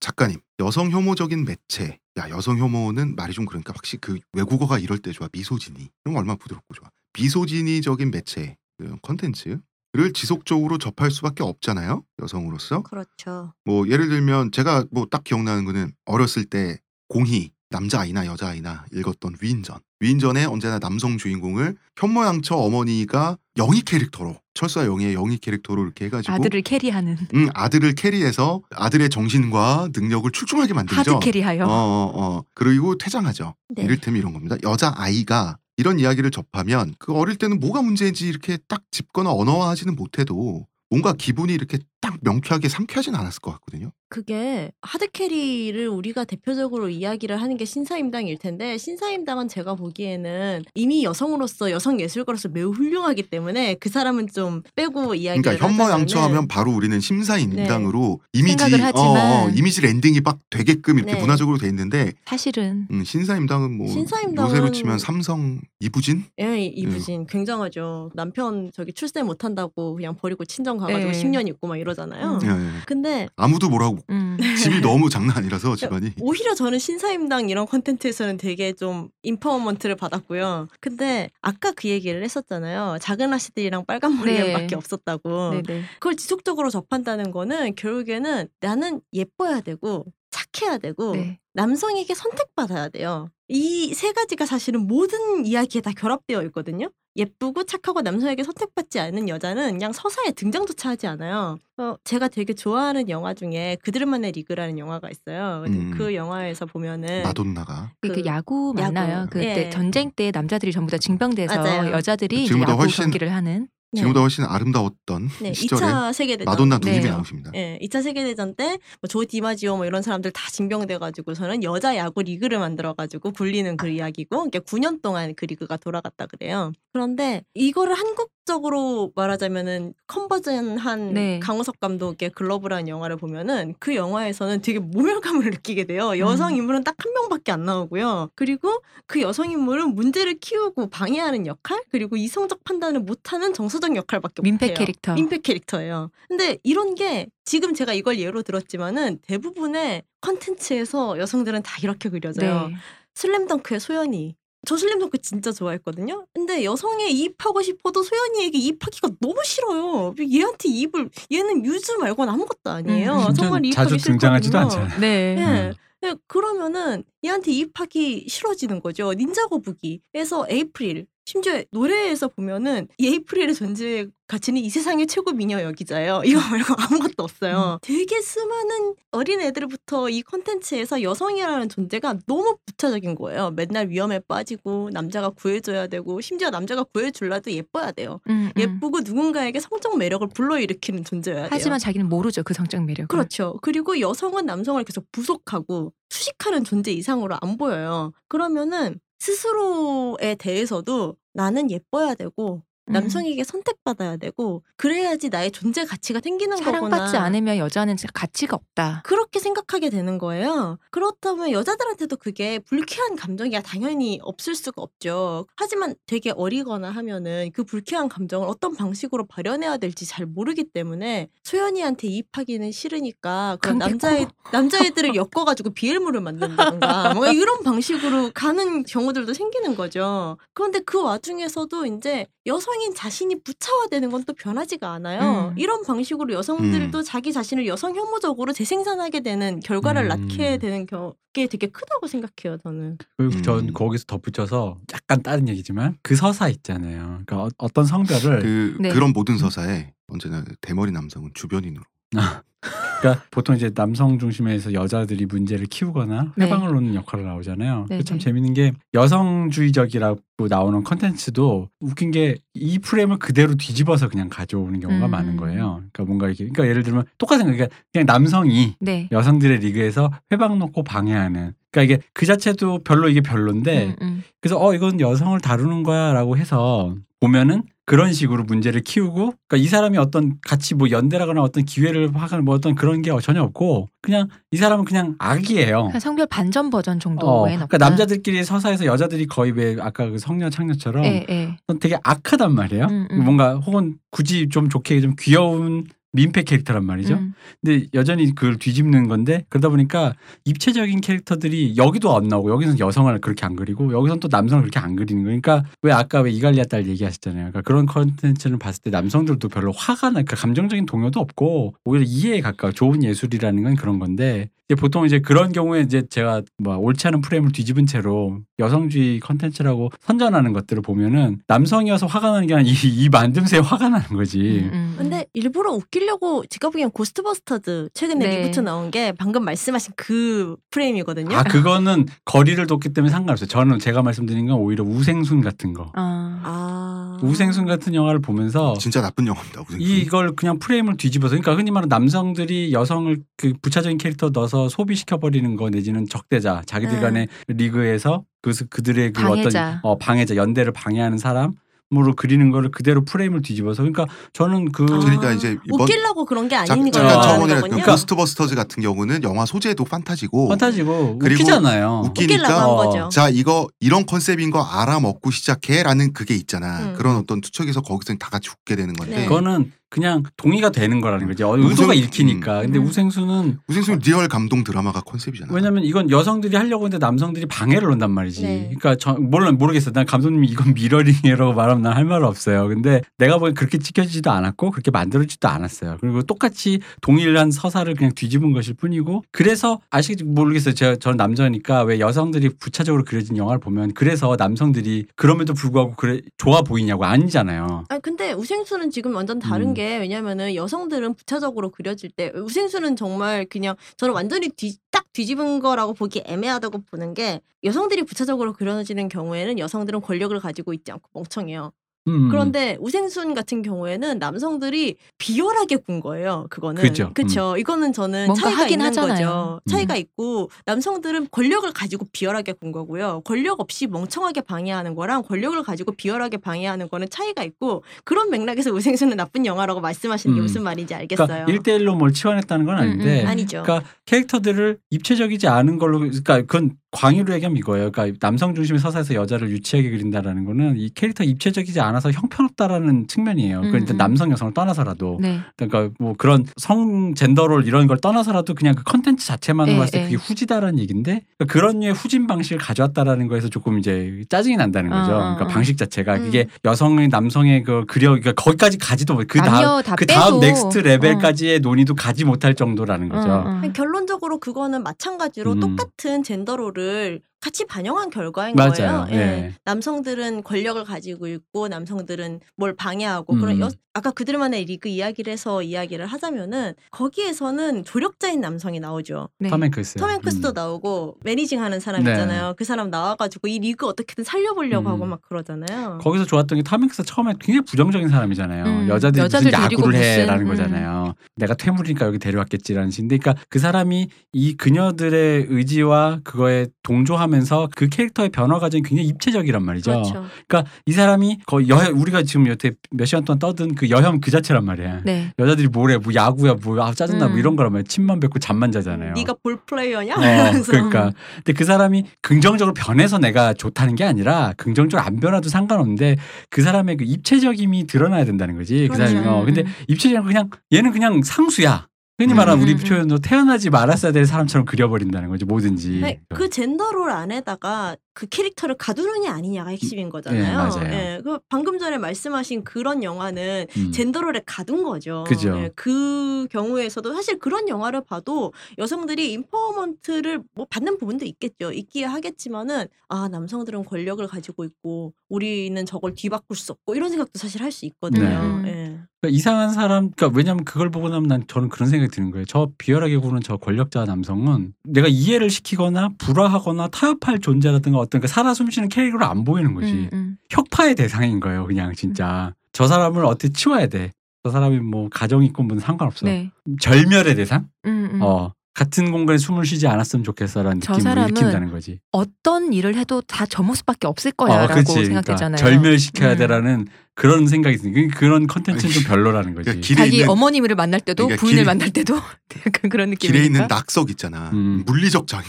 작가님 여성 혐오적인 매체. 야 여성 혐오는 말이 좀 그러니까 확실히 그 외국어가 이럴 때 좋아. misogyny 이런 거 얼마나 부드럽고 좋아. misogyny적인 매체 그 컨텐츠 를 지속적으로 접할 수밖에 없잖아요. 여성으로서. 그렇죠. 뭐 예를 들면 제가 뭐 딱 기억나는 거는 어렸을 때 공히 남자 아이나 여자 아이나 읽었던 위인전. 위인전에 언제나 남성 주인공을 현모양처 어머니가 영희 캐릭터로 철수와 영희의 영희 캐릭터로 이렇게 해가지고 아들을 carry하는 음, 아들을 carry해서 아들의 정신과 능력을 출중하게 만들죠. hard carry하여. 어, 어, 어. 그리고 퇴장하죠. 네. 이를테면 이런 겁니다. 여자 아이가 이런 이야기를 접하면 그 어릴 때는 뭐가 문제인지 이렇게 딱 짚거나 언어화하지는 못해도 뭔가 기분이 이렇게 딱 명쾌하게 상쾌하진 않았을 것 같거든요. 그게 hard carry를 우리가 대표적으로 이야기를 하는 게 신사임당일 텐데 신사임당은 제가 보기에는 이미 여성으로서 여성 예술가로서 매우 훌륭하기 때문에 그 사람은 좀 빼고 이야기를 그러니까 현모양처하면 바로 우리는 신사임당으로 이미지 생각을 하지만. 어, 어, 이미지 landing이 막 되게끔 이렇게 네. 문화적으로 돼 있는데 사실은 음, 신사임당은 뭐 신사임당은- 요새로 치면 삼성 이부진 예, 이부진 굉장하죠. 남편 저기 출세 못 한다고 그냥 버리고 친정 가가지고 네. 10년 있고 막 이러잖아요. 음. 예, 예. 근데 아무도 뭐라고 음. 집이 너무 장난 아니라서 집안이 오히려 저는 신사임당 이런 콘텐츠에서는 되게 좀 empowerment를 받았고요. 근데 아까 그 얘기를 했었잖아요. 작은 아씨들이랑 빨간 머리밖에 네. 없었다고. 네네. 그걸 지속적으로 접한다는 거는 결국에는 나는 예뻐야 되고 착해야 되고 네. 남성에게 선택받아야 돼요. 이 세 가지가 사실은 모든 이야기에 다 결합되어 있거든요. 예쁘고 착하고 남성에게 선택받지 않는 여자는 그냥 서사에 등장조차 하지 않아요. 어, 제가 되게 좋아하는 영화 중에 그들만의 리그라는 영화가 있어요. 음. 그 영화에서 보면은 마돈나가 그, 그그 야구 맞나요? 야구. 그때 예. 전쟁 때 남자들이 전부 다 징병돼서 맞아요. 여자들이 지금보다 야구 훨씬 경기를 하는. 네. 지금보다 훨씬 아름다웠던 네, 시절에 2차 세계대전 마돈나 누님이 네. 나오십니다. 예, 2차 세계대전 때 조 디마지오 뭐 이런 사람들 다 징병돼가지고서는 여자 야구 리그를 만들어가지고 굴리는 그 이야기고, 이게 9년 동안 그 리그가 돌아갔다 그래요. 그런데 이거를 한국적으로 말하자면은 conversion한 네. 강우석 감독의 글러브라는 영화를 보면은 그 영화에서는 되게 모멸감을 느끼게 돼요. 여성 음. 인물은 딱 한 명밖에 안 나오고요. 그리고 그 여성 인물은 문제를 키우고 방해하는 역할, 그리고 이성적 판단을 못하는 정서적 역할밖에 민폐 못해요. 캐릭터. 민폐 캐릭터예요. 근데 이런 게 지금 제가 이걸 예로 들었지만은 대부분의 컨텐츠에서 여성들은 다 이렇게 그려져요. 네. 슬램덩크의 소연이. 저 슬램덩크 진짜 좋아했거든요. 근데 여성에 이입하고 싶어도 소연이에게 이입하기가 너무 싫어요. 얘한테 이입을 얘는 유즈 말고는 아무것도 아니에요. 음, 정말 이입하기 자주 등장하지도 싫거든요. 않잖아요. 네. 예. 예, 그러면은 얘한테 이입하기 싫어지는 거죠. 닌자 거북이에서 에이프릴. 심지어 노래에서 보면은 이 에이프릴의 존재 가치는 이 세상의 최고 미녀 여기자예요. 이거 말고 아무것도 없어요. 되게 수많은 어린 애들부터 이 컨텐츠에서 여성이라는 존재가 너무 부차적인 거예요. 맨날 위험에 빠지고 남자가 구해줘야 되고 심지어 남자가 구해줄라도 예뻐야 돼요. 음, 음. 예쁘고 누군가에게 성적 매력을 불러일으키는 존재여야 돼요. 하지만 자기는 모르죠 그 성적 매력을. 그렇죠. 그리고 여성은 남성을 계속 부속하고 수식하는 존재 이상으로 안 보여요. 그러면은 스스로에 대해서도 나는 예뻐야 되고 음. 남성에게 선택받아야 되고 그래야지 나의 존재 가치가 생기는 사랑받지 거구나. 않으면 여자는 가치가 없다. 그렇게 생각하게 되는 거예요. 그렇다면 여자들한테도 그게 불쾌한 감정이 당연히 없을 수가 없죠. 하지만 되게 어리거나 하면은 그 불쾌한 감정을 어떤 방식으로 발현해야 될지 잘 모르기 때문에 소연이한테 이입하기는 싫으니까 그. 남자애 남자애들을 엮어가지고 비엘물을 만든다던가 뭔가 이런 방식으로 가는 경우들도 생기는 거죠. 그런데 그 와중에서도 이제 여성인 자신이 부차화되는 건 또 변하지가 않아요. 음. 이런 방식으로 여성들도 자기 자신을 여성 혐오적으로 재생산하게 되는 결과를 음. 낳게 되는 겨- 게 되게 크다고 생각해요. 저는. 그리고 음. 전 거기서 덧붙여서 약간 다른 얘기지만 그 서사 있잖아요. 그러니까 어, 떤 성별을 그 네. 그런 모든 서사에 언제나 대머리 남성은 주변인으로. 그러니까 보통 이제 남성 중심에서 여자들이 문제를 키우거나 네. 해방을 놓는 역할을 나오잖아요. 네, 그참 네. 재밌는 게 여성주의적이라고 나오는 컨텐츠도 웃긴 게 이 프레임을 그대로 뒤집어서 그냥 가져오는 경우가 음. 많은 거예요. 그러니까 뭔가 이렇게 그러니까 예를 들면 똑같은 거 그러니까 그냥 남성이 네. 여성들의 리그에서 회방 놓고 방해하는 그러니까 이게 그 자체도 별로 이게 별론데 음, 음. 그래서 어 이건 여성을 다루는 거야라고 해서 보면은 그런 식으로 문제를 키우고 그러니까 이 사람이 어떤 같이 뭐 연대라거나 어떤 기회를 하거나 뭐 어떤 그런 게 전혀 없고 그냥 이 사람은 그냥 악이에요. 그냥 성별 반전 버전 정도 어, 그러니까 남자들끼리 서사에서 여자들이 거의 왜 아까 그 성녀 창녀처럼 예, 예. 되게 악하단 말이에요. 음, 음. 뭔가 혹은 굳이 좀 좋게 좀 귀여운 민폐 캐릭터란 말이죠. 음. 근데 여전히 그걸 뒤집는 건데 그러다 보니까 입체적인 캐릭터들이 여기도 안 나오고 여기서는 여성을 그렇게 안 그리고 여기서는 또 남성을 그렇게 안 그리는 거예요. 그러니까 왜 아까 왜 이갈리아 딸 얘기하셨잖아요. 그러니까 그런 컨텐츠를 봤을 때 남성들도 별로 화가 나, 그러니까 감정적인 동요도 없고 오히려 이해에 가까워 좋은 예술이라는 건 그런 건데 이제 보통 이제 그런 경우에 이제 제가 뭐 옳지 않은 프레임을 뒤집은 채로 여성주의 컨텐츠라고 선전하는 것들을 보면은 남성이어서 화가 나는 게 아니라 이, 이 만듦새에 화가 나는 거지. 음, 음. 근데 일부러 웃기려고 제가 보기엔 고스트버스터즈 최근에 네. reboot 나온 게 방금 말씀하신 그 프레임이거든요. 아 그거는 거리를 뒀기 때문에 상관없어요. 저는 제가 말씀드린 건 오히려 우생순 같은 거. 아. 아. 우생순 같은 영화를 보면서 진짜 나쁜 영화입니다. 우생순. 이걸 그냥 프레임을 뒤집어서 그러니까 흔히 말하는 남성들이 여성을 그 부차적인 캐릭터 넣어서 소비시켜 버리는 거 내지는 적대자 자기들 음. 간의 리그에서 그 그들의 그 어떤 방해자. 어 방해자 연대를 방해하는 사람 으로 그리는 거를 그대로 프레임을 뒤집어서 그러니까 저는 그 아. 그러니까 이제 이번 웃기려고 그런 게 자- 아닌 잠깐 어. 청원이라 거군요. 그 고스트버스터즈 같은 경우는 영화 소재도 판타지고 판타지고 그리고 웃기잖아요. 웃기니까 어. 거죠. 자 이거 이런 컨셉인 거 알아먹고 시작해라는 그게 있잖아. 음. 그런 어떤 투척에서 거기서 다 같이 웃게 되는 건데 네. 그거는 그냥 동의가 되는 거라는 거죠. 어, 의도가 읽히니까. 근데 음. 우생순은 우생순 리얼 감동 드라마가 컨셉이잖아. 왜냐면 이건 여성들이 하려고 했는데 남성들이 방해를 논단 말이지. 네. 그러니까 저 몰라 모르겠어. 난 감독님이 이건 mirroring이라고 말하면 난 할 말 없어요. 근데 내가 보기엔 그렇게 찍혀지지도 않았고 그렇게 만들어지지도 않았어요. 그리고 똑같이 동일한 서사를 그냥 뒤집은 것일 뿐이고 그래서 아시겠지 모르겠어요. 제가 저는 남자니까 왜 여성들이 부차적으로 그려진 영화를 보면 그래서 남성들이 그럼에도 불구하고 그래 좋아 보이냐고 아니잖아요. 아 근데 우생수는 지금 완전 다른 음. 게 왜냐면은 여성들은 부차적으로 그려질 때 우생수는 정말 그냥 저는 완전히 뒤, 딱 뒤집은 거라고 보기 애매하다고 보는 게 여성들이 부차적으로 그려지는 경우에는 여성들은 권력을 가지고 있지 않고 멍청해요. 음. 그런데 우생순 같은 경우에는 남성들이 비열하게 군 거예요. 그거는 그죠. 그쵸. 이거는 저는 차이가 하긴 있는 하잖아요. 거죠. 차이가 있고 남성들은 권력을 가지고 비열하게 군 거고요. 권력 없이 멍청하게 방해하는 거랑 권력을 가지고 비열하게 방해하는 거는 차이가 있고 그런 맥락에서 우생순은 나쁜 영화라고 말씀하시는 게 음. 무슨 말인지 알겠어요. 그러니까 1대1로 뭘 치환했다는 건 아닌데 음, 음. 아니죠. 그러니까 캐릭터들을 입체적이지 않은 걸로 그러니까 그건 광의로 얘기하면 이거예요. 그러니까 남성 중심의 서사에서 여자를 유치하게 그린다라는 거는 이 캐릭터 입체적이지 않아서 형편없다라는 측면이에요. 그러니까 음, 일단 음. 남성 여성을 떠나서라도 네. 그러니까 뭐 그런 성 gender role 이런 걸 떠나서라도 그냥 그 컨텐츠 자체만으로 예, 봤을 때 예. 그게 후지다라는 얘기인데 그러니까 그런 류의 후진 방식을 가져왔다라는 거에서 조금 이제 짜증이 난다는 거죠. 어, 어, 그러니까 어. 방식 자체가 음. 그게 여성의 남성의 그 그려 그러니까 거기까지 가지도 못- 그 다음 그 다음 next 어. level까지의 논의도 가지 못할 정도라는 거죠. 어, 어. 결론적으로 그거는 마찬가지로 음. 똑같은 젠더롤을 거를 같이 반영한 결과인 맞아요. 거예요. 예. 예. 남성들은 권력을 가지고 있고 남성들은 뭘 방해하고 음. 그런 여, 아까 그들만의 리그 이야기를 해서 이야기를 하자면은 거기에서는 조력자인 남성이 나오죠. 네. 톰 행크스. 톰 행크스도 음. 나오고 매니징하는 사람 네. 있잖아요. 그 사람 나와가지고 이 리그 어떻게든 살려보려고 음. 하고 막 그러잖아요. 거기서 좋았던 게톰 행크스 처음에 굉장히 부정적인 사람이잖아요. 음, 여자들이 여자들 무슨 야구를 해라는 음. 거잖아요. 내가 퇴물이니까 여기 데려왔겠지라는 식인데, 그러니까 그 사람이 이 그녀들의 의지와 그거에 동조하면 서 그 캐릭터의 변화 과정이 굉장히 입체적이란 말이죠. 그렇죠. 그러니까 이 사람이 거의 여 우리가 지금 여태 몇 시간 동안 떠든 그 여혐 그 자체란 말이야. 네. 여자들이 뭐래, 뭐 야구야, 뭐 아, 짜증나, 뭐 음. 이런 거란 말이야. 침만 뱉고 잠만 자잖아요. 네가 ball player냐? 어. 그러니까. 근데 그 사람이 긍정적으로 변해서 내가 좋다는 게 아니라 긍정적으로 안 변화도 상관없는데 그 사람의 그 입체적임이 드러나야 된다는 거지. 그 그렇죠. 사람이. 어, 근데 음. 입체적인 그냥 얘는 그냥 상수야. 흔히 음. 말하는 우리 음, 음. 표현으로 태어나지 말았어야 될 사람처럼 그려버린다는 거죠 뭐든지. 아니, 그 gender role 안에다가 그 캐릭터를 가두느냐 아니냐가 핵심인 거잖아요. 예, 맞아요. 예, 그 방금 전에 말씀하신 그런 영화는 음. gender role에 가둔 거죠. 그죠. 예, 그 경우에서도 사실 그런 영화를 봐도 여성들이 empowerment를 뭐 받는 부분도 있겠죠. 있기야 하겠지만은 아 남성들은 권력을 가지고 있고 우리는 저걸 뒤바꿀 수 없고 이런 생각도 사실 할 수 있거든요. 네. 예. 그러니까 이상한 사람, 그러니까 왜냐면 그걸 보고 나면 난 저는 그런 생각이 드는 거예요. 저 비열하게 구는 저 권력자 남성은 내가 이해를 시키거나 불화하거나 타협할 존재라든가 어떤 그 살아 숨쉬는 캐릭터로 안 보이는 거지. 음, 음. 혁파의 대상인 거예요, 그냥 진짜. 저 사람을 어떻게 치워야 돼. 저 사람이 뭐 가정 있고 뭐 상관없어. 네. 절멸의 대상? 음, 음. 어. 같은 공간에 숨을 쉬지 않았으면 좋겠어라는 저 느낌을 일으킨다는 거지. 어떤 일을 해도 다 저 모습밖에 없을 어, 거야라고 그치. 생각되잖아요. 그러니까 절멸시켜야 음. 되라는 그런 생각이 있으니까 그런 컨텐츠는 좀 별로라는 거지. 그러니까 길에 자기 있는 어머님을 만날 때도 그러니까 부인을 길- 만날 때도 약간 그런 느낌이니까. 길에 있는 낙석 있잖아. 음. 물리적 장애.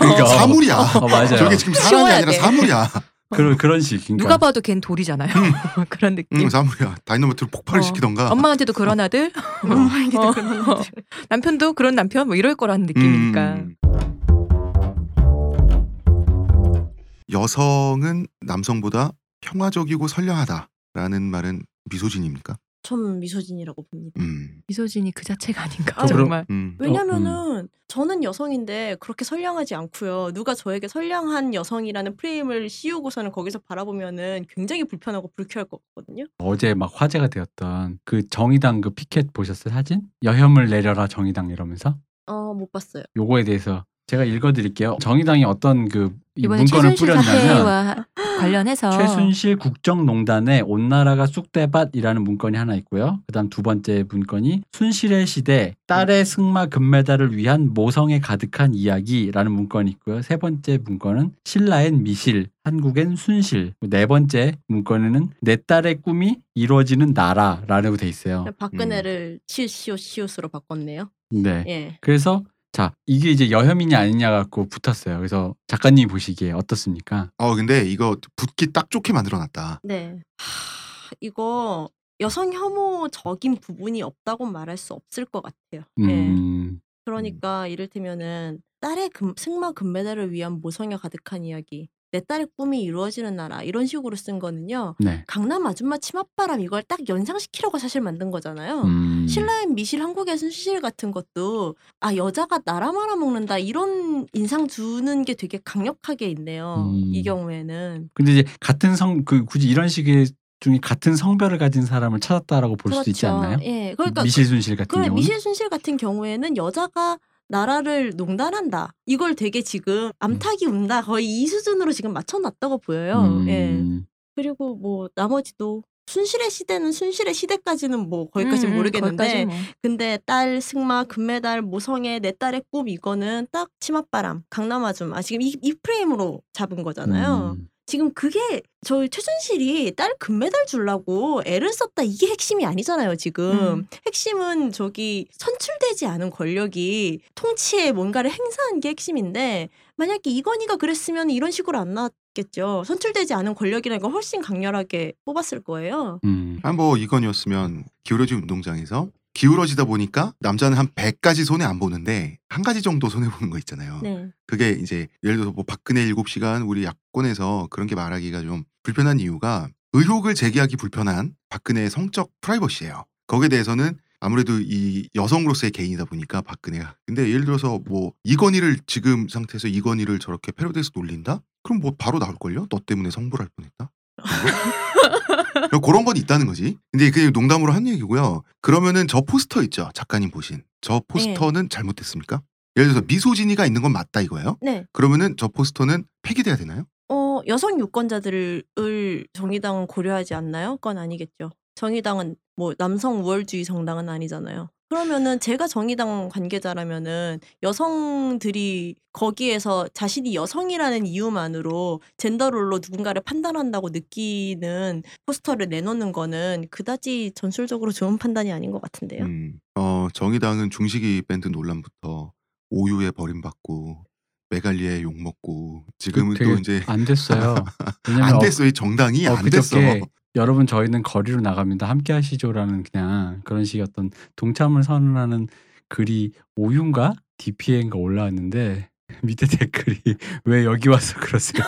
그러니까. 사물이야. 어, 맞아요. 저게 지금 사람이 아니라 돼. 사물이야. 그런 그런 식. 그러니까. 누가 봐도 걘 돌이잖아요. 그런 느낌. 응, 사물이야. 다이너마이트로 폭발을 어. 시키던가. 엄마한테도 그런 아들, 엄마에게도 어. 그런 아들. 남편도 그런 남편 뭐 이럴 거라는 느낌이니까. 음. 여성은 남성보다 평화적이고 선량하다라는 말은 미소진입니까? 전 미소진이라고 봅니다. 음. 미소진이 그 자체가 아닌가 아, 정말. 음. 왜냐면은 저는 여성인데 그렇게 선량하지 않고요. 누가 저에게 선량한 여성이라는 프레임을 씌우고서는 거기서 바라보면은 굉장히 불편하고 불쾌할 것 같거든요. 어제 막 화제가 되었던 그 정의당 그 피켓 보셨어요 사진? 여혐을 내려라 정의당 이러면서 어, 못 봤어요. 요거에 대해서 제가 읽어드릴게요. 정의당이 어떤 그이 이번에 문건을 뿌렸냐면 관련해서 최순실 국정농단에 온 나라가 쑥대밭이라는 문건이 하나 있고요. 그다음 두 번째 문건이 순실의 시대 딸의 승마 금메달을 위한 모성에 가득한 이야기라는 문건이 있고요. 세 번째 문건은 신라엔 미실, 한국엔 순실. 네 번째 문건에는 내 딸의 꿈이 이루어지는 나라라고 돼 있어요. 박근혜를 치읓 시옷 시옷으로 바꿨네요. 네. 예. 그래서 자 이게 이제 여혐이냐 아니냐 갖고 붙었어요. 그래서 작가님 보시기에 어떻습니까? 어 근데 이거 붙기 딱 좋게 만들어놨다. 네. 하, 이거 여성 혐오적인 부분이 없다고 말할 수 없을 것 같아요. 예. 음, 그러니까 이를테면은 딸의 금, 승마 금메달을 위한 모성에 가득한 이야기. 내 딸의 꿈이 이루어지는 나라 이런 식으로 쓴 거는요. 네. 강남 아줌마 치맛바람 이걸 딱 연상시키려고 사실 만든 거잖아요. 음, 신라의 미실 한국의 순실 같은 것도 아 여자가 나라 말아먹는다 이런 인상 주는 게 되게 강력하게 있네요. 음. 이 경우에는 근데 이제 같은 성 그 굳이 이런 식의 중에 같은 성별을 가진 사람을 찾았다라고 볼 수도 있지 않나요? 예, 그러니까 미실 순실 같은 그래 경우는 미실 순실 같은 경우에는 여자가 나라를 농단한다. 이걸 되게 지금 암탉이 운다. 거의 이 수준으로 지금 맞춰놨다고 보여요. 음, 예. 그리고 뭐 나머지도 순실의 시대는 순실의 시대까지는 뭐 거기까지는 음, 음, 모르겠는데 뭐. 근데 딸 승마 금메달 모성애 내 딸의 꿈 이거는 딱 치맛바람 강남 아줌마 지금 이, 이 프레임으로 잡은 거잖아요. 음, 지금 그게 저희 최준실이 딸 금메달 주려고 애를 썼다 이게 핵심이 아니잖아요 지금 음. 핵심은 저기 선출되지 않은 권력이 통치에 뭔가를 행사한 게 핵심인데 만약에 이건희가 그랬으면 이런 식으로 안 나왔겠죠 선출되지 않은 권력이라는 걸 훨씬 강렬하게 뽑았을 거예요 음. 아, 뭐 이건이었으면 기울어진 운동장에서 기울어지다 보니까 남자는 한 100가지 손해 안 보는데 한 가지 정도 손해 보는 거 있잖아요. 네 그게 이제 예를 들어서 뭐 박근혜 7시간 우리 야권에서 그런 게 말하기가 좀 불편한 이유가 의혹을 제기하기 불편한 박근혜의 성적 프라이버시예요. 거기에 대해서는 아무래도 이 여성으로서의 개인이다 보니까 박근혜가 근데 예를 들어서 뭐 이건희를 지금 상태에서 이건희를 저렇게 패러디해서 놀린다? 그럼 뭐 바로 나올걸요? 너 때문에 성불할 뻔했다? 뭐 그런 건 있다는 거지. 근데 그게 농담으로 한 얘기고요. 그러면은 저 포스터 있죠. 작가님 보신. 저 포스터는 잘못됐습니까? 예를 들어서 미소진이가 있는 건 맞다 이거예요. 네. 그러면은 저 포스터는 폐기돼야 되나요? 어, 여성 유권자들을 정의당은 고려하지 않나요? 그건 아니겠죠. 정의당은 뭐 남성 우월주의 정당은 아니잖아요. 그러면은 제가 정의당 관계자라면은 여성들이 거기에서 자신이 여성이라는 이유만으로 젠더롤로 누군가를 판단한다고 느끼는 포스터를 내놓는 거는 그다지 전술적으로 좋은 판단이 아닌 것 같은데요. 음. 어, 정의당은 중식이 밴드 논란부터 오유에 버림받고 메갈리에 욕 먹고 지금은 되게 또 이제 안 됐어요. 왜냐면 안 어- 됐어. 이 정당이 어, 안 됐어. 여러분 저희는 거리로 나갑니다. 함께 하시죠라는 그냥 그런 식의 어떤 동참을 선언하는 글이 오윤가 DPN가 올라왔는데 밑에 댓글이 왜 여기 와서 그러세요?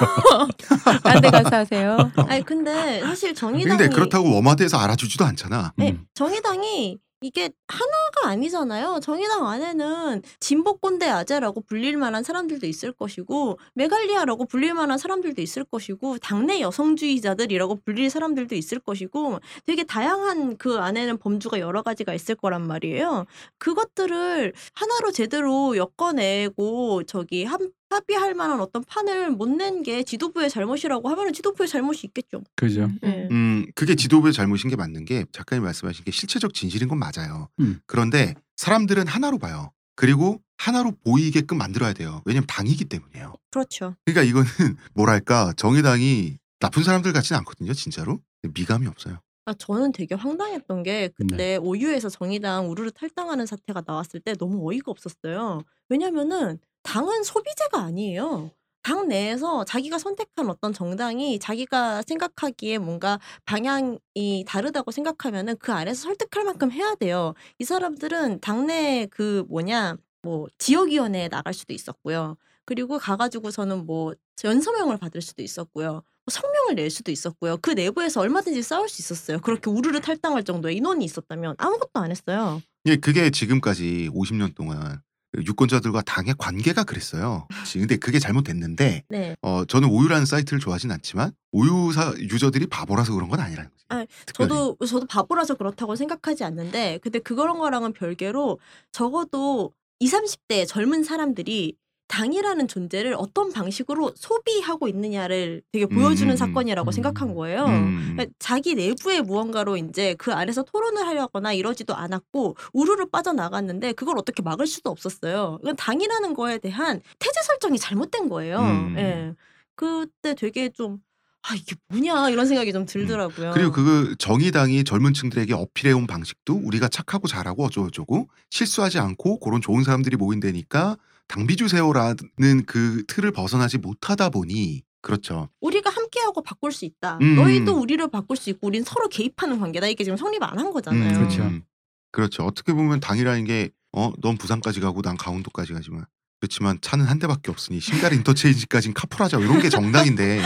딴데 가서 하세요. 아니 근데 사실 정의당이 근데 그렇다고 워마드에서 알아주지도 않잖아. 네, 음. 정의당이 이게 하나가 아니잖아요. 정의당 안에는 진보꼰대 아재라고 불릴 만한 사람들도 있을 것이고 메갈리아라고 불릴 만한 사람들도 있을 것이고 당내 여성주의자들이라고 불릴 사람들도 있을 것이고 되게 다양한 그 안에는 범주가 여러 가지가 있을 거란 말이에요. 그것들을 하나로 제대로 엮어내고 저기 합, 합의할 만한 어떤 판을 못 낸 게 지도부의 잘못이라고 하면 지도부의 잘못이 있겠죠. 그죠? 네. 음, 그게 지도부의 잘못인 게 맞는 게 작가님 말씀하신 게 실체적 진실인 건 맞아요. 음. 그런데 사람들은 하나로 봐요. 그리고 하나로 보이게끔 만들어야 돼요. 왜냐면 당이기 때문이에요. 그렇죠. 그러니까 이거는 뭐랄까 정의당이 나쁜 사람들 같지는 않거든요, 진짜로. 미감이 없어요. 아, 저는 되게 황당했던 게 그때 오유에서 정의당 우르르 탈당하는 사태가 나왔을 때 너무 어이가 없었어요. 왜냐면은 당은 소비재가 아니에요. 당 내에서 자기가 선택한 어떤 정당이 자기가 생각하기에 뭔가 방향이 다르다고 생각하면은 그 안에서 설득할 만큼 해야 돼요. 이 사람들은 당내 그 뭐냐 뭐 지역위원회에 나갈 수도 있었고요. 그리고 가가지고서는 뭐 연서명을 받을 수도 있었고요. 뭐 성명을 낼 수도 있었고요. 그 내부에서 얼마든지 싸울 수 있었어요. 그렇게 우르르 탈당할 정도의 인원이 있었다면 아무것도 안 했어요. 예, 그게 지금까지 50년 동안 그 유권자들과 당의 관계가 그랬어요. 근데 그게 잘못됐는데 네. 어, 저는 오유라는 사이트를 좋아하진 않지만 오유사 유저들이 바보라서 그런 건 아니라는 거지. 아, 특별히. 저도 저도 바보라서 그렇다고 생각하지 않는데 근데 그런 거랑은 별개로 적어도 20, 30대 젊은 사람들이 당이라는 존재를 어떤 방식으로 소비하고 있느냐를 되게 보여주는 음, 사건이라고 음. 생각한 거예요. 음. 그러니까 자기 내부의 무언가로 이제 그 안에서 토론을 하려거나 이러지도 않았고 우르르 빠져나갔는데 그걸 어떻게 막을 수도 없었어요. 이건 당이라는 거에 대한 태제 설정이 잘못된 거예요. 음. 예. 그때 되게 좀 아, 이게 뭐냐 이런 생각이 좀 들더라고요. 그리고 그 정의당이 젊은 층들에게 어필해온 방식도 우리가 착하고 잘하고 어쩌고저쩌고 실수하지 않고 그런 좋은 사람들이 모인다니까 당비 주세요라는 그 틀을 벗어나지 못하다 보니 그렇죠. 우리가 함께하고 바꿀 수 있다. 음. 너희도 우리를 바꿀 수 있고 우린 서로 개입하는 관계다. 이게 지금 성립 안 한 거잖아요. 음, 그렇죠. 음. 그렇죠. 어떻게 보면 당이라는 게 어, 넌 부산까지 가고 난 강원도까지 가지만 그렇지만 차는 한 대밖에 없으니 신갈 인터체인지까지는 카풀하자 이런 게 정당인데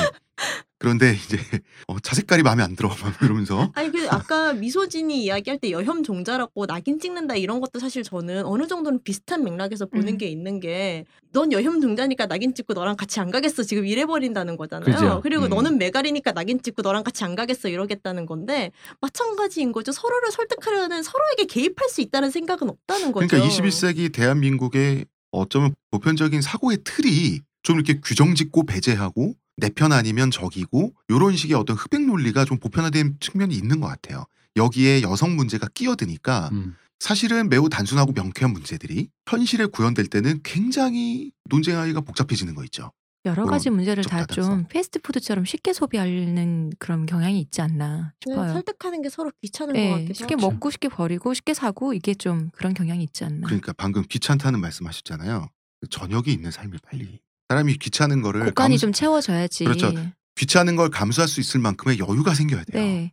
그런데 이제 어, 차 색깔이 마음에 안 들어 막 이러면서 아니 그 아까 미소진이 이야기할 때 여혐 종자라고 낙인 찍는다 이런 것도 사실 저는 어느 정도는 비슷한 맥락에서 보는 음. 게 있는 게 넌 여혐 종자니까 낙인 찍고 너랑 같이 안 가겠어 지금 이래 버린다는 거잖아요. 그죠. 그리고 음. 너는 메갈이니까 낙인 찍고 너랑 같이 안 가겠어 이러겠다는 건데 마찬가지인 거죠. 서로를 설득하려는 서로에게 개입할 수 있다는 생각은 없다는 거죠. 그러니까 21세기 대한민국의 어쩌면 보편적인 사고의 틀이 좀 이렇게 규정 짓고 배제하고 내 편 아니면 적이고 이런 식의 어떤 흡연 논리가 좀 보편화된 측면이 있는 것 같아요. 여기에 여성 문제가 끼어드니까 음. 사실은 매우 단순하고 명쾌한 문제들이 현실에 구현될 때는 굉장히 논쟁하기가 복잡해지는 거 있죠. 여러 가지 문제를 다. 좀 패스트푸드처럼 쉽게 소비하는 그런 경향이 있지 않나 네, 싶어요. 설득하는 게 서로 귀찮은 것 네, 같기도 쉽게 하고. 먹고 쉽게 버리고 쉽게 사고 이게 좀 그런 경향이 있지 않나. 그러니까 방금 귀찮다는 말씀하셨잖아요. 저녁이 있는 삶을 빨리 사람이 귀찮은 거를 곳간이 감수- 좀 채워져야지. 그렇죠. 귀찮은 걸 감수할 수 있을 만큼의 여유가 생겨야 돼요. 네.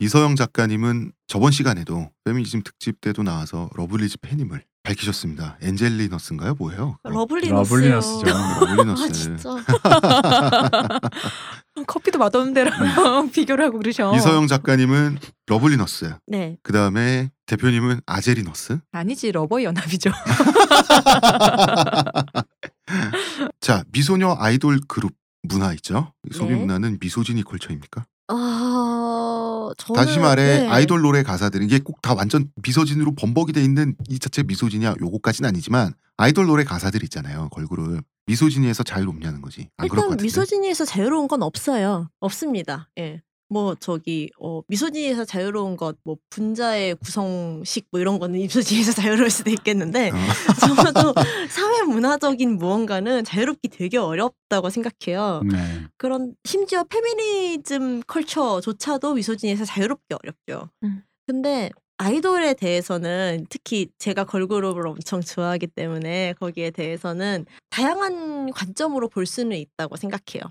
이서영 작가님은 저번 시간에도 페미니즘 특집 때도 나와서 러블리즈 팬임을 밝히셨습니다. 엔젤리너스인가요? 뭐예요? 러블리너스요. 러블리너스죠. 러블리너스. 아 진짜. 커피도 맛없는 데랑 비교를 하고 그러셔. 이서영 작가님은 러블리너스. 네. 그 다음에 대표님은 아제리너스. 아니지 러버 연합이죠. 자 미소녀 아이돌 그룹 문화 있죠? 소비 네. 문화는 misogyny culture입니까? 아 저는 다시 말해 네. 아이돌 노래 가사들 이게 꼭 다 완전 misogyny로 범벅이 돼 있는 이 자체 misogyny야 요거까지는 아니지만 아이돌 노래 가사들 있잖아요 걸그룹 misogyny에서 자유롭냐는 거지 안 그럴 것 일단 같은데 미소진이에서 자유로운 건 없어요. 없습니다. 예. 뭐 저기 어 미소진이에서 자유로운 것 뭐 분자의 구성식 뭐 이런 거는 미소진이에서 자유로울 수도 있겠는데 어. 적어도 사회 문화적인 무언가는 자유롭기 되게 어렵다고 생각해요. 네. 그런 심지어 페미니즘 컬처조차도 미소진이에서 자유롭기 어렵죠. 음. 근데 아이돌에 대해서는 특히 제가 걸그룹을 엄청 좋아하기 때문에 거기에 대해서는 다양한 관점으로 볼 수는 있다고 생각해요.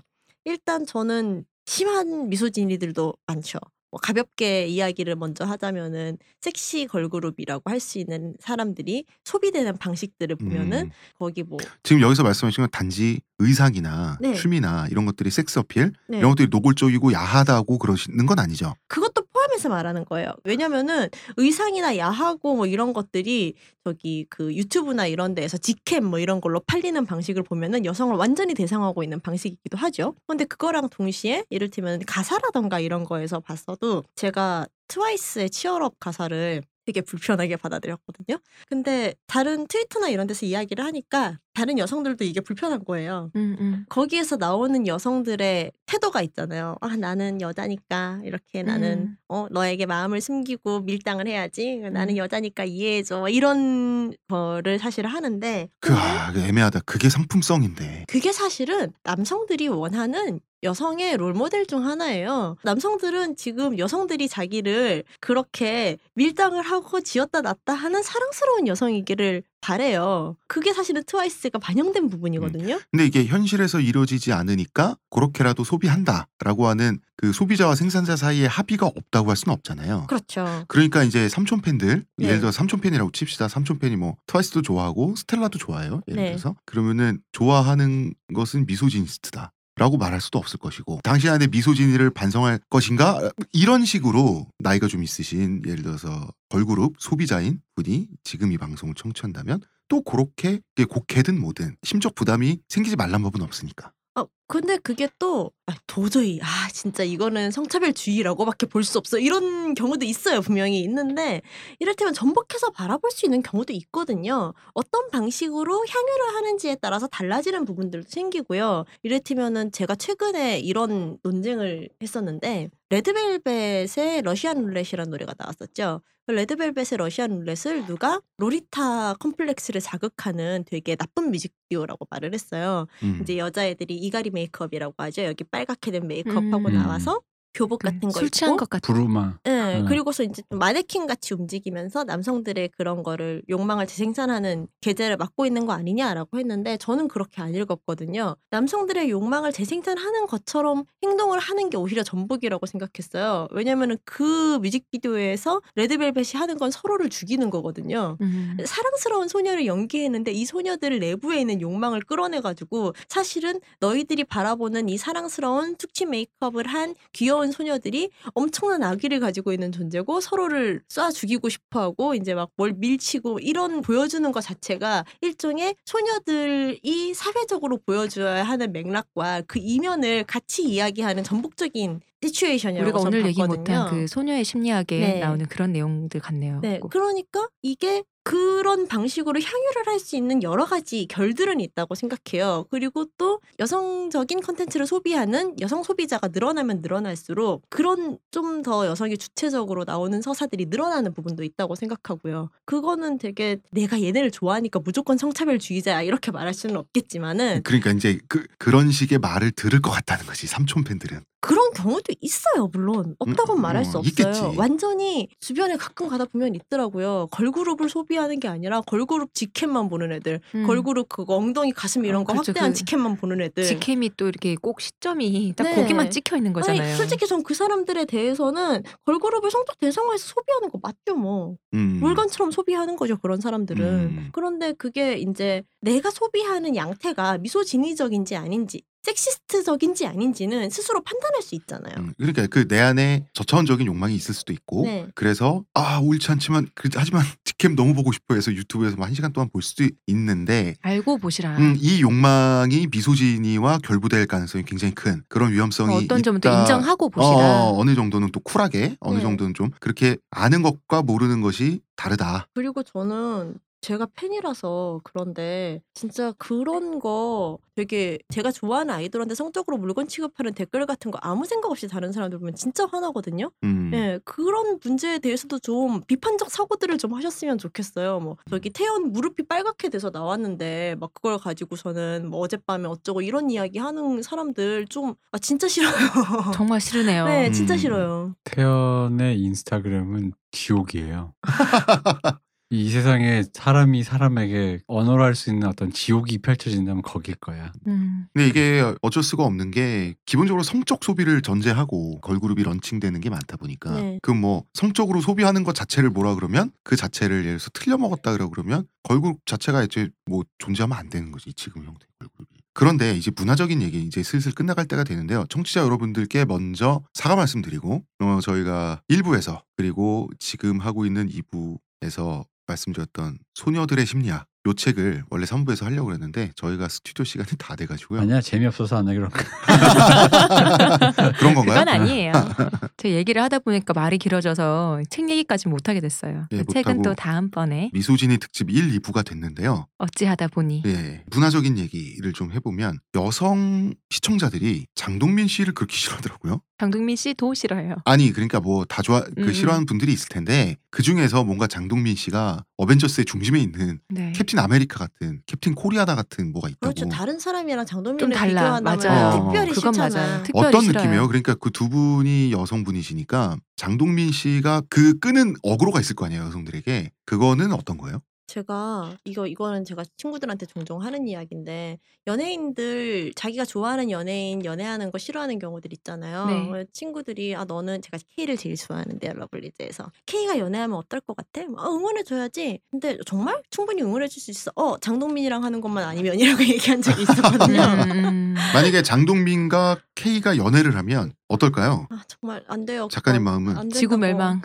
일단 저는 심한 미소진이들도 많죠. 뭐 가볍게 이야기를 먼저 하자면은 섹시 걸그룹이라고 할 수 있는 사람들이 소비되는 방식들을 보면은 음. 거기 뭐 지금 여기서 말씀하신 건 단지 의상이나 네. 춤이나 이런 것들이 섹스 어필 네. 이런 것들이 노골적이고 야하다고 그러시는 건 아니죠. 그것도 포함해서 말하는 거예요. 왜냐면은 의상이나 야하고 뭐 이런 것들이 저기 그 유튜브나 이런 데에서 직캠 뭐 이런 걸로 팔리는 방식을 보면은 여성을 완전히 대상하고 있는 방식이기도 하죠. 근데 그거랑 동시에 이를테면 가사라던가 이런 거에서 봤어도 제가 트와이스의 치얼업 가사를 되게 불편하게 받아들였거든요. 근데 다른 트위터나 이런 데서 이야기를 하니까 다른 여성들도 이게 불편한 거예요. 음, 음. 거기에서 나오는 여성들의 태도가 있잖아요. 아, 나는 여자니까 이렇게 나는 음. 어, 너에게 마음을 숨기고 밀당을 해야지. 나는 음. 여자니까 이해해줘. 이런 거를 사실 하는데 그, 아, 그 애매하다. 그게 상품성인데. 그게 사실은 남성들이 원하는 여성의 롤모델 중 하나예요. 남성들은 지금 여성들이 자기를 그렇게 밀당을 하고 지었다 놨다 하는 사랑스러운 여성이기를 바래요. 그게 사실은 트와이스가 반영된 부분이거든요. 근데 이게 현실에서 이루어지지 않으니까 그렇게라도 소비한다라고 하는 그 소비자와 생산자 사이에 합의가 없다고 할 수는 없잖아요. 그렇죠. 그러니까 이제 삼촌 팬들 네. 예를 들어 삼촌 팬이라고 칩시다. 삼촌 팬이 뭐 트와이스도 좋아하고 스텔라도 좋아해요. 예를 네. 들어서 그러면은 좋아하는 것은 미소지니스트다. 라고 말할 수도 없을 것이고 당신 안에 미소 진이를 반성할 것인가? 이런 식으로 나이가 좀 있으신 예를 들어서 걸그룹 소비자인 분이 지금 이 방송을 청취한다면 또 그렇게 곡해든 뭐든 심적 부담이 생기지 말란 법은 없으니까. 어, 근데 그게 또 아, 도저히 아 진짜 이거는 성차별주의라고밖에 볼 수 없어. 이런 경우도 있어요 분명히 있는데 이를테면 전복해서 바라볼 수 있는 경우도 있거든요. 어떤 방식으로 향유를 하는지에 따라서 달라지는 부분들도 생기고요. 이를테면은 제가 최근에 이런 논쟁을 했었는데 레드벨벳의 러시안 룰렛이라는 노래가 나왔었죠. 그 레드벨벳의 러시안 룰렛을 누가 로리타 컴플렉스를 자극하는 되게 나쁜 뮤직비디오라고 말을 했어요. 음. 이제 여자애들이 이가리 메이크업이라고 하죠. 여기 빨갛게 된 메이크업하고 음. 나와서 교복 그 같은 거술 입고 취한 것 같아. 부르마. 네, 음. 그리고서 이제 좀 마네킹 같이 움직이면서 남성들의 그런 거를 욕망을 재생산하는 계제를 맡고 있는 거 아니냐라고 했는데 저는 그렇게 안 읽었거든요. 남성들의 욕망을 재생산하는 것처럼 행동을 하는 게 오히려 전복이라고 생각했어요. 왜냐면은 그 뮤직비디오에서 레드벨벳이 하는 건 서로를 죽이는 거거든요. 음. 사랑스러운 소녀를 연기했는데 이 소녀들 내부에 있는 욕망을 끌어내가지고 사실은 너희들이 바라보는 이 사랑스러운 숙취 메이크업을 한 귀여운 소녀들이 엄청난 악의를 가지고 있는 존재고 서로를 쏴 죽이고 싶어하고 이제 막 뭘 밀치고 이런 보여주는 것 자체가 일종의 소녀들이 사회적으로 보여줘야 하는 맥락과 그 이면을 같이 이야기하는 전복적인 situation이라고 우리가 오늘 얘기 봤거든요. 못한 그 소녀의 심리학에 네. 나오는 그런 내용들 같네요. 네, 꼭. 그러니까 이게 그런 방식으로 향유를 할 수 있는 여러 가지 결들은 있다고 생각해요. 그리고 또 여성적인 컨텐츠를 소비하는 여성 소비자가 늘어나면 늘어날수록 그런 좀 더 여성이 주체적으로 나오는 서사들이 늘어나는 부분도 있다고 생각하고요. 그거는 되게 내가 얘네를 좋아하니까 무조건 성차별주의자야 이렇게 말할 수는 없겠지만은 그러니까 이제 그 그런 식의 말을 들을 것 같다는 거지 삼촌 팬들은 그런 경우도 있어요, 물론. 없다고는 음, 말할 어, 수 없어요. 있겠지. 완전히 주변에 가끔 가다 보면 있더라고요. 걸그룹을 소비 하는 게 아니라 걸그룹 직캠만 보는 애들. 음. 걸그룹 그거 엉덩이 가슴 이런 어, 거 그렇죠. 확대한 그 직캠만 보는 애들. 직캠이 또 이렇게 꼭 시점이 딱 네. 거기만 찍혀 있는 거잖아요. 아니, 솔직히 전 그 사람들에 대해서는 걸그룹을 성적 대상화해서 소비하는 거 맞죠, 뭐. 음. 물건처럼 소비하는 거죠, 그런 사람들은. 음. 그런데 그게 이제 내가 소비하는 양태가 미소진의적인지 아닌지, 섹시스트적인지 아닌지는 스스로 판단할 수 있잖아요. 음, 그러니까 그 내 안에 저차원적인 욕망이 있을 수도 있고 네. 그래서 아 옳지 않지만 그, 하지만 직캠 너무 보고 싶어 해서 유튜브에서 뭐한 시간 동안 볼 수도 있는데 알고 보시라. 음, 이 욕망이 미소진이와 결부될 가능성이 굉장히 큰 그런 위험성이 어떤 점은 또 있다. 인정하고 보시라. 어, 어느 정도는 또 쿨하게 어느 네. 정도는 좀 그렇게 아는 것과 모르는 것이 다르다. 그리고 저는 제가 팬이라서 그런데 진짜 그런 거 되게 제가 좋아하는 아이돌한테 성적으로 물건 취급하는 댓글 같은 거 아무 생각 없이 다른 사람들 보면 진짜 화나거든요. 음. 예, 그런 문제에 대해서도 좀 비판적 사고들을 좀 하셨으면 좋겠어요. 뭐 저기 태연 무릎이 빨갛게 돼서 나왔는데 막 그걸 가지고서는 뭐 어젯밤에 어쩌고 이런 이야기 하는 사람들 좀 아 진짜 싫어요. 정말 싫으네요. 네, 진짜 음. 싫어요. 태연의 인스타그램은 지옥이에요. 이 세상에 사람이 사람에게 언어로 할 수 있는 어떤 지옥이 펼쳐진다면 거길 거야. 음. 근데 이게 어쩔 수가 없는 게 기본적으로 성적 소비를 전제하고 걸그룹이 런칭되는 게 많다 보니까 네. 그뭐 성적으로 소비하는 것 자체를 뭐라 그러면 그 자체를 예를 들어서 틀려 먹었다 그러 그러면 걸그룹 자체가 이제 뭐 존재하면 안 되는 거지 지금 형태의 걸그룹이. 그런데 이제 문화적인 얘기 이제 슬슬 끝나갈 때가 되는데요. 청취자 여러분들께 먼저 사과 말씀드리고 어, 저희가 1부에서 그리고 지금 하고 있는 2부 에서 말씀드렸던 소녀들의 심리학 요 책을 원래 3부에서 하려고 그랬는데 저희가 스튜디오 시간이 다 돼가지고요. 아니야 재미없어서 안 하기로. 그런 건가요? 그건 아니에요. 저 얘기를 하다 보니까 말이 길어져서 책 얘기까지 못 하게 됐어요. 예, 그 책은. 또 다음번에 미소진이 특집 1, 2부가 됐는데요. 어찌하다 보니 예, 문화적인 얘기를 좀 해보면 여성 시청자들이 장동민 씨를 그렇게 싫어하더라고요. 장동민 씨도 싫어요. 아니 그러니까 뭐 다 좋아 그 음. 싫어하는 분들이 있을 텐데 그 중에서 뭔가 장동민 씨가 어벤져스의 중심에 있는 네. 캡틴 아메리카 같은 캡틴 코리아다 같은 뭐가 있다고. 그렇죠. 다른 사람이랑 좀 장동민을 달라. 비교한다면 맞아요. 특별히 그건 싫잖아. 맞아요. 특별히 어떤 싫어요. 느낌이에요? 그러니까 그 두 분이 여성분이시니까 장동민 씨가 그 끄는 어그로가 있을 거 아니에요 여성들에게 그거는 어떤 거예요? 제가 이거 이거는 제가 친구들한테 종종 하는 이야기인데 연예인들 자기가 좋아하는 연예인 연애하는 거 싫어하는 경우들 있잖아요. 네. 친구들이 아 너는 제가 K를 제일 좋아하는데 러블리즈에서 K가 연애하면 어떨 것 같아? 아, 응원해 줘야지. 근데 정말 충분히 응원해 줄 수 있어. 어 장동민이랑 하는 것만 아니면이라고 얘기한 적이 있었거든요. 음, 음. 만약에 장동민과 K가 연애를 하면 어떨까요? 아 정말 안 돼요. 작가님 마음은? 안 지구. 멸망.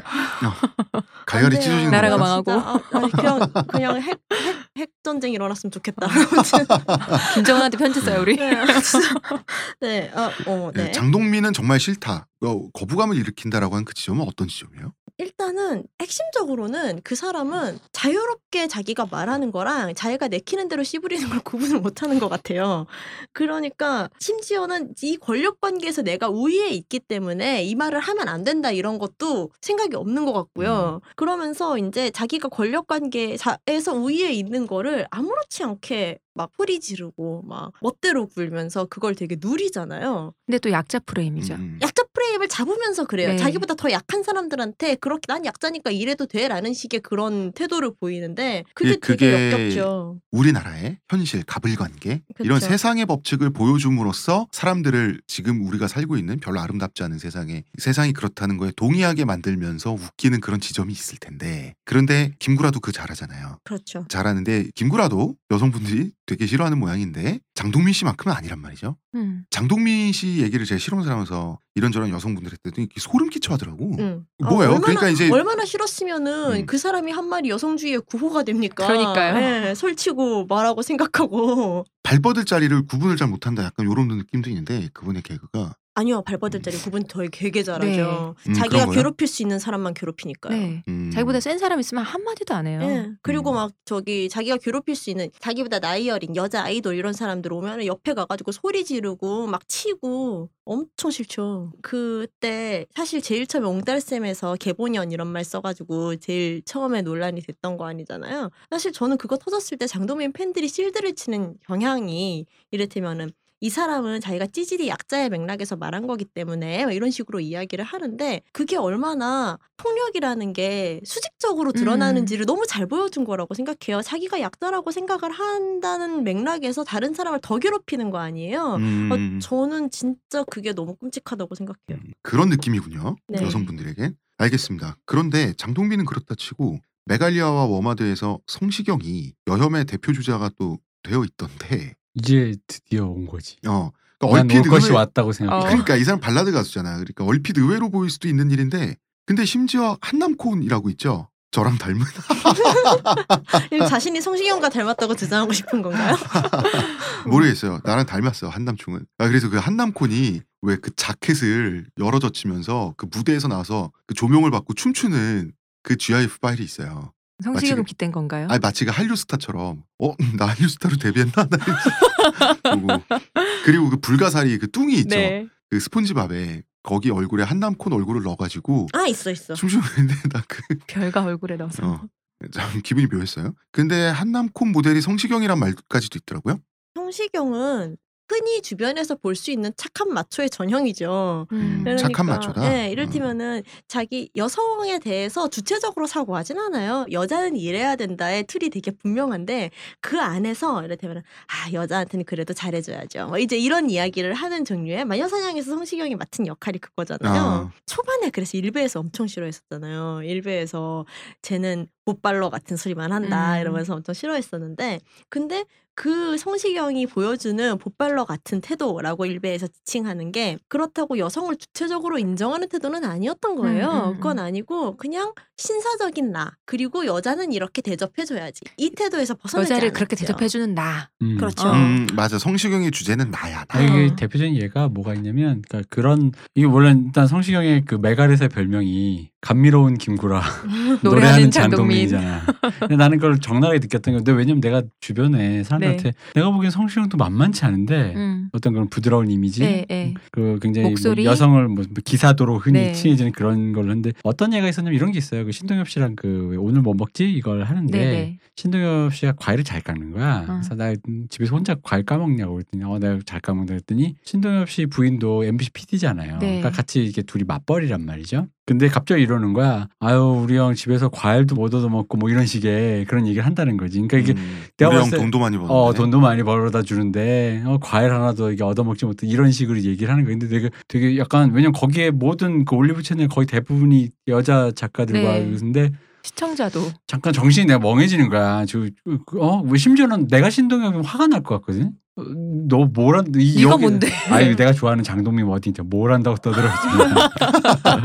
갈갈이 안 돼요. 찢어지는 나라가 건가요? 망하고. 진짜, 아, 아니, 그냥 그냥 핵, 핵, 핵 전쟁 일어났으면 좋겠다. 김정은한테 편지 써요 우리. 네, 어, 어, 네, 네. 장동민은 정말 싫다. 어, 거부감을 일으킨다라고 하는 그 지점은 어떤 지점이에요? 일단은 핵심적으로는 그 사람은 자유롭게 자기가 말하는 거랑 자기가 내키는 대로 씨부리는 걸 구분을 못하는 것 같아요. 그러니까 심지어는 이 권력 관계에서 내가 우위에 있기 때문에 이 말을 하면 안 된다 이런 것도 생각이 없는 것 같고요. 그러면서 이제 자기가 권력 관계에서 우위에 있는 거를 아무렇지 않게 막 소리 지르고 막 멋대로 굴면서 그걸 되게 누리잖아요. 근데 또 약자 프레임이죠. 음. 약자 프레임을 잡으면서 그래요. 네. 자기보다 더 약한 사람들한테 그렇게 난 약자니까 이래도 돼라는 식의 그런 태도를 보이는데 그게 예, 그게 되게 역겹죠. 우리나라의 현실 가불관계 이런 그쵸. 세상의 법칙을 보여줌으로써 사람들을 지금 우리가 살고 있는 별로 아름답지 않은 세상에 세상이 그렇다는 거에 동의하게 만들면서 웃기는 그런 지점이 있을 텐데 그런데 김구라도 그 잘하잖아요. 그렇죠. 잘하는데 김구라도 여성분들이 되게 싫어하는 모양인데 장동민 씨만큼은 아니란 말이죠. 음. 장동민 씨 얘기를 제가 실험사하면서 이런저런 여성분들한테 했더니 소름 끼쳐 하더라고. 응. 뭐예요? 얼마나, 그러니까 이제 얼마나 싫었으면은 음. 그 사람이 한 말이 여성주의의 구호가 됩니까? 그러니까요. 예, 설치고 말하고 생각하고 발뻗을 자리를 구분을 잘 못한다 약간 이런 느낌도 있는데 그분의 개그가 아니요 발버들 자리 구분 더 되게 잘하죠. 음, 자기가? 괴롭힐 수 있는 사람만 괴롭히니까요. 네. 음, 자기보다 센 사람 있으면 한 마디도 안 해요. 예. 그리고 음. 막 저기 자기가 괴롭힐 수 있는 자기보다 나이 어린 여자 아이돌 이런 사람들 오면 옆에 가가지고 소리 지르고 막 치고 엄청 싫죠. 그때 사실 제일 처음에 옹달샘에서 개보년 이런 말 써가지고 제일 처음에 논란이 됐던 거 아니잖아요. 사실 저는 그거 터졌을 때 장동민 팬들이 실드를 치는 경향이 이를테면은 이 사람은 자기가 찌질이 약자의 맥락에서 말한 거기 때문에 막 이런 식으로 이야기를 하는데 그게 얼마나 폭력이라는 게 수직적으로 드러나는지를 너무 잘 보여준 거라고 생각해요. 자기가 약자라고 생각을 한다는 맥락에서 다른 사람을 더 괴롭히는 거 아니에요. 음, 어, 저는 진짜 그게 너무 끔찍하다고 생각해요. 음, 그런 느낌이군요. 네. 여성분들에겐 알겠습니다. 그런데 장동민은 그렇다 치고 메갈리아와 워마드에서 성시경이 여혐의 대표 주자가 또 되어 있던데 이제 드디어 온 거지. 어 그러니까 얼핏 것이 의외- 왔다고 생각해. 어. 그러니까 이 사람 발라드 가수잖아. 그러니까 얼핏 의외로 보일 수도 있는 일인데 근데 심지어 한남콘이라고 있죠. 저랑 닮은 자신이 성시경과 닮았다고 주장하고 싶은 건가요? 모르겠어요. 나랑 닮았어 한남충은. 아 그래서 그 한남콘이 왜 그 자켓을 열어젖히면서 그 무대에서 나와서 그 조명을 받고 춤추는 그 GIF 파일이 있어요. 마치- 빗댄 건가요? 아니 마치 그 한류 스타처럼 어 나 한류 스타로 데뷔했나? 보고. 그리고 그 불가사리 그 뚱이 있죠. 네. 그 스폰지밥에 거기 얼굴에 한남콘 얼굴을 넣어가지고 아 있어 있어. 춤추는데 나그 별가 얼굴에 넣어서. 어, 참 기분이 묘했어요. 근데 한남콘 모델이 성시경이란 말까지도 있더라고요. 성시경은 흔히 주변에서 볼 수 있는 착한 마초의 전형이죠. 음. 그러니까, 착한 마초다? 네, 이를테면은 자기 여성에 대해서 주체적으로 사고하진 않아요. 여자는 이래야 된다의 틀이 되게 분명한데 그 안에서 이를테면 아 여자한테는 그래도 잘해줘야죠. 뭐 이제 이런 이야기를 하는 종류의 마녀사냥에서 성시경이 맡은 역할이 그거잖아요. 어. 초반에 그래서 일베에서 엄청 싫어했었잖아요. 일베에서 쟤는 못발러 같은 소리만 한다 음. 이러면서 엄청 싫어했었는데 근데 그 성시경이 보여주는 보빨러 같은 태도라고 일베에서 지칭하는 게 그렇다고 여성을 주체적으로 인정하는 태도는 아니었던 거예요. 음, 음, 음. 그건 아니고 그냥 신사적인 나 그리고 여자는 이렇게 대접해줘야지 이 태도에서 벗어나지 여자를 그렇게. 대접해주는 나. 음. 그렇죠. 음, 맞아. 성시경의 주제는 나야. 나. 아, 이게 어. 대표적인 예가 뭐가 있냐면, 그러니까 그런 이게 원래 일단 성시경의 그 메가렛의 별명이 감미로운 김구라 노래하는 장동민 이잖아. 근데 나는 그걸 적나라하게 느꼈던 게, 근데 왜냐면 내가 주변에 사람들한테 내가 보기엔 성시경도 만만치 않은데 음. 어떤 그런 부드러운 이미지, 네, 네. 그 굉장히 뭐 목소리? 여성을 뭐 기사도로 흔히 네. 칭해지는 그런 걸로 했는데 어떤 예가 있었냐면 이런 게 있어요. 그 신동엽 씨랑 그왜 오늘 뭐 먹지 이걸 하는데 네, 네. 신동엽 씨가 과일을 잘 깎는 거야. 어. 그래서 나 집에서 혼자 과일 까먹냐고 그랬더니 어 내가 잘 까먹는다 그랬더니 신동엽 씨 부인도 MBC PD잖아요. 네. 그러니까 같이 이게 둘이 맞벌이란 말이죠. 근데 갑자기 이러는 거야. 아유 우리 형 집에서 과일도 못 얻어 먹고 뭐 이런 식의 그런 얘기를 한다는 거지. 그러니까 이게 음, 내가 우리 형 돈도 많이 버는데. 어 돈도 많이 벌어다 주는데 어, 과일 하나도 이게 얻어 먹지 못해 이런 식으로 얘기를 하는 거예요. 근데 되게 되게 약간 왜냐면 거기에 모든 그 올리브 채널 거의 대부분이 여자 작가들과 네. 그런데 시청자도 잠깐 정신이 내가 멍해지는 거야. 저, 어, 왜 심지어는 내가 신동엽이면 화가 날 것 같거든. 어, 너 뭐란 이 네가 여기- 뭔데? 아니 내가 좋아하는 장동민 뭐 어디 있냐 뭘 한다고 떠들어지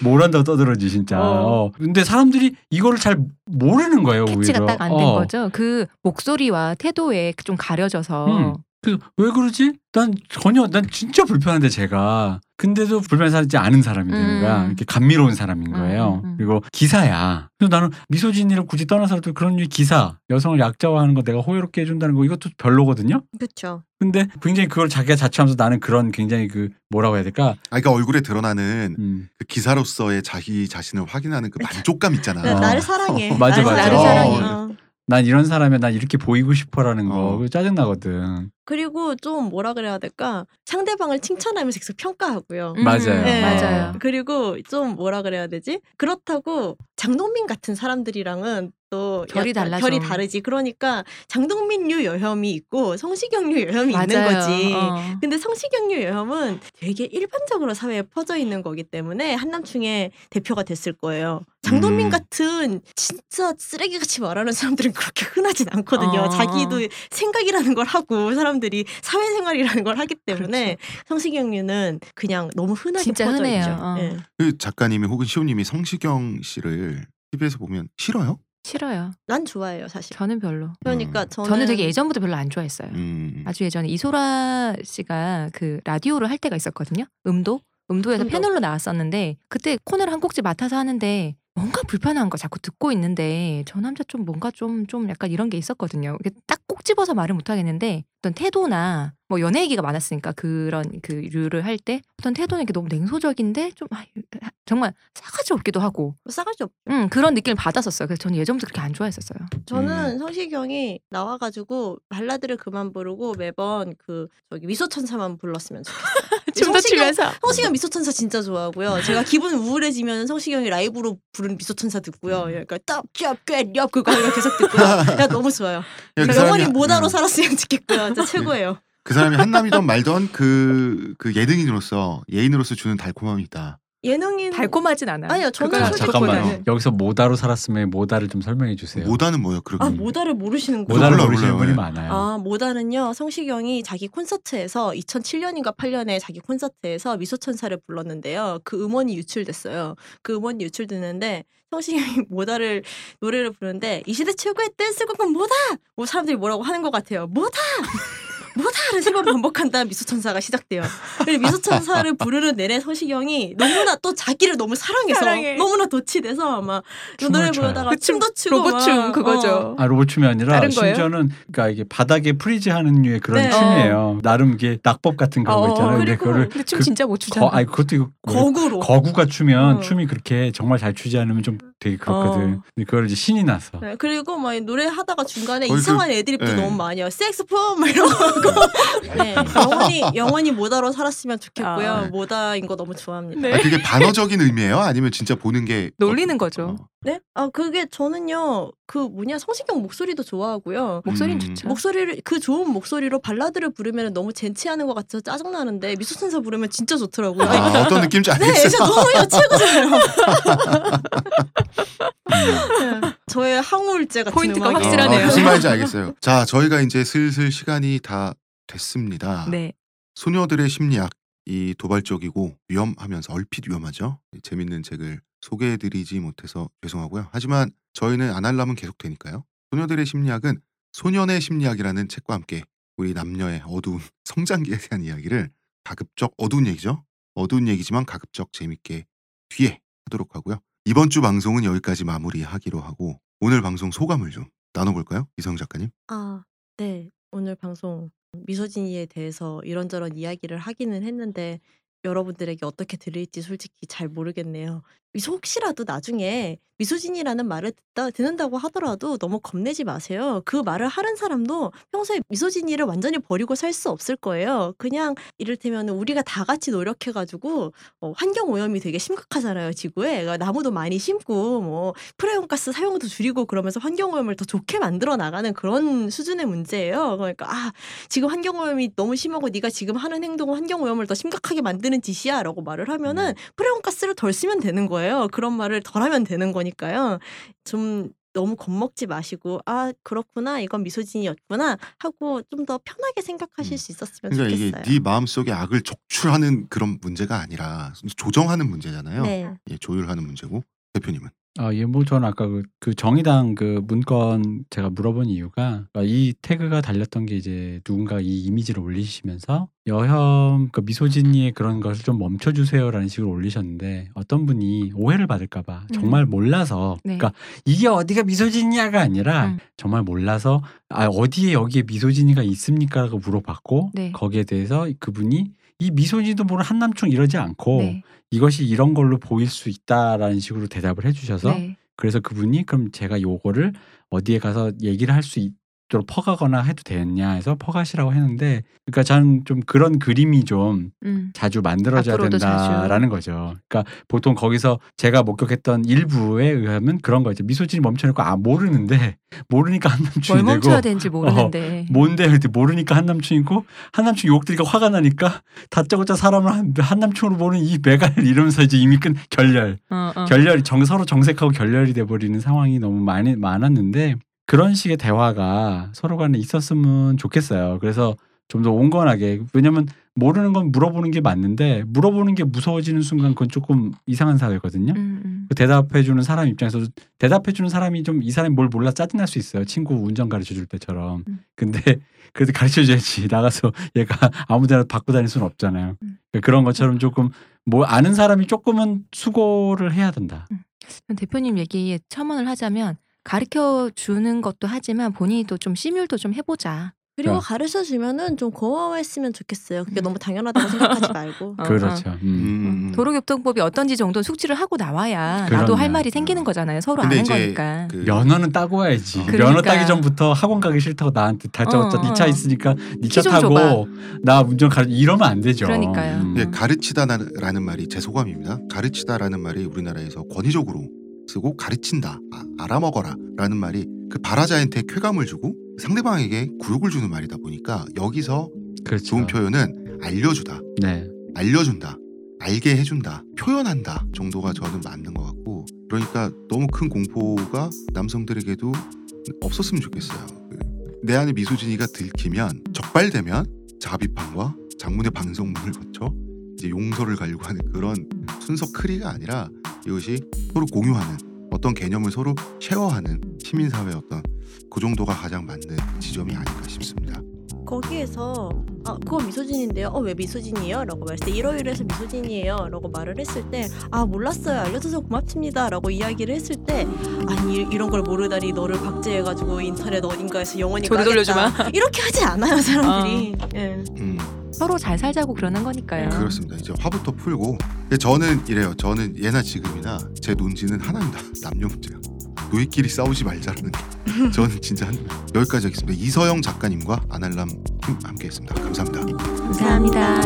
그뭘 한다고 떠들어지 진짜 어. 어. 근데 사람들이 이거를 잘 모르는 거예요 캐치가 딱 안된 어. 거죠. 그 목소리와 태도에 좀 가려져서 음. 그 왜 그러지? 난 전혀 난 진짜 불편한데 제가 근데도 불편하지 않은 사람이 되는 음. 거야. 이렇게 감미로운 사람인 거예요. 음, 음, 음. 그리고 기사야. 그래서 나는 미소진이를 굳이 떠나서도 그런 기사, 여성을 약자화하는 거 내가 호의롭게 해준다는 거 이것도 별로거든요. 그렇죠. 근데 굉장히 그걸 자기가 자처하면서 나는 그런 굉장히 그 뭐라고 해야 될까? 아, 그러니까 얼굴에 드러나는 음. 그 기사로서의 자기 자신을 확인하는 그 만족감 있잖아. 네, 어. 나를 사랑해. 어, 맞아, 맞아. 나를 사랑해. 어. 난 이런 사람이야. 난 이렇게 보이고 싶어라는 거 어. 그거 짜증 나거든. 그리고 좀 뭐라 그래야 될까 상대방을 칭찬하면서 계속 평가하고요. 음, 맞아요. 네. 맞아요. 그리고 좀 뭐라 그래야 되지? 그렇다고 장동민 같은 사람들이랑은 또 결이 달라져. 결이 다르지. 그러니까 장동민류 여혐이 있고 성시경류 여혐이 있는 맞아요. 거지. 어. 근데 성시경류 여혐은 되게 일반적으로 사회에 퍼져 있는 거기 때문에 한남충의 대표가 됐을 거예요. 장동민 음. 같은 진짜 쓰레기같이 말하는 사람들은 그렇게 흔하진 않거든요. 어. 자기도 생각이라는 걸 하고 사람 들이 사회생활이라는 걸 하기 때문에 성시경류는 그냥 너무 흔하게 진짜 퍼져 흔해요. 있죠. 어. 예. 그 작가님이 혹은 시호님이 성시경 씨를 TV에서 보면 싫어요? 싫어요. 난 좋아해요, 사실. 저는 별로. 그러니까 음. 저는 저는 되게 예전부터 별로 안 좋아했어요. 음. 아주 예전에 이소라 씨가 그 라디오를 할 때가 있었거든요. 음도 음도에서 음도. 패널로 나왔었는데 그때 코너를 한 곡지 맡아서 하는데 뭔가 불편한 거 자꾸 듣고 있는데 저 남자 좀 뭔가 좀좀 약간 이런 게 있었거든요. 이게 딱 꼭 집어서 말을 못 하겠는데 어떤 태도나 뭐 연애 얘기가 많았으니까 그런 그 류를 할 때 어떤 태도는 이렇게 너무 냉소적인데 좀 아, 정말 싸가지 없기도 하고 싸가지 없. 음, 그런 느낌을 받았었어요. 그래서 저는 예전부터 그렇게 안 좋아했었어요. 저는 성시경이 나와가지고 발라드를 그만 부르고 매번 그 저기 미소천사만 불렀으면 좋겠어요. 춤도 성시경- 추면서 성시경 미소천사 진짜 좋아하고요. 제가 기분 우울해지면 성시경이 라이브로 부른 미소천사 듣고요. 그러니까 떡잡깨렵 그거 계속 듣고요. 야 너무 좋아요. 야, 그 영원히 사람이, 모다로 음, 살았으면 좋겠고요. 진짜 최고예요. 그 사람이 한남이던 말던 그, 그 예능인으로서 예인으로서 주는 달콤함이 있다. 예능인 달콤하진 않아요. 아니요, 저는 아, 솔직히 잠깐만요. 그거는- 여기서 모다로 살았으면 모다를 좀 설명해 주세요. 모다는 뭐예요? 그러면 아 모다를 모르시는 거. 모다를 모르시는. 분이 네. 많아요. 아, 모다는요, 성시경이 자기 콘서트에서 2007년인가 8년에 자기 콘서트에서 미소천사를 불렀는데요. 그 음원이 유출됐어요. 그 음원이 유출됐는데, 성시경이 모다를, 노래를 부르는데, 이 시대 최고의 댄스곡은 뭐다! 뭐 사람들이 뭐라고 하는 것 같아요. 뭐다! 뭐다를 세 번 반복한다 미소천사가 시작돼요. 그리고 미소천사를 부르는 내내 성시경이 너무나 또 자기를 너무 사랑해서 사랑해. 너무나 도취돼서 막 춤을 노래. 부르다가 그 춤, 춤도 추고 로봇춤 막, 그거죠. 어. 아 로봇춤이 아니라? 심지어는 그러니까 이게 바닥에 프리즈하는 류의 그런 네. 춤이에요. 나름 이게 낙법 같은 그런 거 어, 있잖아요. 근데 그리고 그거를 근데 춤 그 진짜 못 추잖아. 거, 아니 그것도 이거 거구로. 거구가 추면 어. 춤이 그렇게 정말 잘 추지 않으면 좀 되게 그렇거든. 어. 근데 그걸 이제 신이 나서 네, 그리고 막 노래 하다가 중간에 거의 이상한 애드립도 네. 너무 많이 해요. 섹스폼 막 이런 거. 네, 영원히 영원히 모다로 살았으면 좋겠고요. 아. 모다인 거 너무 좋아합니다. 네. 아, 그게 반어적인 의미예요? 아니면 진짜 보는 게 놀리는 어, 거죠. 어. 네? 아 그게 저는요 그 뭐냐 성시경 목소리도 좋아하고요. 목소리는 음. 좋죠. 목소리를 그 좋은 목소리로 발라드를 부르면 너무 젠치하는 것 같아서 짜증 나는데 미소천사 부르면 진짜 좋더라고요. 아, 어떤 느낌인지 네, 알겠어요. 진짜 너무요 최고잖아요. 음. 네, 저의 항우울제 같은 포인트가 음악이- 확실하네요. 어, 무슨 말인지 알겠어요. 자, 저희가 이제 슬슬 시간이 다 됐습니다. 네. 소녀들의 심리학 이 도발적이고 위험하면서 얼핏 위험하죠. 재밌는 책을 소개해드리지 못해서 죄송하고요. 하지만 저희는 아날람은 계속 되니까요. 소녀들의 심리학은 소년의 심리학이라는 책과 함께 우리 남녀의 어두운 성장기에 대한 이야기를 가급적 어두운 얘기죠. 어두운 얘기지만 가급적 재밌게 뒤에 하도록 하고요. 이번 주 방송은 여기까지 마무리하기로 하고 오늘 방송 소감을 좀 나눠볼까요? 이성 작가님. 아, 네. 오늘 방송 misogyny에 대해서 이런저런 이야기를 하기는 했는데 여러분들에게 어떻게 들릴지 솔직히 잘 모르겠네요. miso- 혹시라도 나중에 misogyny라는 말을 듣다, 듣는다고 하더라도 너무 겁내지 마세요. 그 말을 하는 사람도 평소에 misogyny를 완전히 버리고 살 수 없을 거예요. 그냥 이를테면 우리가 다 같이 노력해가지고 어, 환경 오염이 되게 심각하잖아요, 지구에. 그러니까 나무도 많이 심고 뭐 프레온가스 사용도 줄이고 그러면서 환경 오염을 더 좋게 만들어 나가는 그런 수준의 문제예요. 그러니까 아 지금 환경 오염이 너무 심하고 네가 지금 하는 행동은 환경 오염을 더 심각하게 만드는 짓이야라고 말을 하면은 프레온가스를 덜 쓰면 되는 거예요. 그런 말을 덜 하면 되는 거니까요. 좀 너무 겁먹지 마시고 아 그렇구나 이건 미소진이었구나 하고 좀 더 편하게 생각하실 음. 수 있었으면 그러니까 좋겠어요. 이게 네 마음 속에 악을 적출하는 그런 문제가 아니라 조정하는 문제잖아요. 네. 예, 조율하는 문제고 대표님은 아, 예, 뭐 저는 아까 그, 그 정의당 그 문건 제가 물어본 이유가 그러니까 이 태그가 달렸던 게 이제 누군가 이 이미지를 올리시면서 여혐 그 미소진이의 그런 것을 좀 멈춰주세요라는 식으로 올리셨는데 어떤 분이 오해를 받을까봐 음. 정말 몰라서 네. 그러니까 이게 어디가 misogyny야가 아니라 음. 정말 몰라서 아 어디에 여기에 misogyny가 있습니까라고 물어봤고 네. 거기에 대해서 그분이 이 misogyny도 모르는 한남충 이러지 않고 네. 이것이 이런 걸로 보일 수 있다라는 식으로 대답을 해주셔서 네. 그래서 그분이 그럼 제가 요거를 어디에 가서 얘기를 할 수 있도록 퍼가거나 해도 되냐 해서 퍼가시라고 했는데 그러니까 저는 좀 그런 그림이 좀 음. 자주 만들어져야 된다라는 거죠. 그러니까 보통 거기서 제가 목격했던 일부에 의하면 그런 거죠. misogyny 멈춰놓고 아 모르는데 모르니까 한남충이 뭘 멈춰야 되고 되는지 모르는데. 뭔데 이렇게 모르니까 한남충이고 한남충 욕들이니까 화가 나니까 다짜고짜 사람을 한, 한남충으로 보는 이 매갈 이러면서 이제 이미 끈 결렬 어, 어. 결렬이 정 서로 정색하고 결렬이 돼버리는 상황이 너무 많이 많았는데 그런 식의 대화가 서로 간에 있었으면 좋겠어요. 그래서 좀 더 온건하게 왜냐면 모르는 건 물어보는 게 맞는데 물어보는 게 무서워지는 순간 그건 조금 이상한 사회거든요. 음, 음. 그 대답해 주는 사람 입장에서 대답해 주는 사람이 좀 이 사람이 뭘 몰라 짜증날 수 있어요. 친구 운전 가르쳐 줄 때처럼. 음. 근데 그래도 가르쳐 줘야지 나가서 얘가 아무데나 받고 다닐 수는 없잖아요. 음. 그러니까 그런 것처럼 조금 뭐 아는 사람이 조금은 수고를 해야 된다. 대표님 얘기에 첨언을 하자면 가르쳐 주는 것도 하지만 본인도 좀 시뮬도 좀 해보자. 그리고 그러니까. 가르쳐 주면은 좀 고마워했으면 좋겠어요. 그게 음. 너무 당연하다고 생각하지 말고. 어, 그렇죠. 어. 음. 음. 도로교통법이 어떤지 정도 숙지를 하고 나와야 나도 그럼요. 할 말이 생기는 거잖아요. 서로 근데 아는 이제 거니까. 그 면허는 따고 와야지. 어. 면허 그러니까. 따기 전부터 학원 가기 싫다고 나한테 다짜고짜 어, 네차 어. 있으니까 네차키좀 타고 줘봐. 나 운전 가르 이러면 안 되죠. 그러니까요. 음. 예, 가르치다라는 말이 제 소감입니다. 가르치다라는 말이 우리나라에서 권위적으로 쓰고 가르친다, 아, 알아먹어라 라는 말이 그 발화자한테 쾌감을 주고 상대방에게 굴욕을 주는 말이다 보니까 여기서 그렇죠. 좋은 표현은 알려주다, 네. 알려준다, 알게 해준다, 표현한다 정도가 저는 맞는 것 같고 그러니까 너무 큰 공포가 남성들에게도 없었으면 좋겠어요. 그 내 안에 misogyny가 들키면 적발되면 자아비판과 장문의 반성문을 거쳐 이제 용서를 구하려고 하는 그런 순서 크리가 아니라 이것이 서로 공유하는 어떤 개념을 서로 share하는 시민사회의 어떤 그 정도가 가장 맞는 지점이 아닐까 싶습니다. 거기에서 아 그거 misogyny인데요. 어 왜 misogyny예요? 라고 말했을 때 이러이러해서 misogyny예요. 라고 말을 했을 때 아 몰랐어요. 알려줘서 고맙습니다. 라고 이야기를 했을 때 아니 이- 이런 걸 모르다니 너를 박제해가지고 인터넷 어딘가에서 영원히. 돌려주마. 이렇게 하지 않아요 사람들이. 예. 음, 서로 잘 살자고 그러는 거니까요. 그렇습니다. 이제 화부터 풀고 저는 이래요. 저는 예나 지금이나 제 논지는 하나입니다. 남녀 문제야. 너희끼리 싸우지 말자라는 게. 저는 진짜 한, 여기까지 하겠습니다. 이서영 작가님과 아날람 팀 함께했습니다. 감사합니다. 감사합니다.